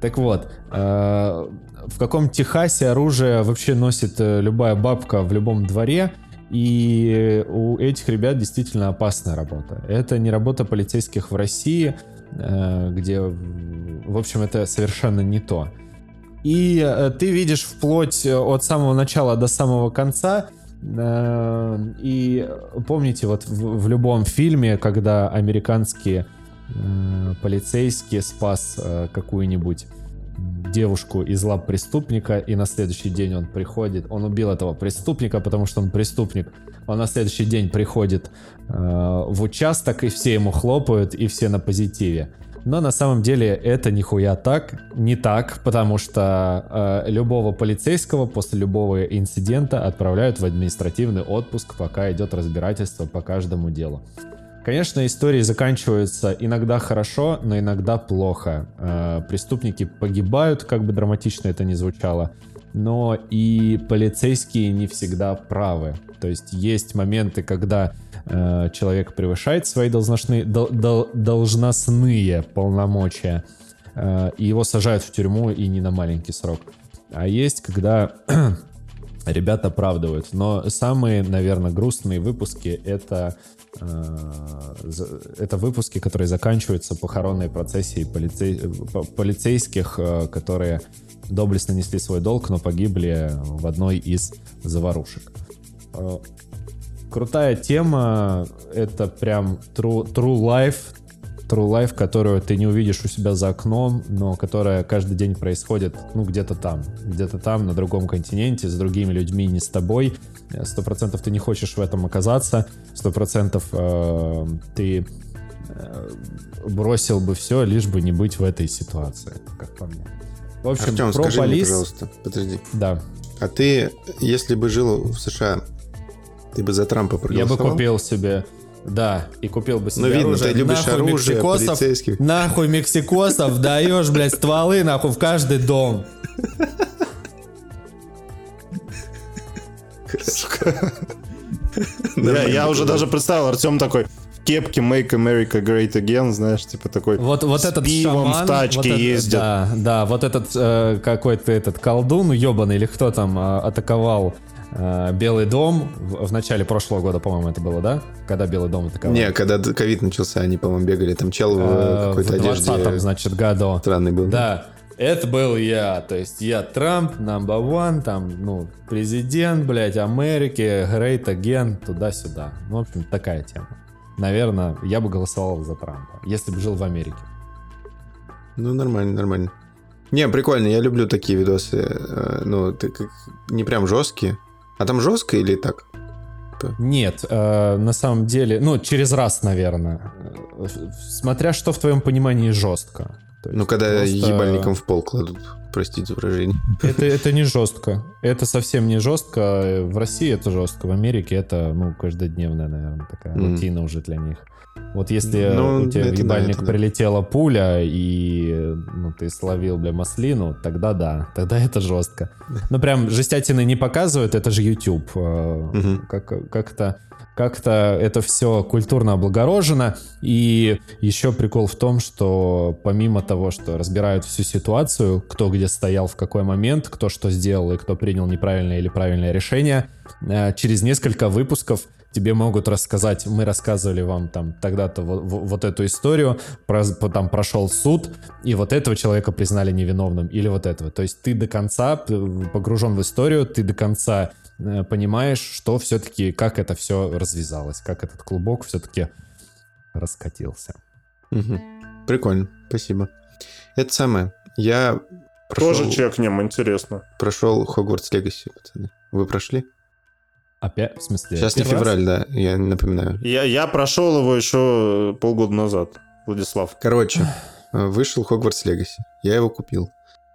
Так вот, э, в каком Техасе оружие вообще носит любая бабка в любом дворе, и у этих ребят действительно опасная работа. Это не работа полицейских в России, где, в общем, это совершенно не то. И ты видишь вплоть от самого начала до самого конца Э, и помните, вот в, в любом фильме, когда американские э, полицейские спас э, какую-нибудь девушку из лап преступника, и на следующий день он приходит, он убил этого преступника, потому что он преступник, он на следующий день приходит э, в участок, и все ему хлопают, и все на позитиве. Но на самом деле это нихуя так, не так, потому что э, любого полицейского после любого инцидента отправляют в административный отпуск, пока идет разбирательство по каждому делу. Конечно, истории заканчиваются иногда хорошо, но иногда плохо. Э, преступники погибают, как бы драматично это ни звучало, но и полицейские не всегда правы. То есть есть моменты, когда э, человек превышает свои должностные, дол, дол, должностные полномочия, э, и его сажают в тюрьму и не на маленький срок. А есть, когда (clears throat) ребят оправдывают. Но самые, наверное, грустные выпуски это это выпуски, которые заканчиваются похоронной процессией полицей, полицейских, э, которые доблестно несли свой долг, но погибли в одной из заварушек. Э, крутая тема. Это прям true, true life. True life, которую ты не увидишь у себя за окном, но которая каждый день происходит, ну, где-то там. Где-то там, на другом континенте, с другими людьми, не с тобой. Сто процентов ты не хочешь в этом оказаться. Сто процентов э, ты э, бросил бы все, лишь бы не быть в этой ситуации, как по мне. В общем, Артем, про скажи полис... мне, пожалуйста, подожди. Да. А ты, если бы жил в США, ты бы за Трампа проголосовал? Я бы купил себе да, и купил бы себе ну, видно, оружие. ты любишь нахуй оружие мексикосов, полицейских. Нахуй мексикосов даешь, блядь, стволы, нахуй, в каждый дом. Я, я уже даже представил, Артем такой, кепке Make America Great Again, знаешь, типа такой вот, вот с этот пивом шаман, в тачке вот ездит. Да, да, вот этот э, какой-то этот колдун ебаный или кто там э, атаковал Белый дом в, в начале прошлого года, по-моему, это было, да? Когда Белый дом атаковал. Не, когда ковид начался, они, по-моему, бегали, там чел в э, какой-то одежде. В 20 значит, году. Странный был. Да. Это был я, то есть я Трамп, number one, там, ну, президент, блядь, Америки, great again, туда-сюда. Ну, в общем, такая тема наверное, я бы голосовал за Трампа, если бы жил в Америке. Ну, нормально, нормально. Не, прикольно, я люблю такие видосы. Э, ну, ты как не прям жесткие. А там жестко или так? Нет, э, на самом деле, ну, через раз, наверное. Смотря что в твоем понимании жестко. ну, когда просто... ебальником в пол кладут простите за выражение. (laughs) Это, это не жестко. Это совсем не жестко. В России это жестко, в Америке это, ну, каждодневная, наверное, такая mm. рутина уже для них. Вот если ну, у тебя в ебальник да, прилетела да. пуля, и ну, ты словил, бля, маслину, тогда да, тогда это жестко. Но прям жестятины не показывают, это же YouTube. Угу. Как, как-то как-то это все культурно облагорожено. И еще прикол в том, что помимо того, что разбирают всю ситуацию, кто где стоял в какой момент, кто что сделал и кто принял неправильное или правильное решение, э, через несколько выпусков тебе могут рассказать, мы рассказывали вам там тогда-то вот, вот эту историю, про, там прошел суд, и вот этого человека признали невиновным, или вот этого. То есть ты до конца погружен в историю, ты до конца э, понимаешь, что все-таки, как это все развязалось, как этот клубок все-таки раскатился. Угу. Прикольно, спасибо. Это самое. Я прошел... Тоже чекнем, интересно. Прошел Хогвартс Легаси, пацаны. Вы прошли? Опять, в смысле? Сейчас не февраль, раз? да, я напоминаю. Я, я прошел его еще полгода назад, Владислав. Короче, вышел Хогвартс Легаси. Я его купил.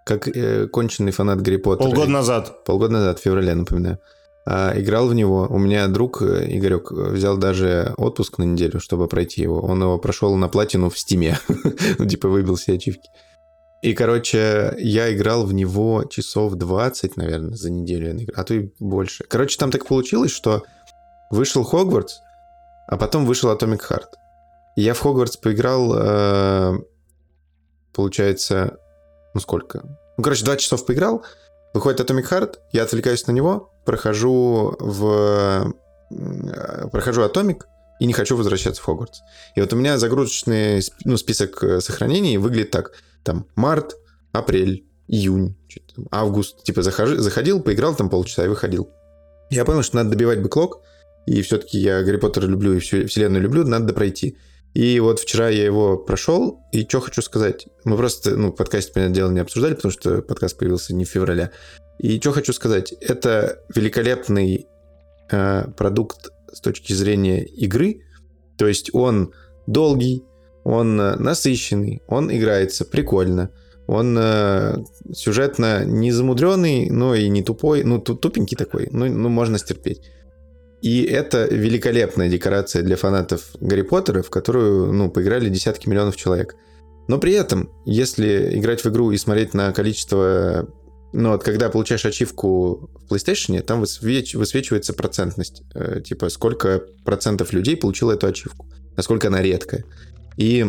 Как э, конченый фанат Гарри Поттера. Полгода назад. Полгода назад, в феврале, напоминаю. А, играл в него. У меня друг э, Игорек взял даже отпуск на неделю, чтобы пройти его. Он его прошел на платину в стиме. (laughs) ну, типа выбил все ачивки. И, короче, я играл в него часов 20, наверное, за неделю, а то и больше. Короче, там так получилось, что вышел Хогвартс, а потом вышел Atomic Heart. Я в Хогвартс поиграл, э, получается, ну сколько? Ну, короче, два часов поиграл, выходит Atomic Heart, я отвлекаюсь на него, прохожу в... Э, прохожу Atomic, и не хочу возвращаться в Хогвартс. И вот у меня загрузочный ну, список э, сохранений выглядит так там март, апрель, июнь, август. Типа захожу, заходил, поиграл там полчаса и выходил. Я понял, что надо добивать бэклог, и все-таки я Гарри Поттера люблю и всю вселенную люблю, надо пройти. И вот вчера я его прошел, и что хочу сказать. Мы просто, ну, подкаст, понятное дело, не обсуждали, потому что подкаст появился не в феврале. И что хочу сказать. Это великолепный э, продукт с точки зрения игры. То есть он долгий, он э, насыщенный, он играется прикольно, он э, сюжетно не замудренный, но и не тупой, ну тупенький такой, ну, ну можно стерпеть. И это великолепная декорация для фанатов Гарри Поттера, в которую ну, поиграли десятки миллионов человек. Но при этом, если играть в игру и смотреть на количество... Ну, вот когда получаешь ачивку в PlayStation, там высвеч... высвечивается процентность. Э, типа, сколько процентов людей получило эту ачивку. Насколько она редкая. И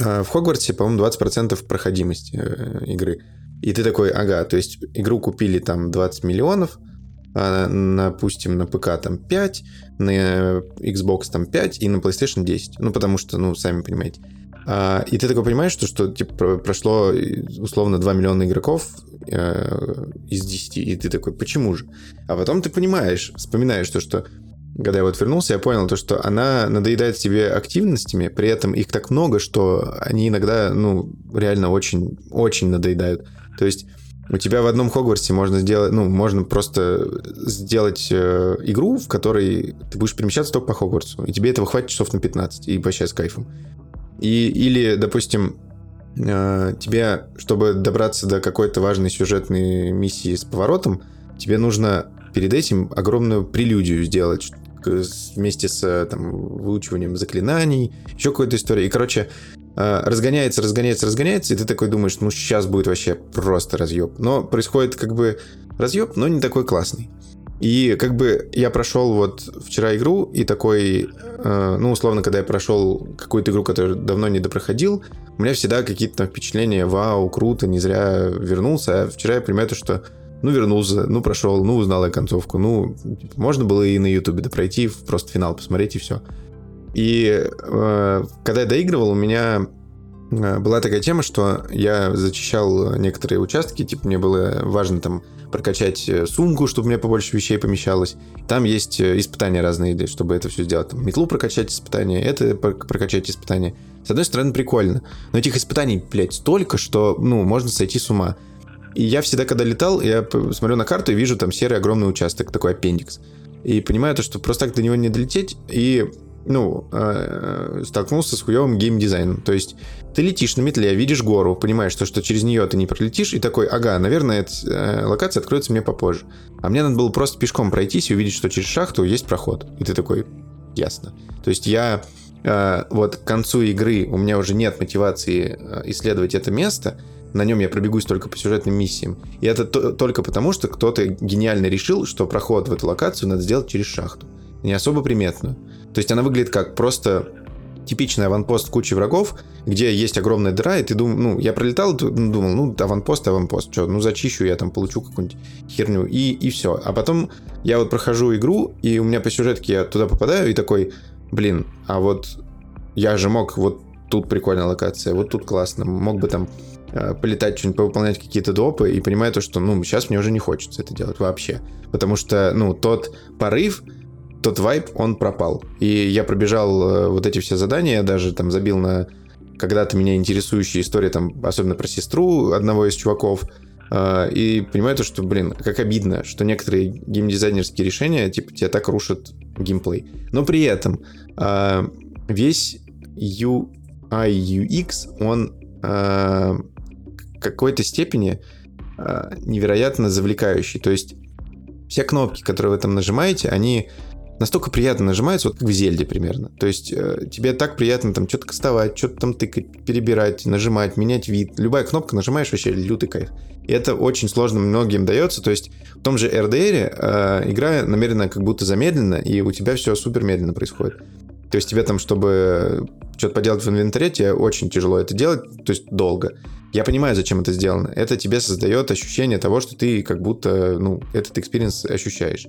э, в Хогвартсе, по-моему, 20% проходимости э, игры. И ты такой, ага, то есть игру купили там 20 миллионов, а, допустим, на ПК там 5, на Xbox там 5 и на PlayStation 10. Ну, потому что, ну, сами понимаете. А, и ты такой понимаешь, что, что типа, прошло условно 2 миллиона игроков э, из 10, и ты такой, почему же? А потом ты понимаешь, вспоминаешь то, что когда я вот вернулся, я понял то, что она надоедает себе активностями, при этом их так много, что они иногда, ну, реально очень, очень надоедают. То есть у тебя в одном Хогвартсе можно сделать, ну, можно просто сделать э, игру, в которой ты будешь перемещаться только по Хогвартсу, и тебе этого хватит часов на 15, и вообще с кайфом. И, или, допустим, э, тебе, чтобы добраться до какой-то важной сюжетной миссии с поворотом, тебе нужно перед этим огромную прелюдию сделать, вместе с там, выучиванием заклинаний, еще какой-то история. И, короче, э, разгоняется, разгоняется, разгоняется, и ты такой думаешь, ну сейчас будет вообще просто разъеб. Но происходит как бы разъеб, но не такой классный. И как бы я прошел вот вчера игру, и такой, э, ну, условно, когда я прошел какую-то игру, которую давно не допроходил, у меня всегда какие-то впечатления, вау, круто, не зря вернулся. А вчера я понимаю то, что ну, вернулся, ну, прошел, ну, узнал я концовку. Ну, типа, можно было и на Ютубе да просто финал посмотреть и все. И э, когда я доигрывал, у меня э, была такая тема, что я зачищал некоторые участки, типа мне было важно там прокачать э, сумку, чтобы у меня побольше вещей помещалось. Там есть э, испытания разные, чтобы это все сделать. Там метлу прокачать испытания, это прокачать испытания. С одной стороны, прикольно. Но этих испытаний, блядь, столько, что, ну, можно сойти с ума. И я всегда, когда летал, я смотрю на карту и вижу там серый огромный участок, такой аппендикс. И понимаю то, что просто так до него не долететь, и ну, э, столкнулся с хуевым геймдизайном. То есть ты летишь на метле, видишь гору, понимаешь, что, что через нее ты не пролетишь, и такой, ага, наверное, эта э, локация откроется мне попозже. А мне надо было просто пешком пройтись и увидеть, что через шахту есть проход. И ты такой, ясно. То есть я э, вот к концу игры у меня уже нет мотивации исследовать это место, на нем я пробегусь только по сюжетным миссиям. И это только потому, что кто-то гениально решил, что проход в эту локацию надо сделать через шахту. Не особо приметную. То есть она выглядит как просто типичный аванпост кучи врагов, где есть огромная дыра, и ты думал, ну, я пролетал, думал, ну, аванпост, аванпост, что, ну, зачищу, я там получу какую-нибудь херню, и, и все. А потом я вот прохожу игру, и у меня по сюжетке я туда попадаю, и такой, блин, а вот я же мог, вот тут прикольная локация, вот тут классно, мог бы там полетать, что-нибудь повыполнять какие-то допы, и понимаю то, что, ну, сейчас мне уже не хочется это делать вообще. Потому что, ну, тот порыв, тот вайп, он пропал. И я пробежал э, вот эти все задания, даже там забил на когда-то меня интересующие истории, там, особенно про сестру одного из чуваков, э, и понимаю то, что, блин, как обидно, что некоторые геймдизайнерские решения, типа, тебя так рушат геймплей. Но при этом э, весь UI UX, он какой-то степени невероятно завлекающий. То есть все кнопки, которые вы там нажимаете, они настолько приятно нажимается, вот как в Зельде примерно. То есть э, тебе так приятно там что-то кастовать, что-то там тыкать, перебирать, нажимать, менять вид. Любая кнопка нажимаешь, вообще лютый кайф. И это очень сложно многим дается. То есть в том же RDR э, игра намеренно как будто замедлена, и у тебя все супер медленно происходит. То есть тебе там, чтобы что-то поделать в инвентаре, тебе очень тяжело это делать, то есть долго. Я понимаю, зачем это сделано. Это тебе создает ощущение того, что ты как будто, ну, этот experience ощущаешь.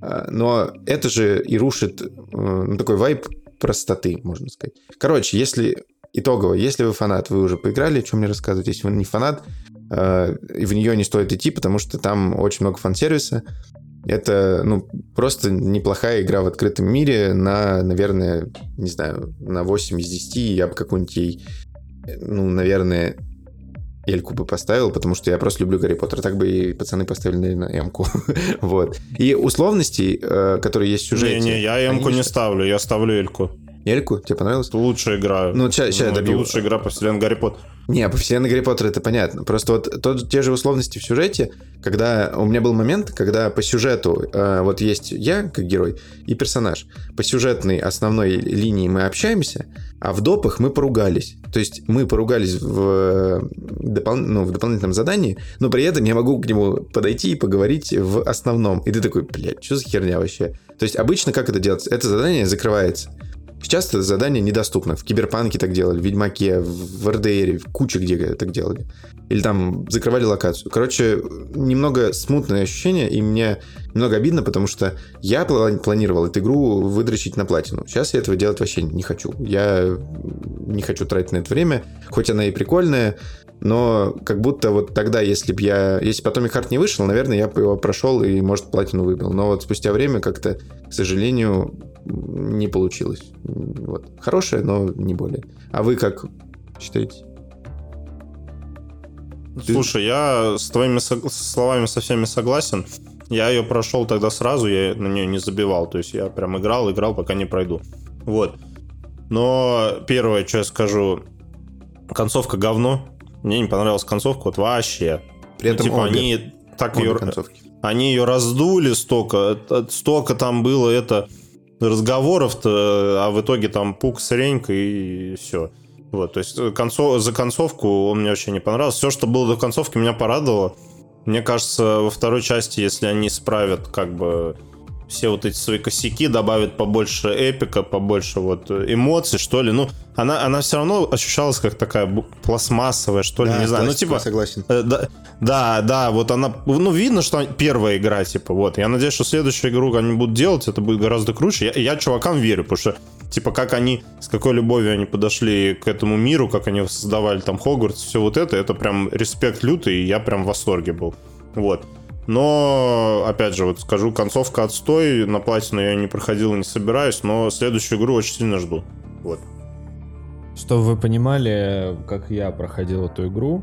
А, но это же и рушит э, ну, такой вайб простоты, можно сказать. Короче, если итогово, если вы фанат, вы уже поиграли, о чем мне рассказывать. Если вы не фанат, э, в нее не стоит идти, потому что там очень много фан-сервиса. Это, ну, просто неплохая игра в открытом мире на, наверное, не знаю, на 8 из 10. Я бы какую-нибудь ей, ну, наверное, Эльку бы поставил, потому что я просто люблю Гарри Поттера. Так бы и пацаны поставили на Эмку. (laughs) вот. И условности, э, которые есть в сюжете... Не-не, я Эмку не ставлю, я ставлю Эльку. Эльку? Тебе понравилось? Лучшая игра. Ну, сейчас, сейчас ну, добью. лучшая игра по вселенной Гарри Поттера. Не, по вселенной Гарри Поттера это понятно. Просто вот тот, те же условности в сюжете, когда у меня был момент, когда по сюжету э, вот есть я как герой и персонаж. По сюжетной основной линии мы общаемся, а в допах мы поругались. То есть мы поругались в, допол... ну, в дополнительном задании, но при этом я могу к нему подойти и поговорить в основном. И ты такой, блядь, что за херня вообще? То есть обычно как это делается? Это задание закрывается. Сейчас это задание недоступно. В Киберпанке так делали, в Ведьмаке, в РДР, в куче где так делали. Или там закрывали локацию. Короче, немного смутное ощущение, и мне немного обидно, потому что я планировал эту игру выдрочить на платину. Сейчас я этого делать вообще не хочу. Я не хочу тратить на это время, хоть она и прикольная, но как будто вот тогда, если бы я... Если потом и хард не вышел, наверное, я бы его прошел и, может, платину выбил. Но вот спустя время как-то, к сожалению, не получилось. Вот. Хорошая, но не более. А вы как считаете? Слушай, я с твоими словами со всеми согласен. Я ее прошел тогда сразу, я на нее не забивал. То есть я прям играл, играл, пока не пройду. Вот. Но первое, что я скажу, концовка говно. Мне не понравилась концовка, вот вообще. При этом ну, типа, обе, они так ее, концовки. они ее раздули столько, столько там было это разговоров-то, а в итоге там пук с и все. Вот, то есть концов, за концовку он мне вообще не понравился. Все, что было до концовки, меня порадовало. Мне кажется, во второй части, если они справят как бы все вот эти свои косяки, добавит побольше эпика, побольше вот эмоций, что ли. Ну, она, она все равно ощущалась как такая пластмассовая, что ли, да, не знаю. Ну, типа... согласен. Э, да, да, да, вот она... Ну, видно, что первая игра, типа, вот. Я надеюсь, что следующую игру они будут делать, это будет гораздо круче. Я, я чувакам верю, потому что, типа, как они, с какой любовью они подошли к этому миру, как они создавали там Хогвартс, все вот это, это прям респект лютый, и я прям в восторге был. Вот. Но, опять же, вот скажу, концовка отстой, на платину я не проходил не собираюсь, но следующую игру очень сильно жду. Вот. Чтобы вы понимали, как я проходил эту игру,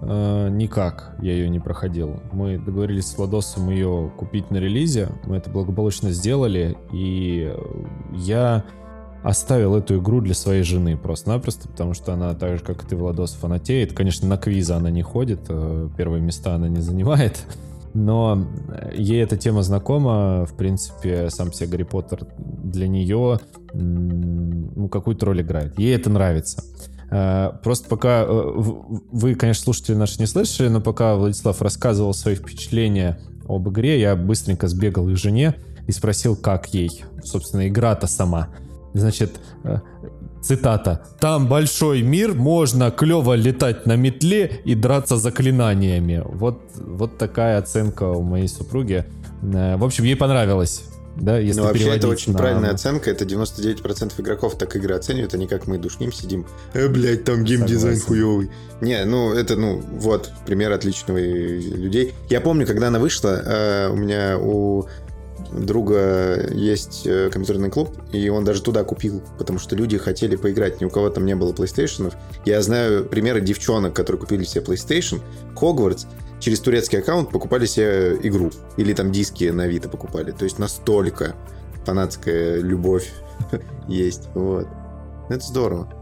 э, никак я ее не проходил. Мы договорились с Владосом ее купить на релизе, мы это благополучно сделали, и я оставил эту игру для своей жены просто-напросто, потому что она так же, как и ты, Владос, фанатеет. Конечно, на квизы она не ходит, э, первые места она не занимает, но ей эта тема знакома, в принципе, сам себе Гарри Поттер для нее ну, какую-то роль играет. Ей это нравится. Э, просто пока э, вы, конечно, слушатели наши не слышали, но пока Владислав рассказывал свои впечатления об игре, я быстренько сбегал их жене и спросил, как ей, собственно, игра-то сама. Значит, э, цитата, «Там большой мир, можно клево летать на метле и драться заклинаниями». Вот, вот такая оценка у моей супруги. Э, В общем, ей понравилось. Да, если ну, вообще, это очень на- правильная оценка. Это 99% игроков так игры оценивают, а не как мы душним сидим. Э, блядь, там геймдизайн хуёвый. Не, ну, это, ну, вот, пример отличного людей. Я помню, когда она вышла, э, у меня у друга есть э, компьютерный клуб, и он даже туда купил, потому что люди хотели поиграть, ни у кого там не было PlayStation. Я знаю примеры девчонок, которые купили себе PlayStation, Хогвартс, через турецкий аккаунт покупали себе игру. Или там диски на Авито покупали. То есть настолько фанатская любовь (laughs) есть. Вот. Это здорово.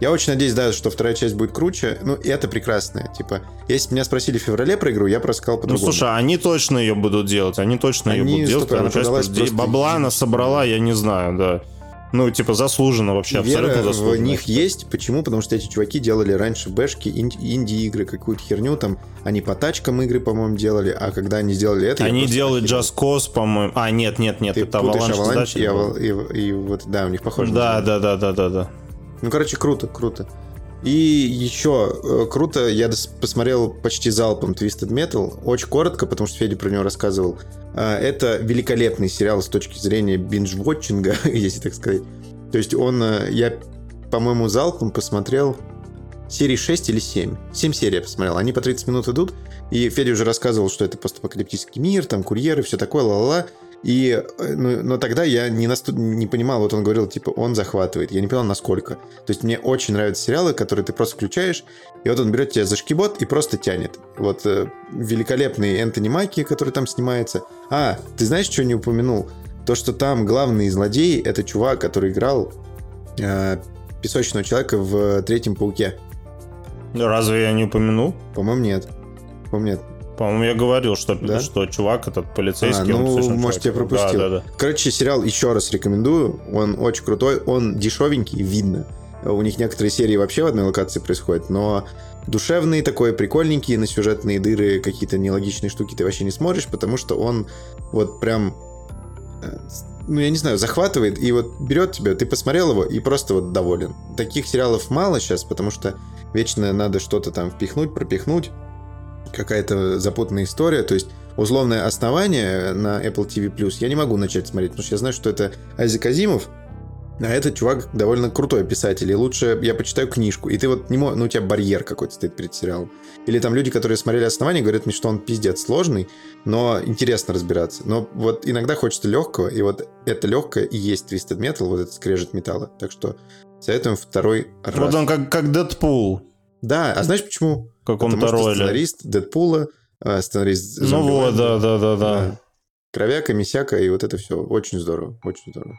Я очень надеюсь, да, что вторая часть будет круче. Ну, и это прекрасно. Типа, если меня спросили в феврале про игру, я просто сказал Ну, по-другому. слушай, они точно ее будут делать, они точно ее Они будут делать. она часть, просто Бабла она собрала, я не знаю, да. Ну, типа, заслуженно вообще, Вера абсолютно в заслуженно. них есть. Почему? Потому что эти чуваки делали раньше бэшки, ин- инди-игры, какую-то херню там. Они по тачкам игры, по-моему, делали. А когда они сделали это... Они охерел. Just Cause, по-моему. А, нет, нет, нет, Ты это Avalanche Avalanche и, и- и вот, да, у них похоже. Да, да, да, да, да, да. Ну, короче, круто, круто. И еще э, круто, я посмотрел почти залпом Twisted Metal, очень коротко, потому что Федя про него рассказывал. А, Это великолепный сериал с точки зрения бинж-вотчинга, (laughs) если так сказать. То есть он, э, я, по-моему, залпом посмотрел серии 6 или 7. 7 серий я посмотрел, они по 30 минут идут. И Федя уже рассказывал, что это постапокалиптический мир, там курьеры, все такое, ла-ла-ла. И, э, ну, но тогда я не, насту- не понимал, вот он говорил, типа, он захватывает. Я не понял, насколько. То есть мне очень нравятся сериалы, которые ты просто включаешь, и вот он берет тебя за шкибот и просто тянет. Вот э, великолепный Энтони Маки, который там снимается. А, ты знаешь, что не упомянул? То, что там главный злодей — это чувак, который играл э, Песочного Человека в Третьем Пауке. Разве я не упомянул? По-моему, нет. По-моему, нет. По-моему, я говорил, что, Да? что чувак этот полицейский, А, ну, может, я чувак. пропустил. Да, да, да. Короче, сериал еще раз рекомендую. Он очень крутой. Он дешевенький, видно. У них некоторые серии вообще в одной локации происходят, но душевный такой, прикольненький, на сюжетные дыры, какие-то нелогичные штуки ты вообще не смотришь, потому что он вот прям, э, ну, я не знаю, захватывает и вот берет тебя, ты посмотрел его и просто вот доволен. Таких сериалов мало сейчас, потому что вечно надо что-то там впихнуть, пропихнуть, какая-то запутанная история, то есть условное основание на Apple TV+, я не могу начать смотреть, потому что я знаю, что это Айзек Азимов, а этот чувак довольно крутой писатель, и лучше я почитаю книжку, и ты вот не можешь, ну у тебя барьер какой-то стоит перед сериалом. Или там люди, которые смотрели основание, говорят мне, что он пиздец сложный, но интересно разбираться. Но вот иногда хочется легкого, и вот это легкое и есть Twisted Metal, вот этот скрежет металла. Так что советуем второй раз. Вот он как, как Дэдпул. Да, а знаешь почему? Каком-то роли. сценарист Дэдпула, э, сценарист Ну вот, да, да, да, да. Да. Кровяка, Мисяка и вот это все. Очень здорово, очень здорово.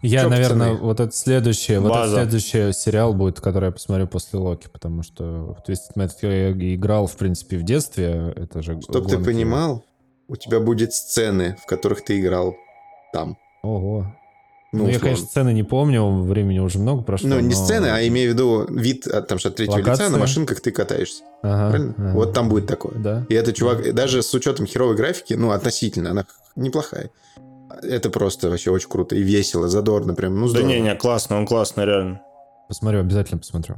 Я, Чё, наверное, пацаны? вот это следующее, вот База. это следующий сериал будет, который я посмотрю после Локи, потому что в Twisted Metal я играл, в принципе, в детстве. Это же Чтоб ты гонки. понимал, у тебя будет сцены, в которых ты играл там. Ого. Ну, Ну, я, конечно, сцены не помню, времени уже много прошло. Ну, не но- сцены, а имею в виду вид от, там, что от третьего лица Локация? на машинках ты катаешься. Ага, Правильно? ага. Вот там будет такое. Да. И этот чувак, даже с учетом херовой графики, ну, относительно, она неплохая. Это просто вообще очень круто и весело, задорно, прям, ну, Да здорово. не, не, классно, он классный, реально. Посмотрю, обязательно посмотрю.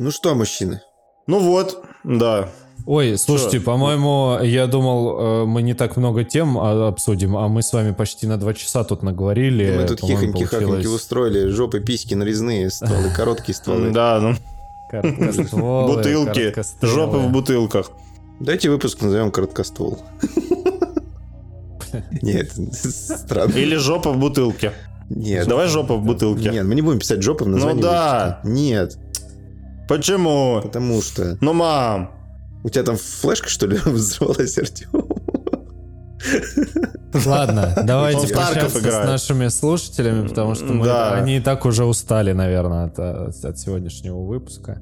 Ну что, мужчины? Ну вот, да. Ой, слушайте, Чё? по-моему, я думал, э, мы не так много тем а, обсудим, а мы с вами почти на два часа тут наговорили. Мы тут хихоньки-хахоньки получилось устроили, жопы, письки, нарезные стволы, короткие стволы. Да, ну, бутылки, жопы в бутылках. Дайте выпуск назовем короткоствол. Нет, странно. Или жопа в бутылке. Нет. Давай жопа в бутылке. Нет, мы не будем писать жопу в названии. Ну да. Нет, Почему? потому что... Ну, мам. У тебя там флешка, что ли, (laughs) взорвалась, Артем? Ладно, давайте прощаться с нашими слушателями, потому что мы, Да. они и так уже устали, наверное, от, от сегодняшнего выпуска.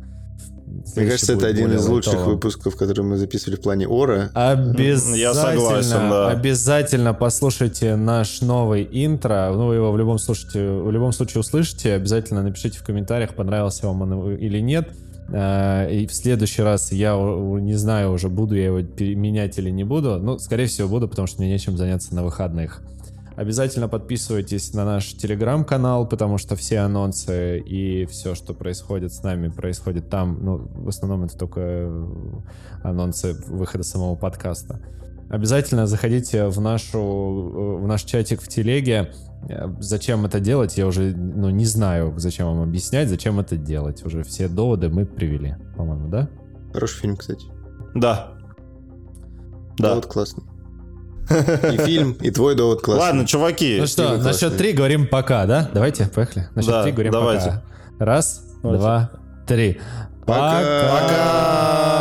Мне кажется, это один из лучших лайтовым. выпусков, которые мы записывали в плане Ора. Обязательно, Я согласен, да. обязательно послушайте наш новый интро. Ну, вы его в любом, слушайте, в любом случае услышите. Обязательно напишите в комментариях, понравился вам он или нет. Э, И в следующий раз я не знаю уже, буду я его менять или не буду. Ну, скорее всего, буду, потому что мне нечем заняться на выходных. Обязательно подписывайтесь на наш телеграм-канал, потому что все анонсы и все, что происходит с нами, происходит там. Ну, в основном это только э, анонсы выхода самого подкаста. Обязательно заходите в, нашу, э, в наш чатик в телеге. Э, зачем это делать, я уже ну, не знаю, зачем вам объяснять, зачем это делать. Уже все доводы мы привели, по-моему, да? Хороший фильм, кстати. Да. Да. Довод классный. И фильм, и твой довод классный. Ладно, чуваки. Ну что, на счет три говорим пока, да? Давайте, поехали. На счет Да, три говорим давайте. пока. Раз, Давайте. два, три. Пока. Пока.